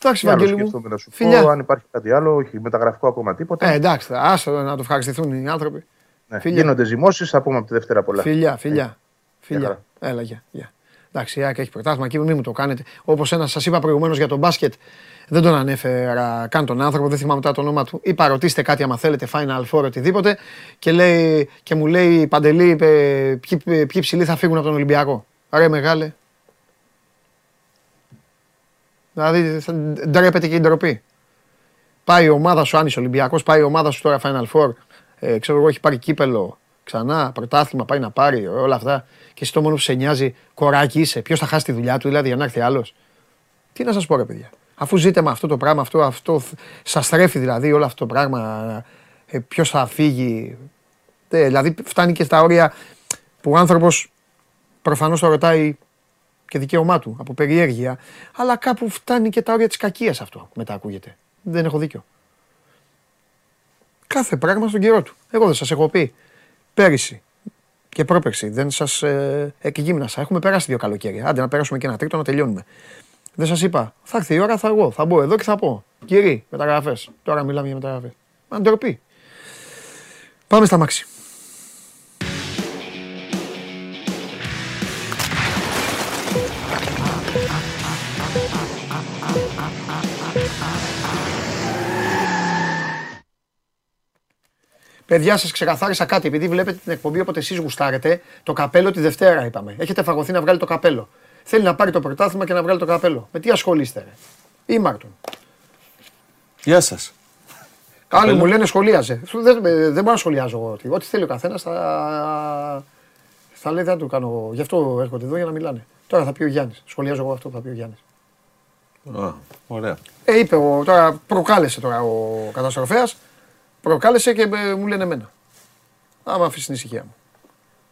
Εντάξει, Τι άλλο Βαγγέλη μου. σκέφτομαι να σου Φιλιά. πω, αν υπάρχει κάτι άλλο, όχι μεταγραφικό ακόμα τίποτα. Ε, εντάξει, θα- άσο να το ευχαριστηθούν οι άνθρωποι. Ναι. Φιλιά. Γίνονται ζυμώσεις, θα πούμε από τη Δευτέρα πολλά. Φιλιά, φιλιά. Γεια Φιλιά. χαρά. Έλα, γεια. γεια. Εντάξει, η ΑΕΚ έχει πρωτάθλημα και μην μου το κάνετε. Όπως ένας σας είπα προηγουμένως για τον μπάσκετ, δεν τον ανέφερα καν τον άνθρωπο, δεν θυμάμαι τώρα το όνομα του. Είπα ρωτήστε κάτι άμα θέλετε, Final Four, οτιδήποτε. Και, λέει, και μου λέει Παντελή, ε, ποιοι, ποιοι ψηλοί θα φύγουν από τον Ολυμπιακό. Ρε μεγάλε. Δηλαδή θα ντρέπεται και η ντροπή. Πάει η ομάδα σου, αν είσαι Ολυμπιακός, πάει η ομάδα σου τώρα Final Four. Ε, ξέρω εγώ, έχει πάρει κύπελο ξανά, πρωτάθλημα πάει να πάρει, όλα αυτά. Και εσύ το μόνο που σε νοιάζει, κοράκι είσαι. Ποιος θα χάσει τη δουλειά του, δηλαδή, για να έρθει άλλος. Τι να σας πω, ρε παιδιά. Αφού ζείτε με αυτό το πράγμα, αυτό, αυτό σας στρέφει δηλαδή όλο αυτό το πράγμα. Ε, Ποιος θα φύγει. Ε, δηλαδή, φτάνει και στα όρια που ο άνθρωπος προφανώς το ρωτάει και δικαίωμά του από περιέργεια. Αλλά κάπου φτάνει και τα όρια της κακίας αυτό μετά ακούγεται. Δεν έχω δίκιο. Κάθε πράγμα στον καιρό του. Εγώ δεν σας έχω πει πέρυσι και πρόπερσι. Δεν σας ε, εκγύμνασα. Έχουμε περάσει δύο καλοκαίρια. Άντε να περάσουμε και ένα τρίτο να τελειώνουμε. Δεν σας είπα. Θα έρθει η ώρα, θα εγώ. Θα μπω εδώ και θα πω. Κύριοι, μεταγραφές. Τώρα μιλάμε για μεταγραφές. Μα ντροπή. Πάμε στα μάξι. Παιδιά, σας ξεκαθάρισα κάτι. Επειδή βλέπετε την εκπομπή όποτε εσείς γουστάρετε, το καπέλο τη Δευτέρα είπαμε. Έχετε φαγωθεί να βγάλει το καπέλο. Θέλει να πάρει το πρωτάθλημα και να βγάλει το καπέλο. Με τι ασχολείστε, ρε; Ήμαρτον. Γεια σας. Άλλοι μου λένε σχολίαζε. Δεν, δεν μπορώ να σχολιάζω εγώ. Ό,τι- Ό,τι θέλει ο καθένας θα. Θα λέει δεν του κάνω. εγώ. Γι' αυτό έρχονται εδώ για να μιλάνε. Τώρα θα πει ο Γιάννης. Σχολιάζω εγώ αυτό που θα πει ο Γιάννης. Ωραία. Ε, είπε ο, τώρα, προκάλεσε τώρα ο καταστροφέας. Προκάλεσε και ε, μου λένε εμένα. Άμα αφήσεις την ησυχία μου.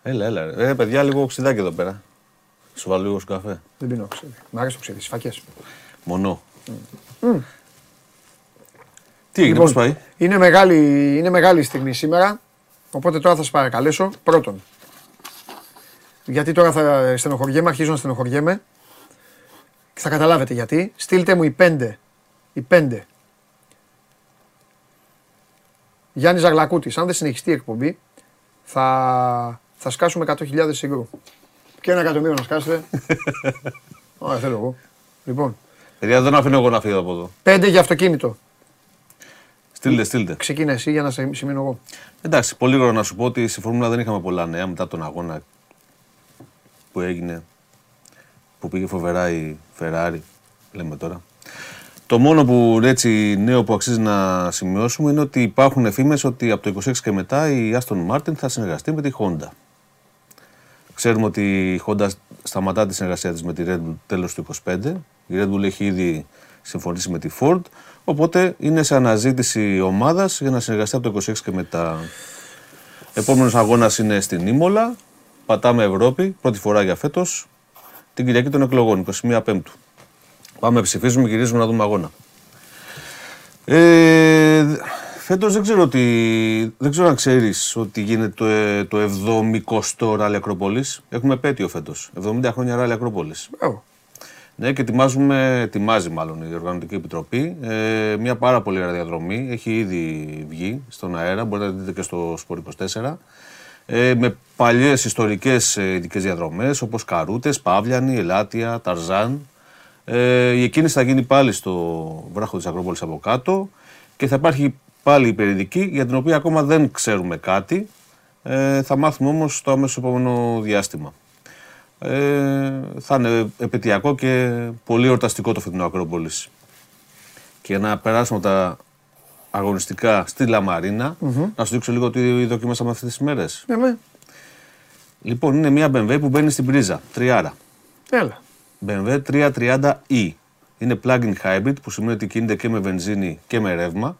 Έλα, έλα. Ρε, Ε, παιδιά, λίγο οξυδάκι εδώ πέρα. Σου βάλω λίγο στο καφέ. Δεν πίνω ξύδι. Μ' αρέσει το ξύδι, φακές. Μονό. Τι έγινε, πώς πάει; Είναι μεγάλη, είναι μεγάλη στιγμή σήμερα. Οπότε τώρα θα σα παρακαλέσω. Πρώτον, γιατί τώρα θα στενοχωριέμαι, αρχίζω να στενοχωριέμαι. Και θα καταλάβετε γιατί. Στείλτε μου οι πέντε. Οι πέντε. Γιάννης Ζαγλακούτης, αν δεν συνεχιστεί η εκπομπή, θα, θα σκάσουμε 100.000 συγκρού. Και ένα εκατομμύριο να σκάσετε. Ωραία, θέλω εγώ. Λοιπόν, Παιδιά, δεν αφήνω εγώ να φύγω από εδώ. πέντε για αυτοκίνητο. Στείλτε, στείλτε. Ξεκίνα εσύ για να σε σημείνω εγώ. Εντάξει, πολύ γρήγορα να σου πω ότι στη Φόρμουλα δεν είχαμε πολλά νέα μετά τον αγώνα που έγινε, που πήγε φοβερά η Ferrari, λέμε τώρα. Το μόνο που έτσι νέο που αξίζει να σημειώσουμε είναι ότι υπάρχουν εφήμες ότι από το 26 και μετά η Aston Martin θα συνεργαστεί με τη Honda. Ξέρουμε ότι η Honda σταματά τη συνεργασία της με τη Red Bull τέλος του 25. Η Red Bull έχει ήδη συμφωνήσει με τη Ford. Οπότε είναι σε αναζήτηση ομάδας για να συνεργαστεί από το 26 και μετά. Επόμενος αγώνας είναι στην Ήμολα. Πατάμε Ευρώπη, πρώτη φορά για φέτος. Την Κυριακή των εκλογών, 21 Πέμπτου. Πάμε, ψηφίζουμε, γυρίζουμε να δούμε αγώνα. Ε, φέτος δεν ξέρω, τι, δεν ξέρω αν ξέρεις ότι γίνεται το, ε, το 70ο ράλι Ακρόπολης. Έχουμε επέτειο φέτος. 70 χρόνια ράλι Ακρόπολης. Μπράβο. Ναι, και ετοιμάζουμε, ετοιμάζει μάλλον η Οργανωτική Επιτροπή ε, μια πάρα πολύ ωραία διαδρομή. Έχει ήδη βγει στον αέρα, μπορείτε να τη δείτε και στο Σπορ 24. Ε, με παλιές ιστορικές ε, ειδικές διαδρομές όπως Καρούτες, Παύλιανη, Ελάτια, Ταρζάν. Ε, η εκκίνηση θα γίνει πάλι στο βράχο της Ακρόπολης από κάτω και θα υπάρχει πάλι η περιδική για την οποία ακόμα δεν ξέρουμε κάτι. Ε, θα μάθουμε όμως το αμέσως επόμενο διάστημα. Ε, θα είναι επαιτειακό και πολύ εορταστικό το φετινό Ακρόπολης. Και για να περάσουμε τα αγωνιστικά στη Λαμαρίνα, να σου δείξω λίγο τι δοκιμάσαμε αυτές τις μέρες. Ναι, με. Λοιπόν, είναι μια BMW που μπαίνει στην πρίζα, τριάρα. Έλα. BMW 330e. Είναι plug-in hybrid που σημαίνει ότι κινείται και με βενζίνη και με ρεύμα.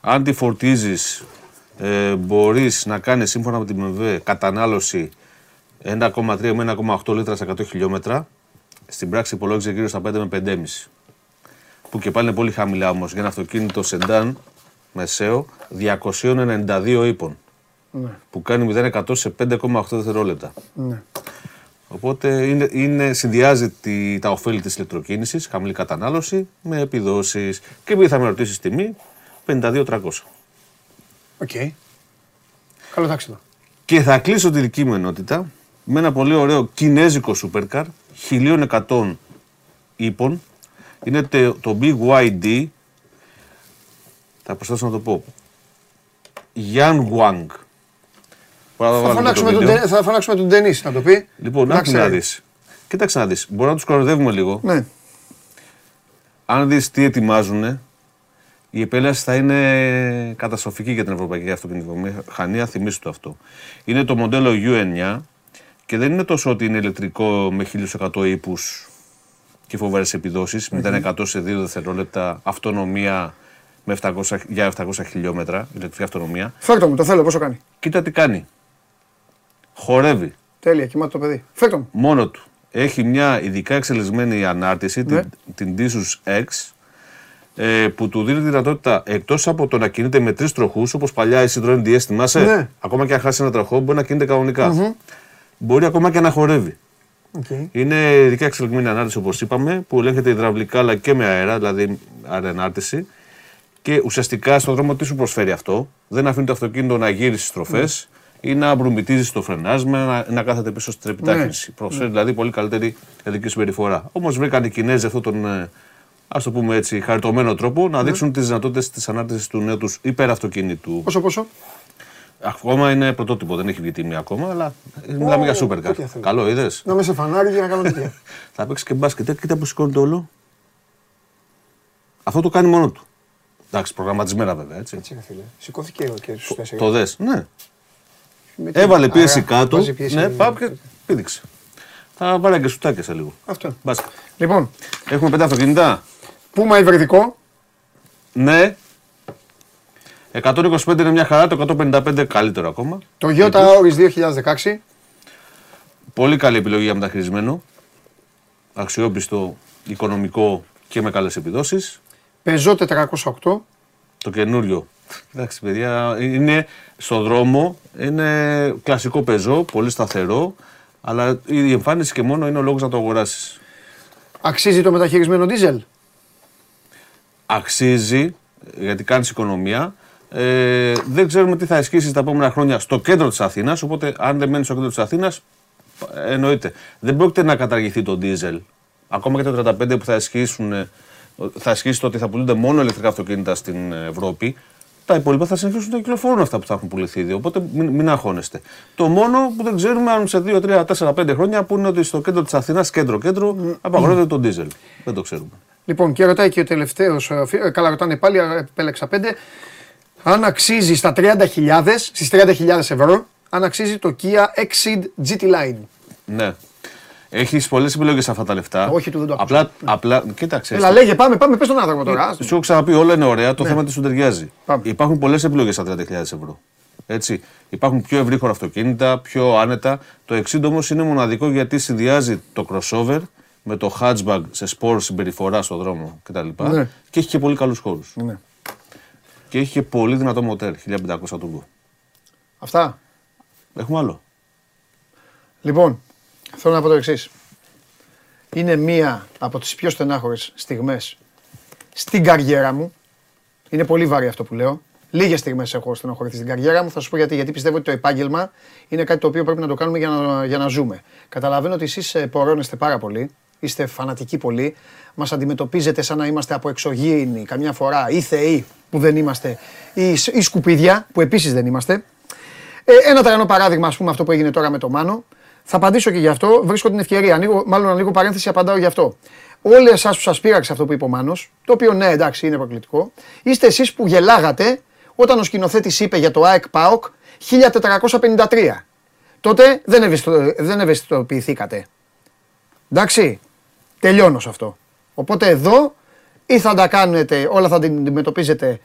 Αν τη φορτίζεις ε, μπορείς να κάνεις σύμφωνα με την BMW κατανάλωση 1,3 με 1,8 λίτρα σε 100 χιλιόμετρα. Στην πράξη υπολόγιζε γύρω στα 5 με 5,5. Που και πάλι είναι πολύ χαμηλά όμως για ένα αυτοκίνητο σεντάν μεσαίο 292 ίππων. Ναι. Που κάνει 0-100 σε 5,8 δευτερόλεπτα. Ναι. Οπότε είναι, είναι, συνδυάζει τη, τα οφέλη της ηλεκτροκίνησης, χαμηλή κατανάλωση, με επιδόσεις. Και επειδή θα με ρωτήσεις τιμή, 52-300. Οκ. Καλό τάξινο. Και θα κλείσω τη δική μου ενότητα με ένα πολύ ωραίο κινέζικο supercar 1100 ύπων. Είναι τε- το BYD. Θα προσπαθήσω να το πω. Yan Wang. Μπορώ να Θα βάλω και φωνάξουμε, το τον, βίντεο. Τε- θα φωνάξουμε τον Ντενίς να το πει. Λοιπόν, Να άκου να ξέρει. δεις. Κοίταξε να δεις. Μπορεί να τους κοροϊδεύουμε λίγο. Ναι. Αν δεις τι ετοιμάζουν, η επέλαση θα είναι καταστροφική για την ευρωπαϊκή αυτοκινητοβιομηχανία. Θυμήσου το αυτό. Είναι το μοντέλο U9 και δεν είναι τόσο ότι είναι ηλεκτρικό με 1100 ύπους και φοβερές επιδόσεις, 0-100 σε 2 δευτερόλεπτα, αυτονομία με 700, για 700 χιλιόμετρα, ηλεκτρική αυτονομία. Φέρτο μου, το θέλω, πόσο κάνει. Κοίτα τι κάνει. Χορεύει Τέλεια, κοιμάται το παιδί. Φέρτο μου. μόνο του. Έχει μια ειδικά εξελισμένη ανάρτηση, Ναι. την, την Disus X, ε, που του δίνει τη δυνατότητα εκτός από το να κινείται με τρεις τροχούς, όπως παλιά η Citroën DS, θυμάσαι. Ναι. Ακόμα και αν χάσει ένα τροχό, μπορεί να κινείται κανονικά. Μπορεί ακόμα και να χορεύει. Okay. Είναι ειδικά εξελιγμένη ανάρτηση, όπως είπαμε, που ελέγχεται υδραυλικά αλλά και με αέρα, δηλαδή ανάρτηση. Και ουσιαστικά στον δρόμο τι σου προσφέρει αυτό, δεν αφήνει το αυτοκίνητο να γύρει στις στροφέ ή να μπρουμητίζει στο φρενάσμα, να, να κάθεται πίσω στην επιτάχυνση. Προσφέρει δηλαδή πολύ καλύτερη ειδική συμπεριφορά. Όμως βρήκαν οι Κινέζοι αυτόν τον, ας το πούμε έτσι, χαριτωμένο τρόπο να δείξουν τις δυνατότητες της ανάρτησης του νέου τους υπεραυτοκίνητου. Πόσο, πόσο; Ακόμα είναι πρωτότυπο, δεν έχει βγει τιμή ακόμα, αλλά μιλάμε για supercar. τέτοια θέλω. Καλό, είδες; Να είμαι σε φανάρι για να κάνω τέτοια. Θα παίξεις και μπάσκετ. Ε, Κοίτα που σηκώνεται όλο. Αυτό το κάνει μόνο του. Εντάξει, προγραμματισμένα βέβαια έτσι. Έτσι, ρε φίλε. Σηκώθηκε ο και στου τέσσερι. Το δες. Ναι. Με τι- Έβαλε πίεση Άρα, κάτω. βάζει πίεση. Ναι, πάμε και πήδηξε. Θα βάλει και σουτάκια σε λίγο. Αυτό. Μπάσκετ. Λοιπόν, Έχουμε πέντε αυτοκίνητα. πούμα υβριδικό. Ναι. 125 είναι μια χαρά, το 155 καλύτερο ακόμα. Το Toyota Auris 2016. Πολύ καλή επιλογή για μεταχειρισμένο. Αξιόπιστο, οικονομικό και με καλές επιδόσεις. Peugeot 408. Το καινούριο. Εντάξει, παιδιά, είναι στο δρόμο, είναι κλασικό πεζό, πολύ σταθερό, αλλά η εμφάνιση και μόνο είναι ο λόγος να το αγοράσεις. Αξίζει το μεταχειρισμένο diesel. Αξίζει, γιατί κάνεις οικονομία. Ε, δεν ξέρουμε τι θα ισχύσει τα επόμενα χρόνια στο κέντρο της Αθήνας, οπότε αν δεν μένεις στο κέντρο της Αθήνας, εννοείται. Δεν πρόκειται να καταργηθεί το diesel. Ακόμα και το 35 που θα ισχύσουν, ε, θα ισχύσει το ότι θα πουλούνται μόνο ηλεκτρικά αυτοκίνητα στην Ευρώπη. Τα υπόλοιπα θα συνεχίσουν να κυκλοφορούν αυτά που θα έχουν πουληθεί ήδη. Οπότε μην, μην αγχώνεστε. Το μόνο που δεν ξέρουμε αν σε 2, 3, 4, 5 χρόνια που είναι ότι στο κέντρο της Αθήνα, κέντρο-κέντρο, απαγορεύεται το diesel. Δεν το ξέρουμε. Λοιπόν, και ρωτάει και ο τελευταίος. Καλά, ρωτάνε πάλι, α, επέλεξα πέντε. Αν αξίζει στα 30.000, στις 30.000 ευρώ, αν αξίζει το Kia Exceed GT Line. Ναι. Έχεις πολλές επιλογές αυτά τα λεφτά. Όχι, του δεν το Απλά, απλά κοίταξε. Έλα, λέγε, πάμε, πάμε, πες τον άνθρωπο τώρα. άστο. Σου έχω ξαναπεί, όλα είναι ωραία. Το θέμα τι σου ταιριάζει. Πάμε. Υπάρχουν πολλές επιλογές στα 30.000 ευρώ. Έτσι. Υπάρχουν πιο ευρύχωρα αυτοκίνητα, πιο άνετα. Το 60 όμως είναι μοναδικό γιατί συνδυάζει το crossover με το hatchback σε sport συμπεριφορά στο δρόμο κτλ. Ναι. Και έχει και πολύ καλούς χώρους. Ναι. Και έχει και πολύ δυνατό μοτέρ, 1500 turbo. Αυτά. Έχουμε άλλο. Λοιπόν, θέλω να πω το εξής. Είναι μία από τις πιο στενάχωρες στιγμές στην καριέρα μου. Είναι πολύ βαρύ αυτό που λέω. Λίγες στιγμές έχω στενοχωρηθεί στην καριέρα μου. Θα σου πω γιατί. Γιατί πιστεύω ότι το επάγγελμα είναι κάτι το οποίο πρέπει να το κάνουμε για να, για να ζούμε. Καταλαβαίνω ότι εσείς ε, πορώνεστε πάρα πολύ. Είστε φανατικοί πολύ. Μας αντιμετωπίζετε σαν να είμαστε από εξωγήινοι καμιά φορά ή θεοί που δεν είμαστε ή, σ- ή σκουπίδια που επίσης δεν είμαστε. Ε, ένα τραγανό παράδειγμα, ας πούμε, αυτό που έγινε τώρα με το Μάνο. Θα απαντήσω και γι' αυτό. Βρίσκω την ευκαιρία. Ανοίγω, μάλλον ανοίγω παρένθεση, απαντάω γι' αυτό. Όλοι εσάς που σας πείραξε αυτό που είπε ο Μάνος, το οποίο ναι, εντάξει, είναι προκλητικό, είστε εσείς που γελάγατε όταν ο σκηνοθέτης είπε για το ΑΕΚ ΠΑΟΚ 1453. Τότε δεν, ευαισθητο- δεν ευαισθητοποιηθήκατε. Εντάξει, τελειώνω σε αυτό. Οπότε εδώ ή θα τα κάνετε, όλα θα την αντιμετωπίζετε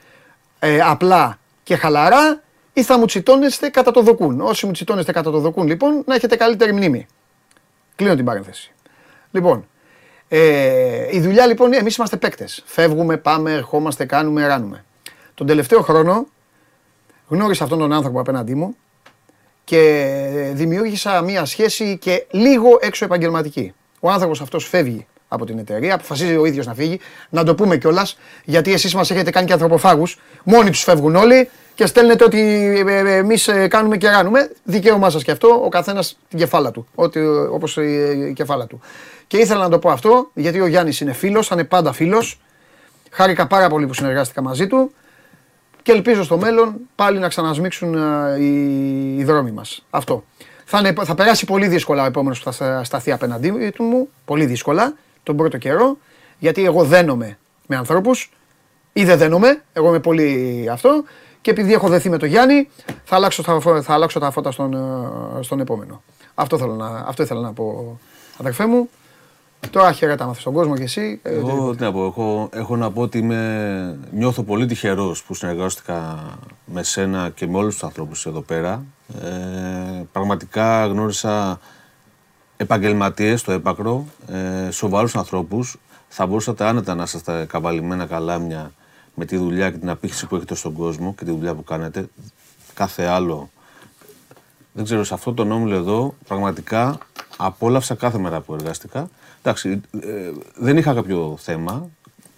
ε, απλά και χαλαρά ή θα μου τσιτώνεστε κατά το δοκούν. Όσοι μου τσιτώνεστε κατά το δοκούν λοιπόν να έχετε καλύτερη μνήμη. Κλείνω την παρένθεση. Λοιπόν, ε, η δουλειά λοιπόν, εμείς είμαστε παίκτες. Φεύγουμε, πάμε, ερχόμαστε, κάνουμε, ράνουμε. Τον τελευταίο χρόνο γνώρισα αυτόν τον άνθρωπο απέναντί μου και δημιούργησα μία σχέση και λίγο έξω επαγγελματική. Ο άνθρωπος αυτός φεύγει από την εταιρεία, αποφασίζει ο ίδιος να φύγει. Να το πούμε κιόλας, γιατί εσείς μας έχετε κάνει και ανθρωποφάγους. Μόνοι τους φεύγουν όλοι και στέλνετε ότι εμείς κάνουμε και ράνουμε. Δικαίωμά σας και αυτό, ο καθένας την κεφάλα του. Όπως η κεφάλα του. Και ήθελα να το πω αυτό, γιατί ο Γιάννης είναι φίλος, θα είναι πάντα φίλος. Χάρηκα πάρα πολύ που συνεργάστηκα μαζί του και ελπίζω στο μέλλον πάλι να ξανασμίξουν ε, οι, οι δρόμοι μας. Αυτό. Θα, είναι, θα περάσει πολύ δύσκολα ο επόμενος που θα σταθεί απέναντί του μου. Πολύ δύσκολα τον πρώτο καιρό. Γιατί εγώ δένομαι με ανθρώπους ή δεν δένομαι. Εγώ είμαι πολύ αυτό. Και επειδή έχω δεθεί με τον Γιάννη, θα αλλάξω τα, θα αλλάξω τα φώτα στον, ε, στον επόμενο. Αυτό, θέλω να, αυτό ήθελα να πω, αδερφέ μου. Τώρα χαιρέτα μάθει στον κόσμο και εσύ. Ε, Εγώ τι να πω, έχω, έχω να πω ότι είμαι, νιώθω πολύ τυχερός που συνεργάστηκα με σένα και με όλους τους ανθρώπους εδώ πέρα. Ε, πραγματικά γνώρισα επαγγελματίες στο έπακρο, ε, σοβαρούς ανθρώπους. Θα μπορούσατε άνετα να είσαστε καβαλημένα καλάμια με τη δουλειά και την απήχηση που έχετε στον κόσμο και τη δουλειά που κάνετε. Κάθε άλλο. Δεν ξέρω, σε αυτό το όμιλο εδώ πραγματικά απόλαυσα κάθε μέρα που εργάστηκα. Εντάξει, ε, δεν είχα κάποιο θέμα.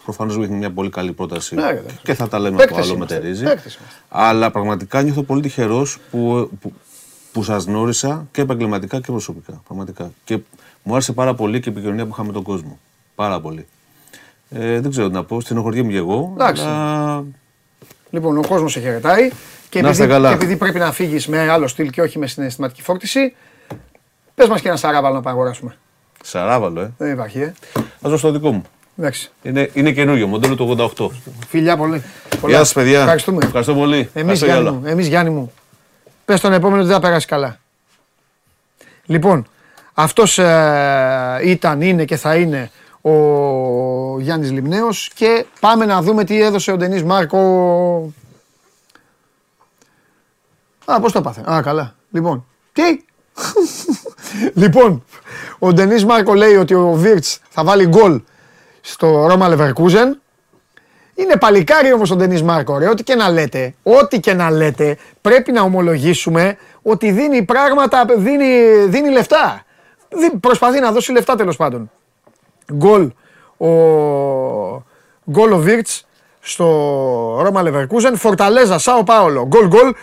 Προφανώς μου μια πολύ καλή πρόταση Ναι, και θα τα λέμε Παίκτες από άλλο είμαστε. μετερίζει. Παίκτες είμαστε. Αλλά πραγματικά νιώθω πολύ τυχερός που, που, που σας γνώρισα και επαγγελματικά και προσωπικά. Πραγματικά. Και μου άρεσε πάρα πολύ και η επικοινωνία που είχαμε με τον κόσμο. Πάρα πολύ. Ε, δεν ξέρω τι να πω, στενοχωριέμαι και εγώ. Εντάξει. Αλλά... Λοιπόν, ο κόσμος σε χαιρετάει. Και Να είστε επειδή, καλά. και επειδή πρέπει να φύγεις με άλλο στυλ και όχι με συναισθηματική φόρτιση, πες μας και ένα σαράβαλο να παγοράσουμε. Σαράβαλο, ε. Δεν υπάρχει, ε. Α δώσω το δικό μου. Εντάξει. Είναι, είναι καινούριο, μοντέλο του 88. Φιλιά πολύ. Πολλά. Γεια σας, παιδιά. Ευχαριστούμε. Ευχαριστώ πολύ. Εμείς Ευχαριστώ για Γιάννη, όλα. μου, εμείς, Γιάννη μου. Πες τον επόμενο ότι δεν θα περάσει καλά. Λοιπόν, αυτός ήταν, είναι και θα είναι ο Γιάννης Λιμνέος και πάμε να δούμε τι έδωσε ο Ντενής Μάρκο. Α, πώς το πάθε. Α, καλά. Λοιπόν, τι; λοιπόν, ο Ντενής Μάρκο λέει ότι ο Βίρτς θα βάλει γκολ στο Ρώμα Λεβερκούζεν. Είναι παλικάρι όμως ο Ντενής Μάρκο, ρε. Ό,τι και να λέτε, ό,τι και να λέτε, πρέπει να ομολογήσουμε ότι δίνει πράγματα, δίνει, δίνει λεφτά. Δι- Προσπαθεί να δώσει λεφτά τέλος πάντων. Γκολ ο, γκολ ο Βίρτς στο Ρώμα Λεβερκούζεν. Φορταλέζα, Σάο Πάολο. Γκολ γκολ.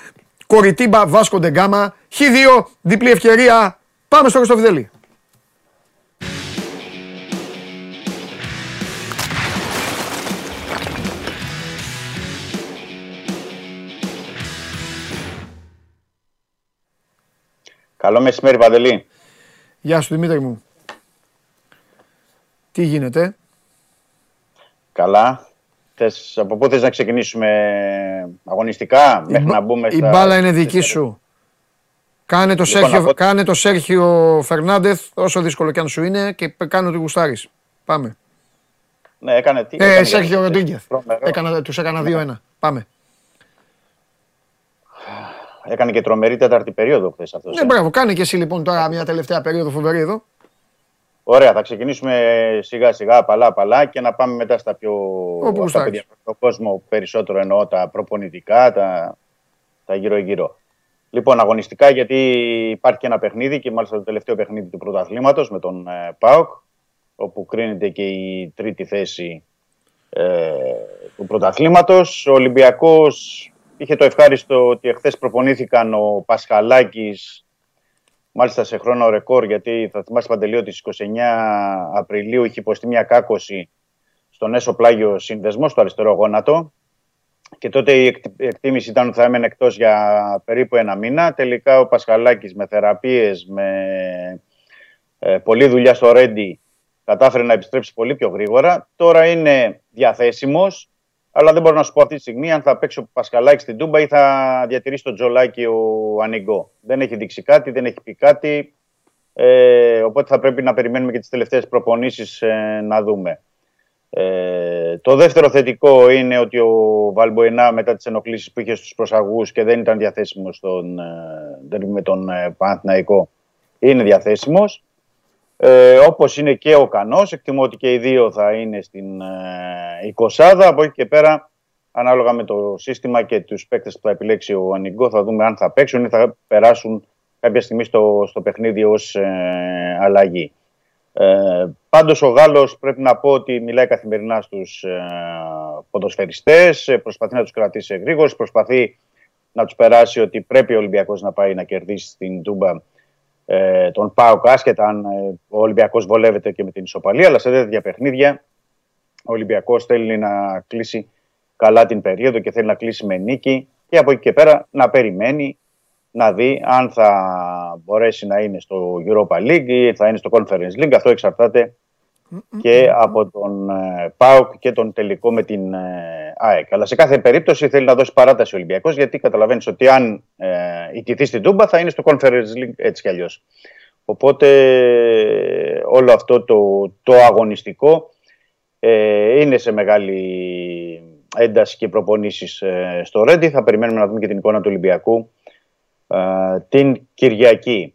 Κοριτίμπα, Βάσκο Ντεγκάμα. Χ2, διπλή ευκαιρία. Πάμε στο Χριστοφιδέλη. Καλό μεσημέρι, Παντελή. Γεια σου Δημήτρη μου. Τι γίνεται; Καλά. Θες, από πού θες να ξεκινήσουμε αγωνιστικά, μέχρι μπα- να μπούμε η στα... μπάλα είναι δική σου. Κάνε το, Λοιπόν, Σέρχιο, από- κάνε το Σέρχιο Φερνάντεθ, όσο δύσκολο κι αν σου είναι, και κάνε ό,τι γουστάρεις. Πάμε. Ναι, έκανε τι. Ε, έκανε Σέρχιο για- Ροντρίγκεθ. τρομερό. Έκανα, τους έκανα 2-1. Πάμε. Έκανε και τρομερή τέταρτη περίοδο χθες αυτός. Ναι, ε. μπράβο. Κάνε και εσύ λοιπόν τώρα μια τελευταία περίοδο φοβερή εδώ. Ωραία, θα ξεκινήσουμε σιγά σιγά, απαλά απαλά και να πάμε μετά στα πιο. Όπου αυτά γουστάρεις. που ενδιαφέρουν τον κόσμο περισσότερο εννοώ τα προπονητικά, τα, τα γύρω-γύρω. Λοιπόν, αγωνιστικά γιατί υπάρχει και ένα παιχνίδι και μάλιστα το τελευταίο παιχνίδι του πρωταθλήματος με τον ε, ΠΑΟΚ, όπου κρίνεται και η τρίτη θέση ε, του πρωταθλήματος. Ο Ολυμπιακός είχε το ευχάριστο ότι εχθές προπονήθηκαν ο Πασχαλάκης μάλιστα σε χρόνο ρεκόρ, γιατί θα θυμάσαι Παντελή ότι στις 29 Απριλίου είχε υποστεί μια κάκωση στον έσω πλάγιο σύνδεσμο, στο αριστερό γόνατο. Και τότε η εκ- εκτίμηση ήταν ότι θα έμενε εκτός για περίπου ένα μήνα. Τελικά ο Πασχαλάκης με θεραπείες, με ε, πολλή δουλειά στο Ρέντι, κατάφερε να επιστρέψει πολύ πιο γρήγορα. Τώρα είναι διαθέσιμος, αλλά δεν μπορώ να σου πω αυτή τη στιγμή αν θα παίξει ο Πασχαλάκης στην Τούμπα ή θα διατηρήσει τον Τζολάκη ο Ανιγκό. Δεν έχει δείξει κάτι, δεν έχει πει κάτι. Ε, οπότε θα πρέπει να περιμένουμε και τις τελευταίες προπονήσεις ε, να δούμε. Ε, το δεύτερο θετικό είναι ότι ο Βαλμποενά μετά τις ενοχλήσεις που είχε στους προσαγούς και δεν ήταν διαθέσιμος στον, ε, derby με τον ε, Παναθηναϊκό είναι διαθέσιμος. Ε, όπως είναι και ο Κανός, εκτιμώ ότι και οι δύο θα είναι στην ε, 20 Από εκεί και πέρα, ανάλογα με το σύστημα και τους παίκτες που θα επιλέξει ο Ανιγκό, θα δούμε αν θα παίξουν ή θα περάσουν κάποια στιγμή στο, στο παιχνίδι ως ε, αλλαγή. Ε, πάντως ο Γάλλος πρέπει να πω ότι μιλάει καθημερινά στους ε, ποδοσφαιριστές, ε, προσπαθεί να τους κρατήσει γρήγορους, προσπαθεί να τους περάσει ότι πρέπει ο Ολυμπιακός να πάει να κερδίσει στην Τούμπα ε, τον ΠΑΟΚ, άσχετα αν ε, ο Ολυμπιακός βολεύεται και με την ισοπαλία. Αλλά σε τέτοια παιχνίδια ο Ολυμπιακός θέλει να κλείσει καλά την περίοδο και θέλει να κλείσει με νίκη και από εκεί και πέρα να περιμένει να δει αν θα μπορέσει να είναι στο Europa League ή θα είναι στο Conference League. Αυτό εξαρτάται και από τον ε, ΠΑΟΚ και τον τελικό με την ε, ΑΕΚ. Αλλά σε κάθε περίπτωση θέλει να δώσει παράταση ο Ολυμπιακός γιατί καταλαβαίνεις ότι αν ε, ιτηθεί στην Τούμπα θα είναι στο Conference League έτσι κι αλλιώς. Οπότε όλο αυτό το, το αγωνιστικό ε, είναι σε μεγάλη ένταση και προπονήσεις ε, στο Ρέντι. Θα περιμένουμε να δούμε και την εικόνα του Ολυμπιακού ε, την Κυριακή.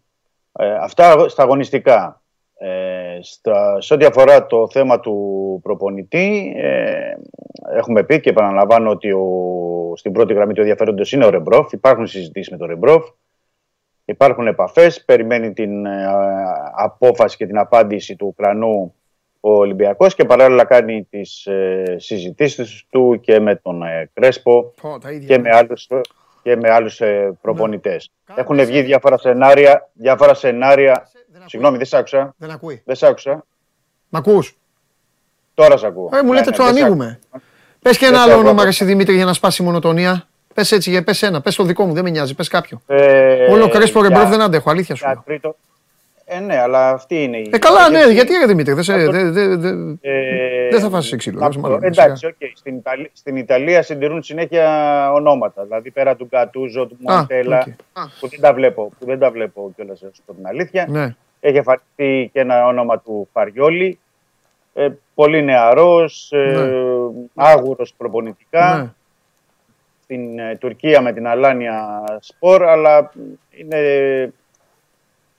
αυτά στα αγωνιστικά. Ε, στα, σε ό,τι αφορά το θέμα του προπονητή, ε, έχουμε πει και επαναλαμβάνω ότι ο, στην πρώτη γραμμή του ενδιαφέροντος είναι ο Ρεμπρόφ. Υπάρχουν συζητήσεις με τον Ρεμπρόφ. Υπάρχουν επαφές. Περιμένει την ε, απόφαση και την απάντηση του Ουκρανού ο Ολυμπιακός και παράλληλα κάνει τις ε, συζητήσεις του και με τον ε, Κρέσπο και με άλλους, και με άλλους προπονητές. Ναι. Έχουν βγει διάφορα σενάρια, διάφορα σενάρια Συγγνώμη, δεν σ' άκουσα. Δεν ακούει. Δεν σ' άκουσα. Μ' ακούς; Τώρα σ' ακούω. Ε, μου λέτε ναι, το ανοίγουμε. Πες και ένα άλλο όνομα, εσύ Δημήτρη, για να σπάσει η μονοτονία. Πες έτσι, πες ένα. Πες το δικό μου, δεν με νοιάζει. Πες κάποιο. Ε, Όλο κρέσπο ρεμπρόφ δεν αντέχω, αλήθεια σου. Ε, ναι, αλλά αυτή είναι η. Ε, καλά, ναι, γιατί ρε Δημήτρη, δεν δε, δε, δε, ε, θα φάσει ξύλο. Εντάξει, okay. στην, Ιταλία, στην Ιταλία συντηρούν συνέχεια ονόματα. Δηλαδή πέρα του Γκατούζο, του Μοντέλα, που δεν τα βλέπω, που δεν τα βλέπω κιόλας, από την αλήθεια. Ναι. Έχει εμφανιστεί και ένα όνομα του Φαριόλη. Ε, πολύ νεαρός, ε, ναι. άγουρος προπονητικά. Ναι. Στην ε, Τουρκία με την Αλάνια Σπορ, αλλά είναι,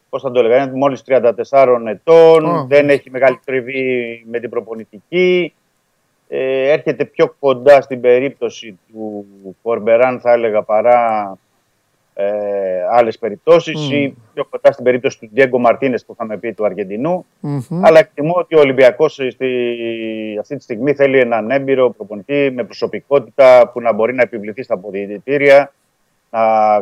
πώς θα το έλεγα, είναι μόλις 34 ετών, δεν έχει μεγάλη τριβή με την προπονητική. Ε, έρχεται πιο κοντά στην περίπτωση του Κορμπεράν, θα έλεγα, παρά ε, άλλες περιπτώσεις mm. ή πιο κοντά στην περίπτωση του Ντιέγκο Μαρτίνε που είχαμε πει του αργεντινου mm-hmm. Αλλά εκτιμώ ότι ο Ολυμπιακός αυτή τη στιγμή θέλει έναν έμπειρο προπονητή με προσωπικότητα που να μπορεί να επιβληθεί στα αποδητήρια, να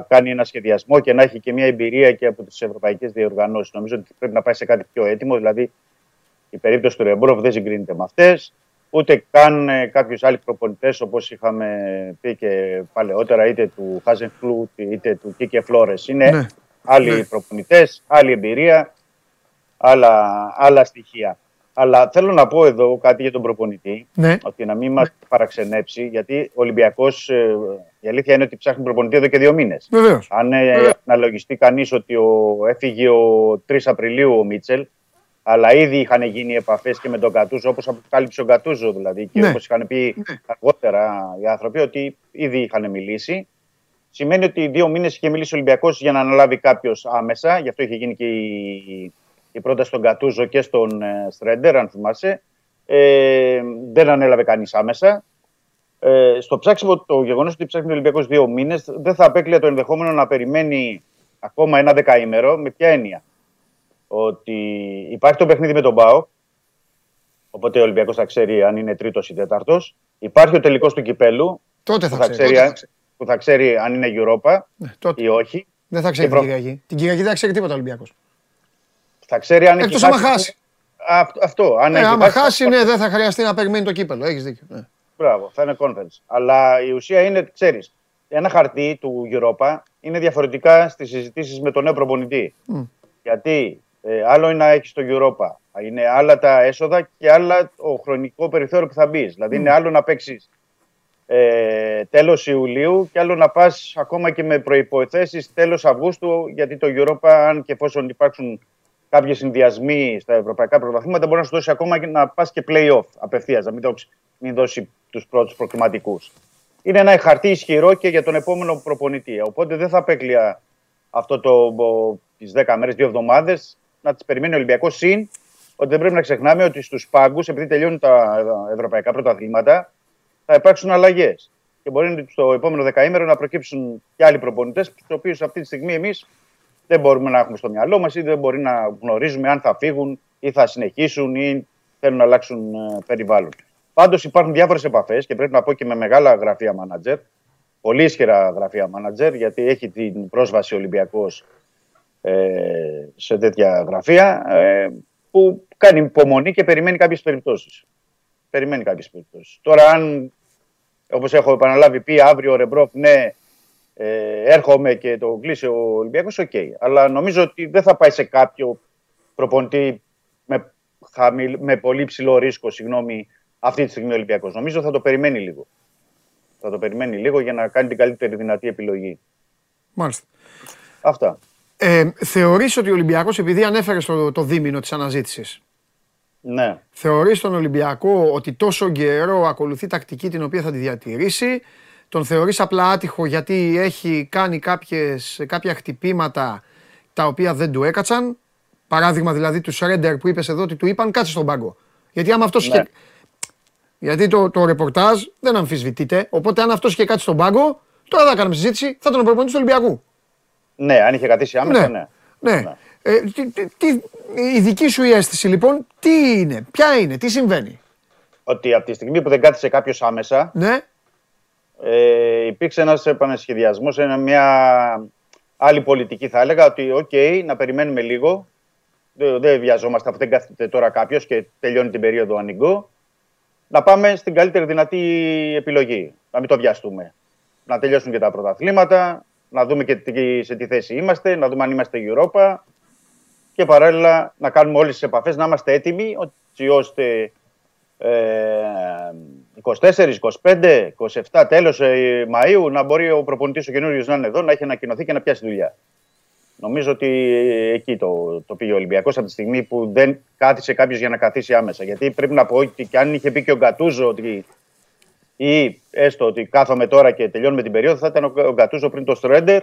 κάνει ένα σχεδιασμό και να έχει και μια εμπειρία και από τις ευρωπαϊκές διοργανώσεις. Νομίζω ότι πρέπει να πάει σε κάτι πιο έτοιμο. Δηλαδή, η περίπτωση του Ρεμπρόφ δεν συγκρίνεται με αυτές ούτε καν ε, κάποιους άλλου προπονητές όπως είχαμε πει και παλαιότερα, είτε του Χάζεν Φλούτ είτε του Κίκε Φλόρε. Είναι ναι. άλλοι ναι. προπονητές, άλλη εμπειρία, άλλα, άλλα στοιχεία. Αλλά θέλω να πω εδώ κάτι για τον προπονητή, ναι. ότι να μην μας παραξενέψει, γιατί ο Ολυμπιακός, ε, η αλήθεια είναι ότι ψάχνει προπονητή εδώ και δύο μήνες. Αν ε, αναλογιστεί κανείς ότι ο, έφυγε ο 3 Απριλίου ο Μίτσελ, αλλά ήδη είχαν γίνει επαφές και με τον Κατούζο, όπως αποκάλυψε ο Κατούζο δηλαδή, και ναι. όπως είχαν πει ναι. αργότερα οι άνθρωποι, ότι ήδη είχαν μιλήσει. Σημαίνει ότι δύο μήνες είχε μιλήσει ο Ολυμπιακός για να αναλάβει κάποιος άμεσα. Γι' αυτό είχε γίνει και η, η πρόταση στον Κατούζο και στον ε, Στρέντερ, αν θυμάσαι. Ε, δεν ανέλαβε κανείς άμεσα. Ε, στο ψάξιμο, το γεγονός ότι ψάχνει ο Ολυμπιακός δύο μήνες δεν θα απέκλεια το ενδεχόμενο να περιμένει ακόμα ένα δεκαήμερο. Με ποια έννοια; Ότι υπάρχει το παιχνίδι με τον Μπάο. Οπότε ο Ολυμπιακός θα ξέρει αν είναι τρίτος ή τέταρτος. Υπάρχει ο τελικός του κυπέλου. Τότε θα, που θα ξέρει. αν, που θα ξέρει αν είναι Europa ναι, ή όχι. Δεν θα ξέρει την Κυριακή. Την Κυριακή δεν θα ξέρει τίποτα ο Ολυμπιακός. Θα ξέρει αν έχει. Εκτός άμα χάσει. αυτό. Αν ε, έχει άμα χάσει, ναι, δεν θα χρειαστεί να περιμένει το κύπελο. Έχεις δίκιο. Ναι. Μπράβο, θα είναι conference. Αλλά η ουσία είναι, ξέρεις, ένα χαρτί του Europa είναι διαφορετικά στις συζητήσεις με τον νέο προπονητή. Mm. Γιατί ε, άλλο είναι να έχεις το Europa. Είναι άλλα τα έσοδα και άλλα το χρονικό περιθώριο που θα μπεις. Δηλαδή, είναι άλλο να παίξεις ε, τέλος Ιουλίου και άλλο να πας ακόμα και με προποθέσει τέλος Αυγούστου. Γιατί το Europa, αν και εφόσον υπάρξουν κάποιοι συνδυασμοί στα ευρωπαϊκά πρωταθλήματα, μπορεί να σου δώσει ακόμα και να πας και playoff απευθείας, να μην, μην δώσει τους πρώτους προκριματικούς. Είναι ένα χαρτί ισχυρό και για τον επόμενο προπονητή. Οπότε δεν θα απέκλεια αυτό το, τις 10 μέρες, δύο εβδομάδες να τις περιμένει ο Ολυμπιακός. Συν ότι δεν πρέπει να ξεχνάμε ότι στους πάγκους, επειδή τελειώνουν τα ευρωπαϊκά πρωταθλήματα, θα υπάρξουν αλλαγές. Και μπορεί στο επόμενο δεκαήμερο να προκύψουν και άλλοι προπονητές, του οποίου αυτή τη στιγμή εμείς δεν μπορούμε να έχουμε στο μυαλό μας ή δεν μπορεί να γνωρίζουμε αν θα φύγουν ή θα συνεχίσουν ή θέλουν να αλλάξουν ε, περιβάλλον. Πάντως υπάρχουν διάφορες επαφές και πρέπει να πω και με μεγάλα γραφεία μάνατζερ πολύ ισχυρά γραφεία μάνατζερ, γιατί έχει την πρόσβαση ο Ολυμπιακός ε, σε τέτοια γραφεία, ε, που κάνει υπομονή και περιμένει κάποιες περιπτώσεις. Περιμένει κάποιες περιπτώσεις. Τώρα αν, όπως έχω επαναλάβει, πει αύριο ο Ρεμπρόφ, ναι, ε, έρχομαι και το κλείσει ο Ολυμπιακός, οκ. Αλλά νομίζω ότι δεν θα πάει σε κάποιο προπονητή με, χαμηλ, με πολύ ψηλό ρίσκο, συγγνώμη, αυτή τη στιγμή ο Ολυμπιακός. Νομίζω θα το περιμένει λίγο. Θα το περιμένει λίγο για να κάνει την καλύτερη δυνατή επιλογή. Μάλιστα. Αυτά. Ε, θεωρείς ότι ο Ολυμπιακός, επειδή ανέφερε το, το δίμηνο της αναζήτησης, Ναι. θεωρείς τον Ολυμπιακό ότι τόσο καιρό ακολουθεί τακτική την οποία θα τη διατηρήσει, τον θεωρείς απλά άτυχο γιατί έχει κάνει κάποιες, κάποια χτυπήματα τα οποία δεν του έκατσαν, παράδειγμα δηλαδή του Σρέντερ που είπες εδώ ότι του είπαν κάτσε στον πάγκο. Γιατί άμα αυτός Ναι. είχε... Γιατί το, το ρεπορτάζ δεν αμφισβητείται, οπότε αν αυτός είχε κάτσει στον πάγκο, τώρα θα κάνουμε συζήτηση, θα τον προπονητή του Ολυμπιακού. Ναι, αν είχε καθίσει άμεσα, ναι. Ναι. Ναι. Ε, τι, τι- τι- η δική σου η αίσθηση λοιπόν, τι είναι, ποια είναι, τι συμβαίνει; Ότι από τη στιγμή που δεν κάθισε κάποιος άμεσα, Ναι, ε, υπήρξε ένας επανασχεδιασμός, μια άλλη πολιτική θα έλεγα. Ότι, οκ, να περιμένουμε λίγο. Δεν, δεν βιαζόμαστε αφού δεν κάθεται τώρα κάποιος και τελειώνει την περίοδο Ανιγό. Να πάμε στην καλύτερη δυνατή επιλογή. Να μην το βιαστούμε. Να τελειώσουν και τα πρωταθλήματα, να δούμε και τι- σε τι θέση είμαστε, να δούμε αν είμαστε Europa και παράλληλα να κάνουμε όλες τις επαφές, να είμαστε έτοιμοι έτσι ώστε ε, 24, 25, 27 τέλος ε, Μαΐου να μπορεί ο προπονητής ο καινούριος να είναι εδώ, να έχει ανακοινωθεί και να πιάσει δουλειά. Νομίζω ότι εκεί το, το πήγε ο Ολυμπιακός από τη στιγμή που δεν κάθισε κάποιος για να καθίσει άμεσα. Γιατί πρέπει να πω ότι και αν είχε πει και ο Γκατούζο ότι ή έστω ότι κάθομαι τώρα και τελειώνουμε την περίοδο, θα ήταν ο, ο Γκατούζο πριν το Στρέντερ.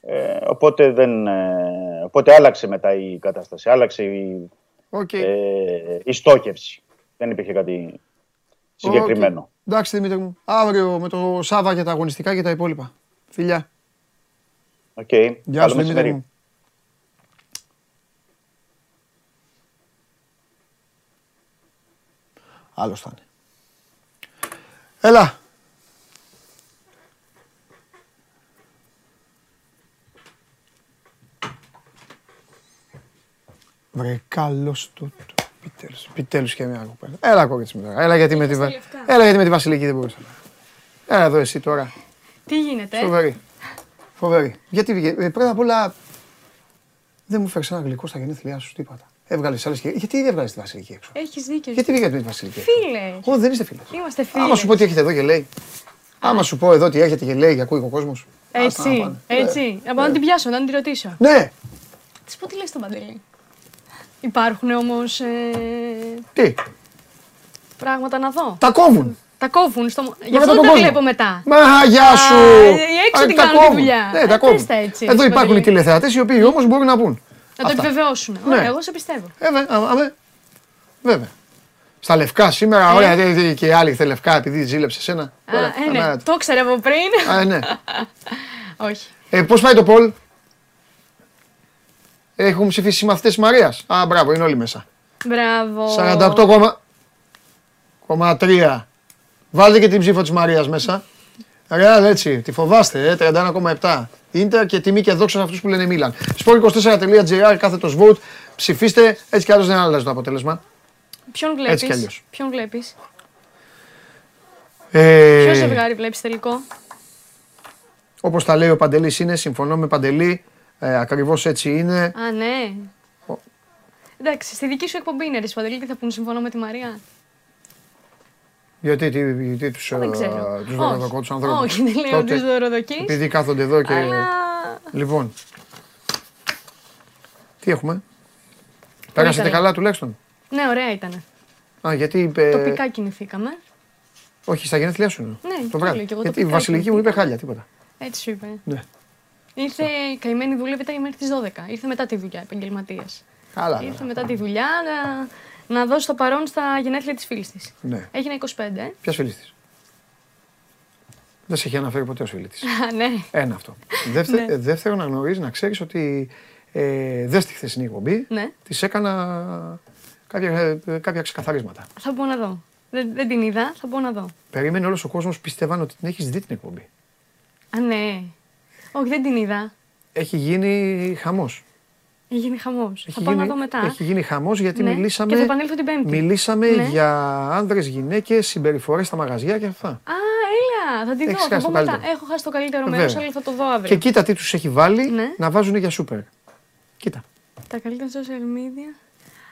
Ε, οπότε, δεν, ε, οπότε άλλαξε μετά η κατάσταση. Άλλαξε η, οκ. ε, η στόχευση. Δεν υπήρχε κάτι συγκεκριμένο. Οκ. Εντάξει Δημήτρη μου, αύριο με το Σάβα για τα αγωνιστικά και τα υπόλοιπα. Φιλιά. Οκ. Γεια Καλό σου Δημήτρη μεσημέρι. μου. Άλλος θα είναι. Έλα. Βρε καλός του. του. Επιτέλους, επιτέλους και μια κοπέλα. Έλα κόκκιτσι μου τώρα. Έλα γιατί με τη, Βα- Έλα γιατί με τη Βασιλική δεν μπορούσα. Έλα εδώ εσύ τώρα. Τι γίνεται, ε; Φοβερή. Φοβερή. Γιατί βγήκε; Ε, πρώτα απ' όλα δεν μου φέρεις ένα γλυκό στα γενέθλιά σου τίποτα. Έβγαλες άλλες και. Γιατί δεν έβγαλες τη Βασιλική έξω; Έχεις δίκιο. Γιατί βγήκατε με τη Βασιλική έξω; Φίλες. Όχι, δεν είστε φίλες. Είμαστε φίλοι. Άμα σου πω ότι έχετε εδώ και λέει. Άμα σου πω εδώ ότι έρχεται και λέει και ακούει ο κόσμος. Έτσι, έτσι. Να πάω να την πιάσω, να την ρωτήσω. Ναι, Της πω τι λες στον Παντελή. Υπάρχουν όμως ε, τι, πράγματα να δω. τα κόβουν. Τα κόβουν στο. μο- Γι' Μετά αυτό τον δεν τα κόσμο. βλέπω μετά. Μα γεια σου! Α, έξω Α, την τα κάνουν τη κόβουν. δουλειά. Ναι, Ε, τα κόβουν. πες τα έτσι, Εδώ υπάρχουν οι Παντελή. τηλεθεατές οι οποίοι όμως μπορούν να πούν. Να το Αυτά. επιβεβαιώσουν. Ναι. Ωραία, εγώ σε πιστεύω. Ε, βε- α, α, βε- Βέβαια. Στα λευκά σήμερα, Ε. ωραία, δε- δε- και οι άλλοι ήρθε λευκά επειδή ζήλεψε σένα. Α, Ωραία, ε, ναι, αμέ- το ήξερα από πριν. Α, ναι. Όχι. Ε, Πώς πάει το Πολ, Έχουν ψηφίσει οι μαθητέ τη Μαρίας. Α, μπράβο, είναι όλοι μέσα. Μπράβο. 48,3. Βάλτε και την ψήφο της Μαρίας μέσα. Ρεάλ έτσι, τη φοβάστε, ε, 31,7. Ίντερ και τιμή και δόξα σε αυτούς που λένε Μίλαν. Sport24.gr, κάθετο vote. Ψηφίστε, έτσι κι αλλιώ δεν αλλάζει το αποτέλεσμα. Ποιον Έτσι κι βλέπει. αλλιώς. Ποιον βλέπεις; Ε, Ποιο ζευγάρι βλέπεις τελικό; Όπως τα λέει ο Παντελής είναι, συμφωνώ με Παντελή. Ε, Ακριβώς έτσι είναι. Α, ναι. Εντάξει, στη δική σου εκπομπή είναι ρε Παντελή και θα πούν συμφωνώ με τη Μαρία. Γιατί τι, τι τους, Δεν ξέρω. τους Όχι. δωροδοκώ τους ανθρώπους. Όχι, δεν λέω Τότε, τους δωροδοκείς. Επειδή κάθονται εδώ και... Αλλά Λοιπόν. Τι έχουμε; Πέρασετε καλά. καλά τουλάχιστον; ναι, ωραία ήταν. Α, γιατί είπε... Τοπικά κινηθήκαμε. Όχι, στα γενέθλιά σου. είναι. Ναι, το το βράδυ. λέω κι εγώ, Γιατί η τοπικά Βασιλική μου είπε κινηθήκαμε. χάλια, τίποτα. Έτσι σου είπε. Ναι. Ήρθε η καημένη δούλευε μέχρι τι 12. Ήρθε μετά τη δουλειά, επαγγελματίας. Καλά. Ήρθε μετά τη δουλειά να, να δώσει το παρόν στα γενέθλια της φίλης της. Ναι. Έγινε 25, ε. Ποια φίλης της; Δεν σε έχει αναφέρει ποτέ ω φίλης της. Α, ναι. Ένα αυτό. Δεύτερο, Ναι. ε, δεύτερο να γνωρίζεις, να ξέρεις ότι ε, δεν στη χθεσινή εκπομπή Ναι. της έκανα κάποια, ε, κάποια ξεκαθαρίσματα. Θα πω να δω. Δεν, δεν την είδα, θα πω να δω. Περίμενε όλος ο κόσμος πιστεύαν ότι την έχεις δει την εκπομπή. Α, ναι. Όχι, δεν την είδα. Έχει γίνει χαμός. Έχει γίνει χαμός. Θα πάω να δω μετά. Έχει γίνει χαμός γιατί Ναι. μιλήσαμε. Και θα επανέλθω την Πέμπτη. Μιλήσαμε Ναι. για άνδρες, γυναίκες, συμπεριφορές στα μαγαζιά και αυτά. Α, έλα, θα την Έχεις δω. Θα χάσει πω το μετά. καλύτερο. Έχω χάσει το καλύτερο Βέβαια. μέρο, αλλά θα το δω αύριο. Και κοίτα τι τους έχει βάλει Ναι. να βάζουν για σούπερ. Κοίτα. Τα καλύτερα social media.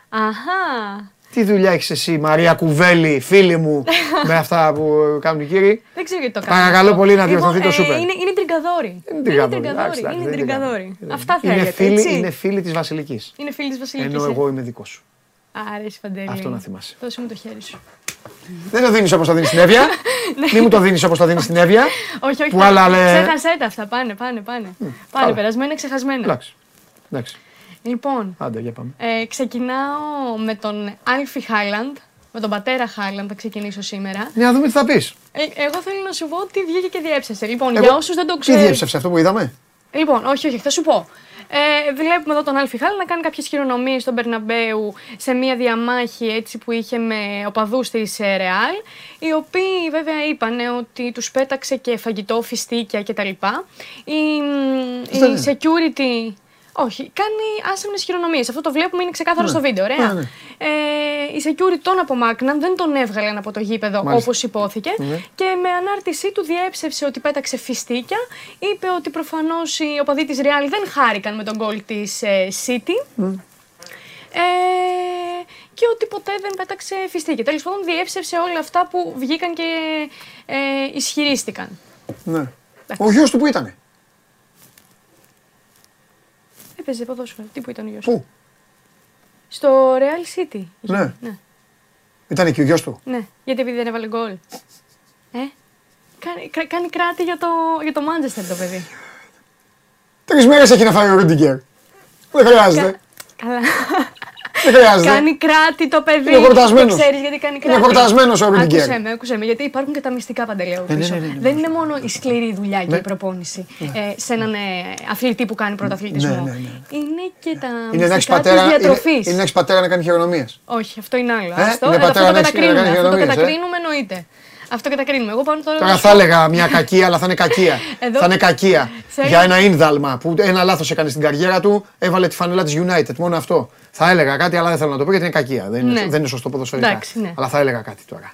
Αχά. Τι δουλειά έχεις εσύ, Μαρία Κουβέλη, φίλη μου, με αυτά που κάνουν οι κύριοι; Δεν ξέρω γιατί το κάνω. Παρακαλώ αυτό. πολύ να Λοιπόν, διορθωθεί το ε, σούπερ. Είναι, είναι τριγκαδόροι. Είναι τριγκαδόροι. Είναι Εντάξει, τριγκαδόροι. εντάξει, Είναι δεν είναι τριγκαδόροι. τριγκαδόροι. Αυτά Είναι θέλετε. φίλοι, έτσι; είναι φίλοι της Βασιλικής. Είναι φίλοι της Βασιλικής. Ενώ εγώ είμαι δικός σου. Άρεσε, Παντελή. Αυτό να θυμάσαι. Δώσε μου το χέρι σου. Δεν το δίνεις όπως το δίνεις στην Εύβοια. Μην μου το δίνεις όπως το δίνεις στην Εύβοια. όχι, όχι. Που τα- άλλα λέ- Ξέχασέ τα αυτά. Πάνε, πάνε, πάνε. Πάνε, καλά. περασμένα, ξεχασμένα. Εντάξει. Εντάξει. Λοιπόν, Άντε, για πάμε. ε, ξεκινάω με τον Άλφι Χάιλαντ. Με τον πατέρα Χάιλαντ θα ξεκινήσω σήμερα. Ναι, να δούμε τι θα πεις. Ε, εγώ θέλω να σου πω τι βγήκε και διέψευσε. Λοιπόν, για όσους δεν το Τι ξέρουν. διέψευσε αυτό που είδαμε; Λοιπόν, όχι, όχι, θα σου πω. Ε, βλέπουμε εδώ τον Άλφι Χάλ να κάνει κάποιες χειρονομίες στον Περναμπέου σε μια διαμάχη έτσι που είχε με οπαδούς της ε, Ρεάλ οι οποίοι βέβαια είπαν ότι τους πέταξε και φαγητό, φιστίκια κτλ. Η, η Αυτό είναι. security... Όχι, κάνει άσχημες χειρονομίες. Αυτό το βλέπουμε, είναι ξεκάθαρο στο βίντεο. Ωραία. Ναι, ναι. Ε, οι security τον απομάκρυναν, δεν τον έβγαλαν από το γήπεδο Μάλιστα. όπως υπόθηκε. Ναι. Και με ανάρτησή του διέψευσε ότι πέταξε φιστίκια. Είπε ότι προφανώς οι οπαδοί της Real δεν χάρηκαν με τον γκολ της City. Ε, και ότι ποτέ δεν πέταξε φιστίκια. Τέλος πάντων, διέψευσε όλα αυτά που βγήκαν και ε, ισχυρίστηκαν. Ναι. Ο γιος του που ήταν. Έπαιζε ποδόσφαιρο. Τι που ήταν ο γιος. Πού; Στο Real City. είχε. Ναι. ναι. Ήταν και ο γιος του; Ναι, γιατί επειδή δεν έβαλε γκολ. Ε, κάνει, κα- κάνει κράτη για το, για το Manchester το παιδί. Τρεις μέρες έχει να φάει ο Ρούντιγκερ. Δεν χρειάζεται. Καλά. Δεν χρειάζεται. κάνει κράτη το παιδί. Είναι χορτασμένος. Το ξέρεις γιατί κάνει Είναι κράτη. χορτασμένος ο Ρούντιγκερ. Άκουσέ με, άκουσέ με, γιατί υπάρχουν και τα μυστικά παντελέου ναι, πίσω. ναι, ναι, ναι. Δεν είναι μόνο η σκληρή δουλειά και Ναι. η προπόνηση ε, σε έναν ε, αθλητή που κάνει πρωταθλητισμό. Ναι, ναι, ναι. Είναι και τα Είναι να έχεις μυστικά της πατέρα, είναι, διατροφής. είναι να έχεις πατέρα να κάνει χειρονομίε. Όχι, αυτό είναι άλλο. Ε, αυτό, είναι ε, αυτό πατέρα το να έχεις- να κατακρίνουμε. κάνει Αυτό το χειρονομίες, ε. κατακρίνουμε εννοείται. Αυτό κατακρίνουμε. Εγώ πάνω τώρα. Τώρα θα έλεγα μια κακία, αλλά θα είναι κακία. Εδώ- Θα είναι κακία. Θέλω- Για ένα ίνδαλμα που ένα λάθος έκανε στην καριέρα του, έβαλε τη φανέλα της United. Μόνο αυτό. Θα έλεγα κάτι, αλλά δεν θέλω να το πω γιατί είναι κακία. Δεν είναι, Ναι. δεν είναι σωστό ποδοσφαιρικά. Εντάξει, ναι. Αλλά θα έλεγα κάτι τώρα.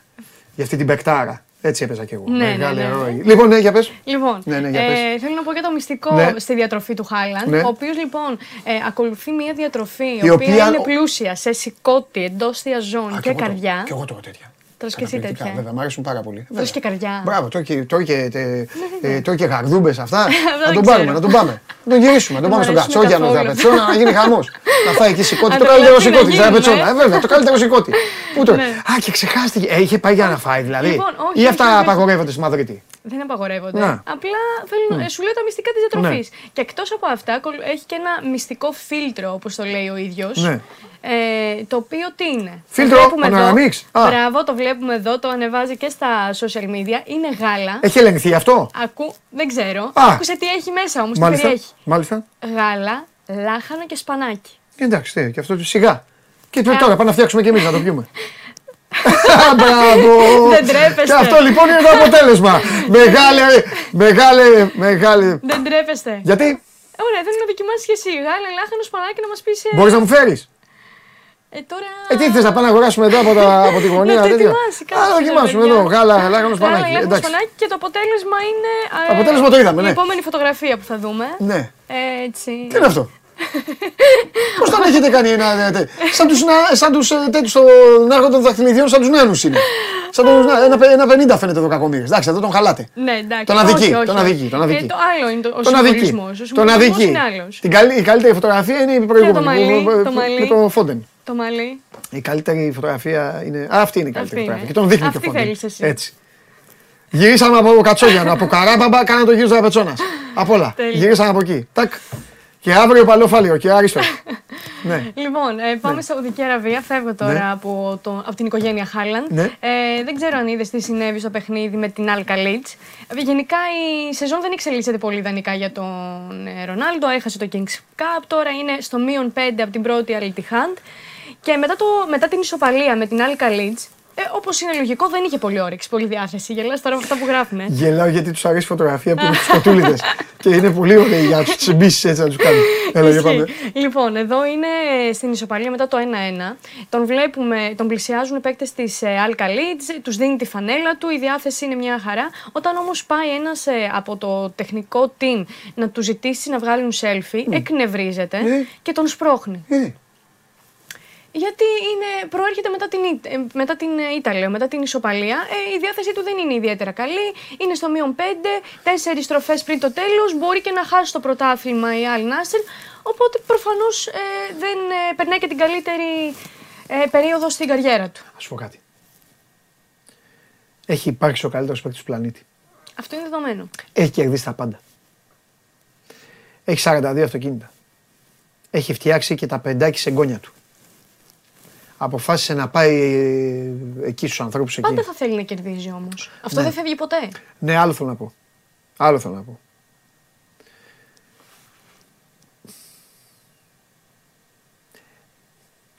Για αυτή την παικτάρα. Έτσι έπαιζα κι εγώ. Ναι, ναι, Μεγάλη ναι, ναι. ροή. Λοιπόν, ναι, για πες. Λοιπόν, Ναι, ναι, για πες. ε, θέλω να πω και το μυστικό Ναι. στη διατροφή του Χάιλαντ, Ναι. ο οποίος λοιπόν ε, ακολουθεί μια διατροφή η, Η οποία, οποία- είναι πλούσια σε σηκώτη, εντόστια ζώνη Α, και εγώ το- καρδιά. Κι εγώ τρώω τέτοια. Τρως και εσύ Καταπληκτικά, τέτοια. Βέβαια, μου αρέσουν πάρα πολύ. Τρως Βέβαια. και καρδιά. Μπράβο, τρώει και, τρώει και, τε- ε, τρώει και γαρδούμπε αυτά. να δεν τον ξέρω. πάρουμε, να τον πάμε. Να τον γυρίσουμε, να τον Δεν πάμε στον μου αρέσουν Κατσόγιανο καθόλου. Δραπετσόνα, να γίνει χαμός. να φάει εκεί σηκώτη. Αν Το το καλύτερο βλέπει να σηκώτη, γίνουμε. Δραπετσόνα. Ε, βέβαια, το καλύτερο σηκώτη. Πού το. Ναι. Α, και ξεχάστηκε. Ε, είχε πάει για να φάει δηλαδή. Λοιπόν, όχι, Ή όχι, αυτά όχι. απαγορεύονται στη Μαδρίτη; Δεν απαγορεύονται. Να. Απλά θέλω, ε, σου λέω τα μυστικά της διατροφής. Ναι. Και εκτός από αυτά, ακολου- έχει και ένα μυστικό φίλτρο, όπως το λέει ο ίδιος. Ναι. Ε, το οποίο τι είναι; Φίλτρο, Το βλέπουμε εδώ. Panoramix. Α. Μπράβο, το βλέπουμε εδώ, το ανεβάζει και στα social media. Είναι γάλα. Έχει ελεγχθεί αυτό; Ακού... Δεν ξέρω. Α. Άκουσε τι έχει μέσα όμως, τι Μάλιστα. περιέχει. Μάλιστα. Γάλα, λάχανο και σπανάκι. Εντάξει, τι, και αυτό σιγά. Και τώρα Ε. πάμε να φτιάξουμε κι εμείς να το πιούμε. Μπράβο! Δεν τρέπεστε. Και αυτό λοιπόν είναι το αποτέλεσμα. Μεγάλη, μεγάλη, μεγάλη. Δεν τρέπεστε. Γιατί; Ωραία, θέλω να δοκιμάσεις και εσύ. Γάλα, λάχανος, σπανάκι να μας πεις. Ε... μπορείς να μου φέρεις; ε, τώρα. Ε, τι θες να πάμε να αγοράσουμε εδώ από, τα, από τη γωνία. Να το τέτοια; ετοιμάσει Α, κάποιος, να δοκιμάσουμε ρε εδώ. παιδιά. Γάλα, λάγανο Γάλα, σπανάκι. λάχανος, Εντάξει. σπανάκι και το αποτέλεσμα είναι. ε, Το αποτέλεσμα το είδαμε, Η ναι. επόμενη φωτογραφία που θα δούμε. Ναι. Ε, Έτσι. Τι είναι αυτό; Πώς τον έχετε κάνει ένα. ε, τε- Σαν τους σαν τους, ε, τέτοιους στον άρχοντα των δαχτυλιδιών, σαν τους νέους είναι. Σαν τον, ένα, πε- ένα 50 φαίνεται εδώ κακομοίρη. Εντάξει, εδώ τον χαλάτε. Ναι, εντάξει. Τον αδικεί, όχι, όχι, τον όχι. αδικεί, τον αδικεί. Ε, το άλλο είναι το, ο Τον αδικεί. συμβολισμός. Ο Τον συμβολισμός αδικεί. είναι άλλος. Την καλή- Η καλύτερη φωτογραφία είναι η προηγούμενη. μαλλί, που- που- το που- μαλλί; Με το Φόντεν. Το μαλλί. Η καλύτερη φωτογραφία είναι. Α, αυτή είναι η καλύτερη Αυτή φωτογραφία. είναι. Και τον δείχνει και ο Αυτή Φόντεν. θέλεις εσύ. Έτσι. Γυρίσαμε από Κατσόγιανο, από Καράμπαμπα, κάνα το γύρο Ζαπετσόνα. Απ' όλα. Τέλεια. Γυρίσαμε από εκεί. Τάκ. Και αύριο παλαιοφάλιο και άριστο. ναι. Λοιπόν, ε, πάμε στη Σαουδική Αραβία. Φεύγω τώρα Ναι. από, το, από την οικογένεια Χάλαντ. Ναι. Ε, δεν ξέρω αν είδες τι συνέβη στο παιχνίδι με την Αλ Khalid. Ε, Γενικά η σεζόν δεν εξελίσσεται πολύ ιδανικά για τον ε, Ρονάλντο. Έχασε το Kings Cup. Τώρα είναι στο μείον 5 από την πρώτη Al Ittihad. Και μετά, το, μετά την ισοπαλία με την Al Khalid, ε, Όπως είναι λογικό, δεν είχε πολύ όρεξη, πολύ διάθεση. Γελάς τώρα από αυτά που γράφουνε. Γελάω γιατί τους αρέσει η φωτογραφία που είναι τους κοτούλιδε. και είναι πολύ ωραία για να τους εμπίσει έτσι να τους κάνει. Έλα, για πάμε. Ισχύει. Λοιπόν, εδώ είναι στην ισοπαλία μετά το 1-1. Τον βλέπουμε, τον πλησιάζουν οι παίκτες της Αλκαλίτζ, τους δίνει τη φανέλα του, η διάθεση είναι μια χαρά. Όταν όμως πάει ένας από το τεχνικό team να τους ζητήσει να βγάλουν selfie, εκνευρίζεται Ε. και τον σπρώχνει. Ε, Γιατί είναι, προέρχεται μετά την, Ι- ε, μετά την ε, Ήττα, μετά την ισοπαλία. Ε, η διάθεσή του δεν είναι ιδιαίτερα καλή. Είναι στο μείον 5, τέσσερις στροφές πριν το τέλος. Μπορεί και να χάσει το πρωτάθλημα η Αλ Νάσερ. Οπότε προφανώς δεν ε, περνάει και την καλύτερη ε, περίοδο στην καριέρα του. Α σου πω κάτι. Έχει υπάρξει ο καλύτερος παίκτης του πλανήτη. Αυτό είναι δεδομένο. Έχει κερδίσει τα πάντα. Έχει 42 αυτοκίνητα. Έχει φτιάξει και τα πεντάκι σε εγγόνια του. Αποφάσισε να πάει ε, εκεί στους ανθρώπους εκεί. Πάντα θα θέλει να κερδίζει όμως. Αυτό Ναι. δεν φεύγει ποτέ. Ναι, άλλο θέλω να πω. Άλλο θέλω να πω.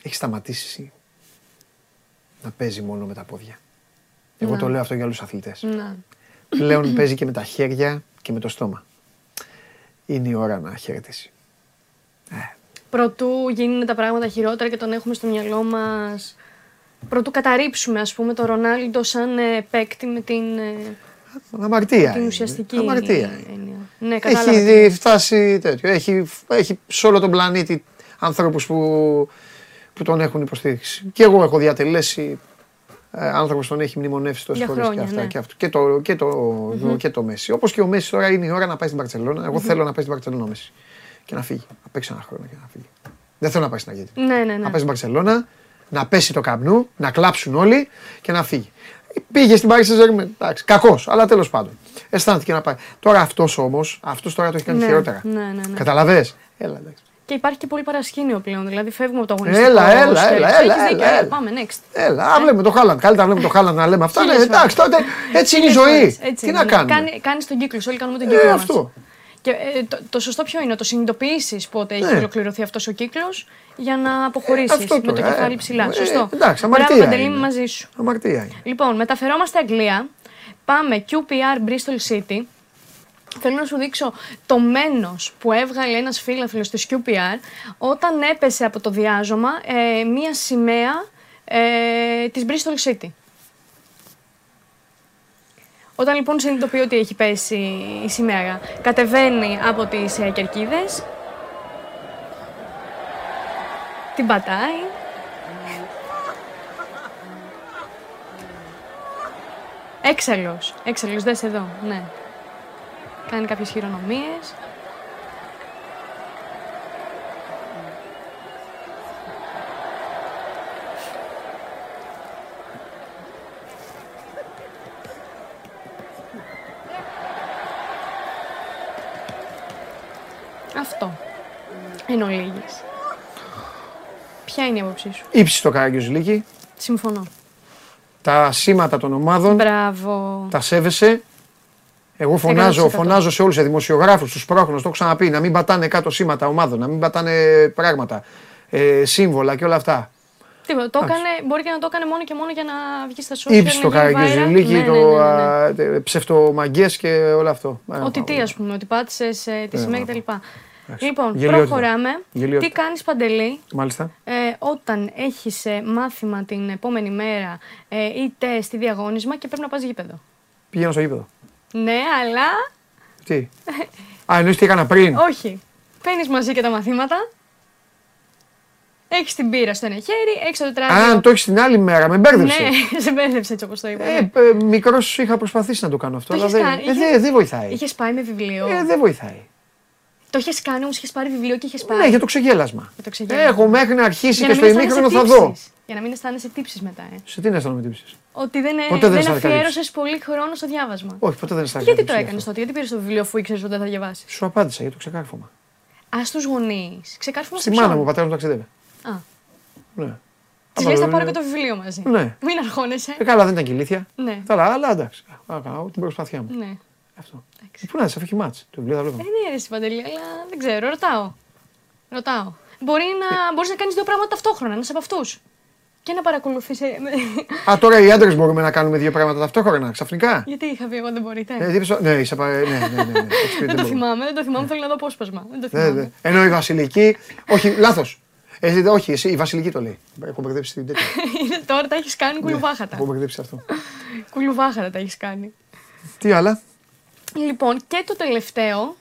Έχει σταματήσει εσύ να παίζει μόνο με τα πόδια. Εγώ Ναι. το λέω αυτό για άλλους αθλητές. Να. Πλέον παίζει και με τα χέρια και με το στόμα. Είναι η ώρα να χαιρετήσει. Προτού γίνουν τα πράγματα χειρότερα και τον έχουμε στο μυαλό μας. Προτού καταρρύψουμε, ας πούμε, τον Ρονάλντο σαν ε, παίκτη με την, ε, Αμαρτία. την είναι. ουσιαστική Αμαρτία. έννοια. Ναι, κατάλαβα. Έχει φτάσει τέτοιο. Έχει, έχει σε όλο τον πλανήτη ανθρώπους που, που τον έχουν υποστήριξει. Και εγώ έχω διατελέσει ε, άνθρωπος τον έχει μνημονεύσει τόσες Για φορές χρόνια, και αυτά. ναι. Και, αυτό. και, το, και, το, και το Μέση. Όπως και ο Μέση τώρα είναι η ώρα να πάει στην Παρσελόνα. Εγώ θέλω να πάει στην Παρσελόνα ο Μέση. Και να φύγει. Να παίξει ένα χρόνο και να φύγει. Δεν θέλω να πάει στην Αργεντινή. Ναι, ναι, Να ναι. πάει στην Παρσελόνα, να πέσει το καμπνού, να κλάψουν όλοι και να φύγει. Πήγε στην Paris Saint-Germain, εντάξει, κακός, αλλά τέλος πάντων. Αισθάνθηκε να πάει. Τώρα αυτός όμως, αυτός τώρα το έχει κάνει Ναι, χειρότερα. ναι, ναι, ναι. Καταλαβέ. Έλα, εντάξει. Και υπάρχει και πολύ παρασκήνιο πλέον. Δηλαδή φεύγουμε από το αγωνιστικό. Έλα, έλα, στο έλα, έξω. έλα, Έχεις δίκιο, έλα, έλα, έλα. Πάμε, next. Έλα, α, βλέπουμε το Χάλαντ. Καλύτερα βλέπουμε το Χάλαντ να λέμε αυτά. Ναι, Χίλιες εντάξει, φορές. τότε έτσι είναι η Χίλιες ζωή. φορές, έτσι Τι είναι. να κάνουμε; Κάνει, κάνεις τον κύκλο σου, όλοι κάνουμε τον Ε, κύκλο μας. αυτό. Και ε, το, το σωστό ποιο είναι, να το συνειδητοποιήσεις πότε έχει Ναι. ολοκληρωθεί αυτός ο κύκλος για να αποχωρήσεις αυτό με το τώρα, κεφάλι ε, ψηλά. ε, Σωστό. εντάξει, Μπράβο, αμαρτία Παντελή, είναι. είμαι μαζί σου. Αμαρτία είναι. Λοιπόν, μεταφερόμαστε Αγγλία. Πάμε QPR Bristol City. Θέλω να σου δείξω το μένος που έβγαλε ένας φίλαθλος της QPR όταν έπεσε από το διάζωμα ε, μία σημαία ε, της Bristol City. Όταν λοιπόν συνειδητοποιεί ότι έχει πέσει η σημαία, κατεβαίνει από τις ε, κερκίδες, την πατάει, Έξαλλος. Έξαλλος, δες εδώ, ναι. Κάνει κάποιες χειρονομίες. Αυτό. Εν ολίγης. Ποια είναι η άποψή σου; Ήψη το Καραγκιουζλίκι. Συμφωνώ. Τα σήματα των ομάδων Μπράβο. τα σέβεσαι. Εγώ φωνάζω, 100%. φωνάζω σε όλους τους δημοσιογράφους, τους πρόχνους, το έχω ξαναπεί, να μην πατάνε κάτω σήματα ομάδων, να μην πατάνε πράγματα, ε, σύμβολα και όλα αυτά. Τίποτα. Το Εντάξει. έκανε, μπορεί και να το έκανε μόνο και μόνο για να βγεις στα social. Ήψη το να γίνει viral. Καραγκιουζλίκι, Ναι, το ναι, ναι, ναι, ναι. ψευτομαγκέ και όλα αυτό. Ε, Ότι τι, ας πούμε, ότι πάτησες τη Ε, σημαία μα, κτλ. Λοιπόν, Γελιότητα. προχωράμε. Γελιότητα. Τι κάνεις, Παντελή, Μάλιστα. ε, όταν έχεις μάθημα την επόμενη μέρα ε, ή τεστ ή διαγώνισμα και πρέπει να πας γήπεδο. Πηγαίνω στο γήπεδο. Ναι, αλλά Τι; Α, εννοείς τι έκανα πριν; όχι. Παίρνεις μαζί και τα μαθήματα. Έχεις την πύρα στο ένα χέρι, έχεις το τετράδιο. Α, αν το έχεις την άλλη μέρα, με μπέρδεψε. Ναι, σε μπέρδεψε έτσι όπως το είπα. Ε, ναι. ε, Μικρός είχα προσπαθήσει να το κάνω αυτό, Το αλλά έχεις δεν, κάνει, ε, είχες- δεν- δεν βοηθάει. Είχες πάει με βιβλίο. Ε, δεν βοηθάει. Το είχες κάνει όμως, είχες πάρει βιβλίο και είχες πάει. Ναι, για το ξεγέλασμα. Για το ξεγέλασμα. Έχω μέχρι να αρχίσει Για και να στο μην αισθάνεσαι ημίχρονο θα δω. τύψεις. Για να μην αισθάνεσαι τύψεις μετά. Ε. Σε τι να αισθάνομαι τύψεις; Ότι δεν, Ποτέ δεν δεν αισθάνθηκα αφιέρωσες πολύ χρόνο στο διάβασμα. Όχι, ποτέ δεν αισθάνομαι Γιατί το τύψεις γι' έκανες αυτό. τότε, γιατί πήρες το βιβλίο αφού ήξερες ότι δεν θα διαβάσεις; Σου απάντησα για το ξεκάρφωμα. Α τους γονείς. Ξεκάρφωμα Στη μάνα μου, ο πατέρας μου ταξιδεύει. Α, Ναι. της λες θα πάρω και το βιβλίο μαζί. Ναι. Μην αρχώνεσαι. Ε, καλά, δεν ήταν και ηλίθεια. Ναι. Καλά, αλλά εντάξει. Α, κάνω την προσπάθειά μου. Ναι. Αυτό. Ε, Πού να είσαι, αφού έχει μάτς. Το βιβλίο θα Ε, βλέπω. ναι, αρέσει παντελή, αλλά δεν ξέρω, ρωτάω. Ρωτάω. Μπορεί να, μπορείς να κάνεις δύο πράγματα ταυτόχρονα, ένας από αυτούς. και να παρακολουθήσει. Α, τώρα οι άντρες μπορούμε να κάνουμε δύο πράγματα ταυτόχρονα, ξαφνικά. Γιατί είχα πει εγώ δεν μπορείτε. Ε, τι είπες, ναι, είσαι πα- ναι, ναι, ναι, ναι. Έχεις πει, δεν το μπορούμε. θυμάμαι, δεν το θυμάμαι, θέλω να δω απόσπασμα. Δεν το Ναι, ναι. θυμάμαι. Ενώ η Βασιλική. Όχι, λάθος. όχι, εσύ, η Βασιλική το λέει. Έχω μπερδέψει την τέτοια. Είναι τώρα τα έχεις κάνει κουλουβάχατα. Έχω μπερδέψει αυτό. Κουλουβάχατα τα έχεις κάνει. Τι άλλα; Λοιπόν, και το τελευταίο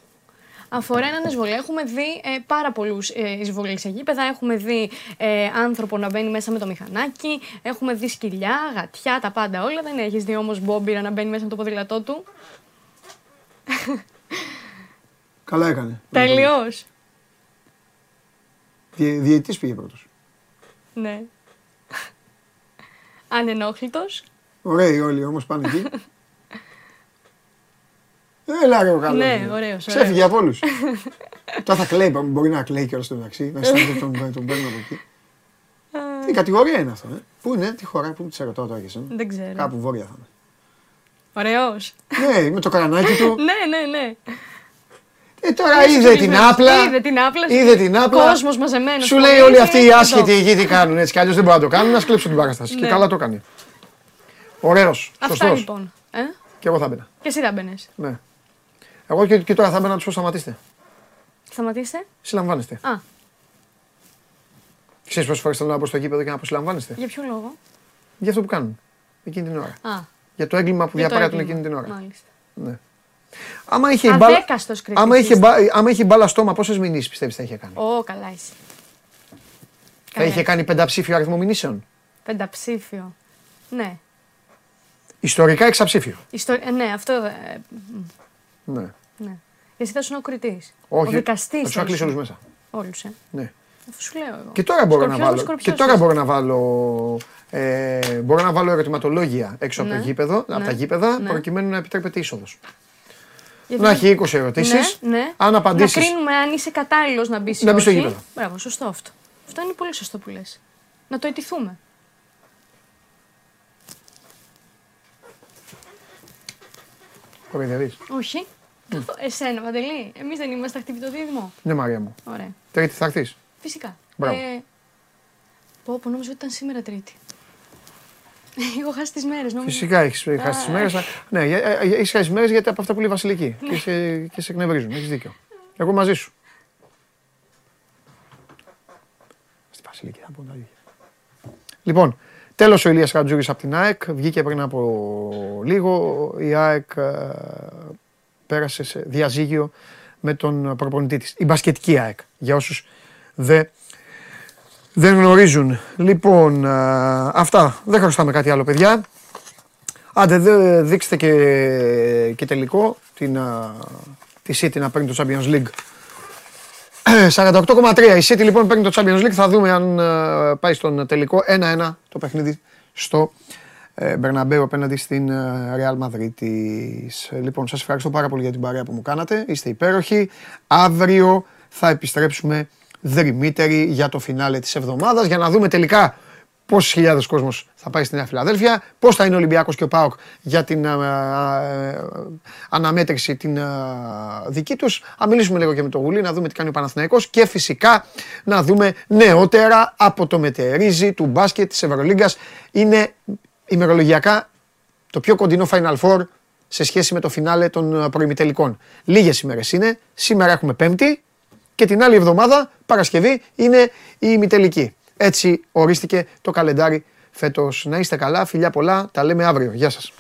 αφορά έναν εισβολή. Έχουμε δει ε, πάρα πολλούς ε, εισβολείς σε γήπεδα. Έχουμε δει ε, άνθρωπο να μπαίνει μέσα με το μηχανάκι. Έχουμε δει σκυλιά, γατιά, τα πάντα όλα. Δεν έχεις δει όμως μπόμπιρα να μπαίνει μέσα με το ποδήλατό του; Καλά έκανε. Τελειώ. Διε, διαιτής πήγε πρώτος. Ναι. Ανενόχλητος. Ωραίοι όλοι όμως πάνε εκεί. Έλα ρε ο καλός. Ναι, ωραίος, Ξέφυγε ωραίος. από όλους. Τώρα θα κλαίει, μπορεί να κλαίει κιόλας στο μεταξύ. Να αισθάνεται τον, τον παίρνω από εκεί. Τι κατηγορία είναι αυτό, ε; Πού είναι, τι χώρα, πού τη ρωτάω τώρα και εσένα. Δεν ξέρω. Κάπου βόρεια θα είναι. Ωραίος. Ναι, με το καρανάκι του. ναι, ναι, ναι. Ε, τώρα Είσαι είδε την ξυπνημένος. άπλα. Είδε την άπλα. Είδε την άπλα. Κόσμος μαζεμένος. Σου λέει πολύ, όλοι αυτοί οι εδώ. άσχετοι εκεί τι κάνουν έτσι κι αλλιώς δεν μπορούν να το κάνουν. Να κλέψουν την παράσταση. Και Ναι. καλά το κάνει. Ωραίος. Αυτά Σωστός. λοιπόν. Ε; Και εγώ θα μπαίνα. Και εσύ θα μπαίνεις. Ναι. Εγώ και, και τώρα θα μπαίνα να τους πω σταματήστε. Σταματήστε. Συλλαμβάνεστε. Α, Ξέρεις πόσες φορές θέλω να μπω στο γήπεδο και να αποσυλλαμβάνεστε; για ποιο λόγο; Για αυτό που κάνουν. Εκείνη την ώρα. Α, Για το έγκλημα που για το διαπράττουν έγκλημα. εκείνη την ώρα. Μάλιστα. Ναι. Άμα είχε, η μπάλα, Αδέκαστος κριτής άμα, είχε, είστε. μπα- άμα είχε μπάλα στόμα, πόσες μηνύσεις πιστεύεις θα είχε κάνει; Ω, καλά είσαι. Θα Καλά είχε είσαι. κάνει πενταψήφιο αριθμό μηνύσεων; Πενταψήφιο. Ναι. Ιστορικά εξαψήφιο. Ιστο... ε, ναι, αυτό. Ε, μ, Ναι. ναι. Εσύ θα ήσουν ο κριτής. Όχι. Ο δικαστής. Θα του κλείσω όλους μέσα. Όλους, ε. Ναι. Αυτό σου λέω εγώ. Και τώρα μπορώ να Σκορπιός με βάλω. Και σκορπιός τώρα είσαι. μπορώ να βάλω. Ε, μπορώ να βάλω ερωτηματολόγια έξω από το Ναι. γήπεδο, από Ναι. τα γήπεδα, Ναι. προκειμένου να επιτρέπεται είσοδος. Γιατί Να δεν- έχει 20 ερωτήσεις. Ναι, ναι. Αν απαντήσει. Να κρίνουμε αν είσαι κατάλληλος να μπει Να μπεις στο γήπεδο. Μπράβο, σωστό αυτό. Αυτό είναι πολύ σωστό που λες. Να το αιτηθούμε. Κοροϊδεύει. Όχι. Εσένα, Παντελή. Εμείς δεν είμαστε χτυπητό δίδυμο. Ναι, Μαρία μου. Ωραία. Τρίτη θα έρθεις. Φυσικά. Μπράβο. Ε, πω, πω, νόμιζα ότι ήταν σήμερα Τρίτη. Έχω χάσει τις μέρες. Φυσικά έχεις χάσει τις μέρες. Ναι, έχεις χάσει τις μέρες γιατί από αυτά που λέει η Βασιλική. Ναι. Και σε, και σε εκνευρίζουν. Έχεις δίκιο. Εγώ μαζί σου. Στη Βασιλική θα πω τα ίδια. Λοιπόν, τέλος ο Ηλίας Χατζούρης από την ΑΕΚ. Βγήκε πριν από λίγο. Η ΑΕΚ ε, πέρασε σε διαζύγιο με τον προπονητή της. Η μπασκετική ΑΕΚ, για όσους δεν, δεν γνωρίζουν. Λοιπόν, ε, αυτά. Δεν χρωστάμε κάτι άλλο, παιδιά. Άντε, δε, δείξτε και, και τελικό την, α, τη City να παίρνει το Champions League. 48,3. Η City λοιπόν παίρνει το Champions League. Θα δούμε αν α, πάει στον τελικό. 1-1 το παιχνίδι στο ε, Μπερναμπέου απέναντι στην ε, Real Madrid. Λοιπόν, σας ευχαριστώ πάρα πολύ για την παρέα που μου κάνατε. Είστε υπέροχοι. Αύριο θα επιστρέψουμε δρυμύτεροι για το φινάλε της εβδομάδας για να δούμε τελικά πόσες χιλιάδες κόσμος θα πάει στη Νέα Φιλαδέλφια, πώς θα είναι ο Ολυμπιακός και ο ΠΑΟΚ για την α, α, α, αναμέτρηση την α, δική τους. Α μιλήσουμε λίγο και με τον Γουλή, να δούμε τι κάνει ο Παναθηναϊκός και φυσικά να δούμε νεότερα από το μετερίζι του μπάσκετ της Ευρωλίγκας. Είναι ημερολογιακά το πιο κοντινό Final Four σε σχέση με το φινάλε των α, προημιτελικών. Λίγες ημέρες είναι, σήμερα έχουμε πέμπτη και την άλλη εβδομάδα, Παρασκευή, είναι η ημιτελική. Έτσι ορίστηκε το καλεντάρι φέτος. Να είστε καλά, φιλιά πολλά, τα λέμε αύριο. Γεια σας.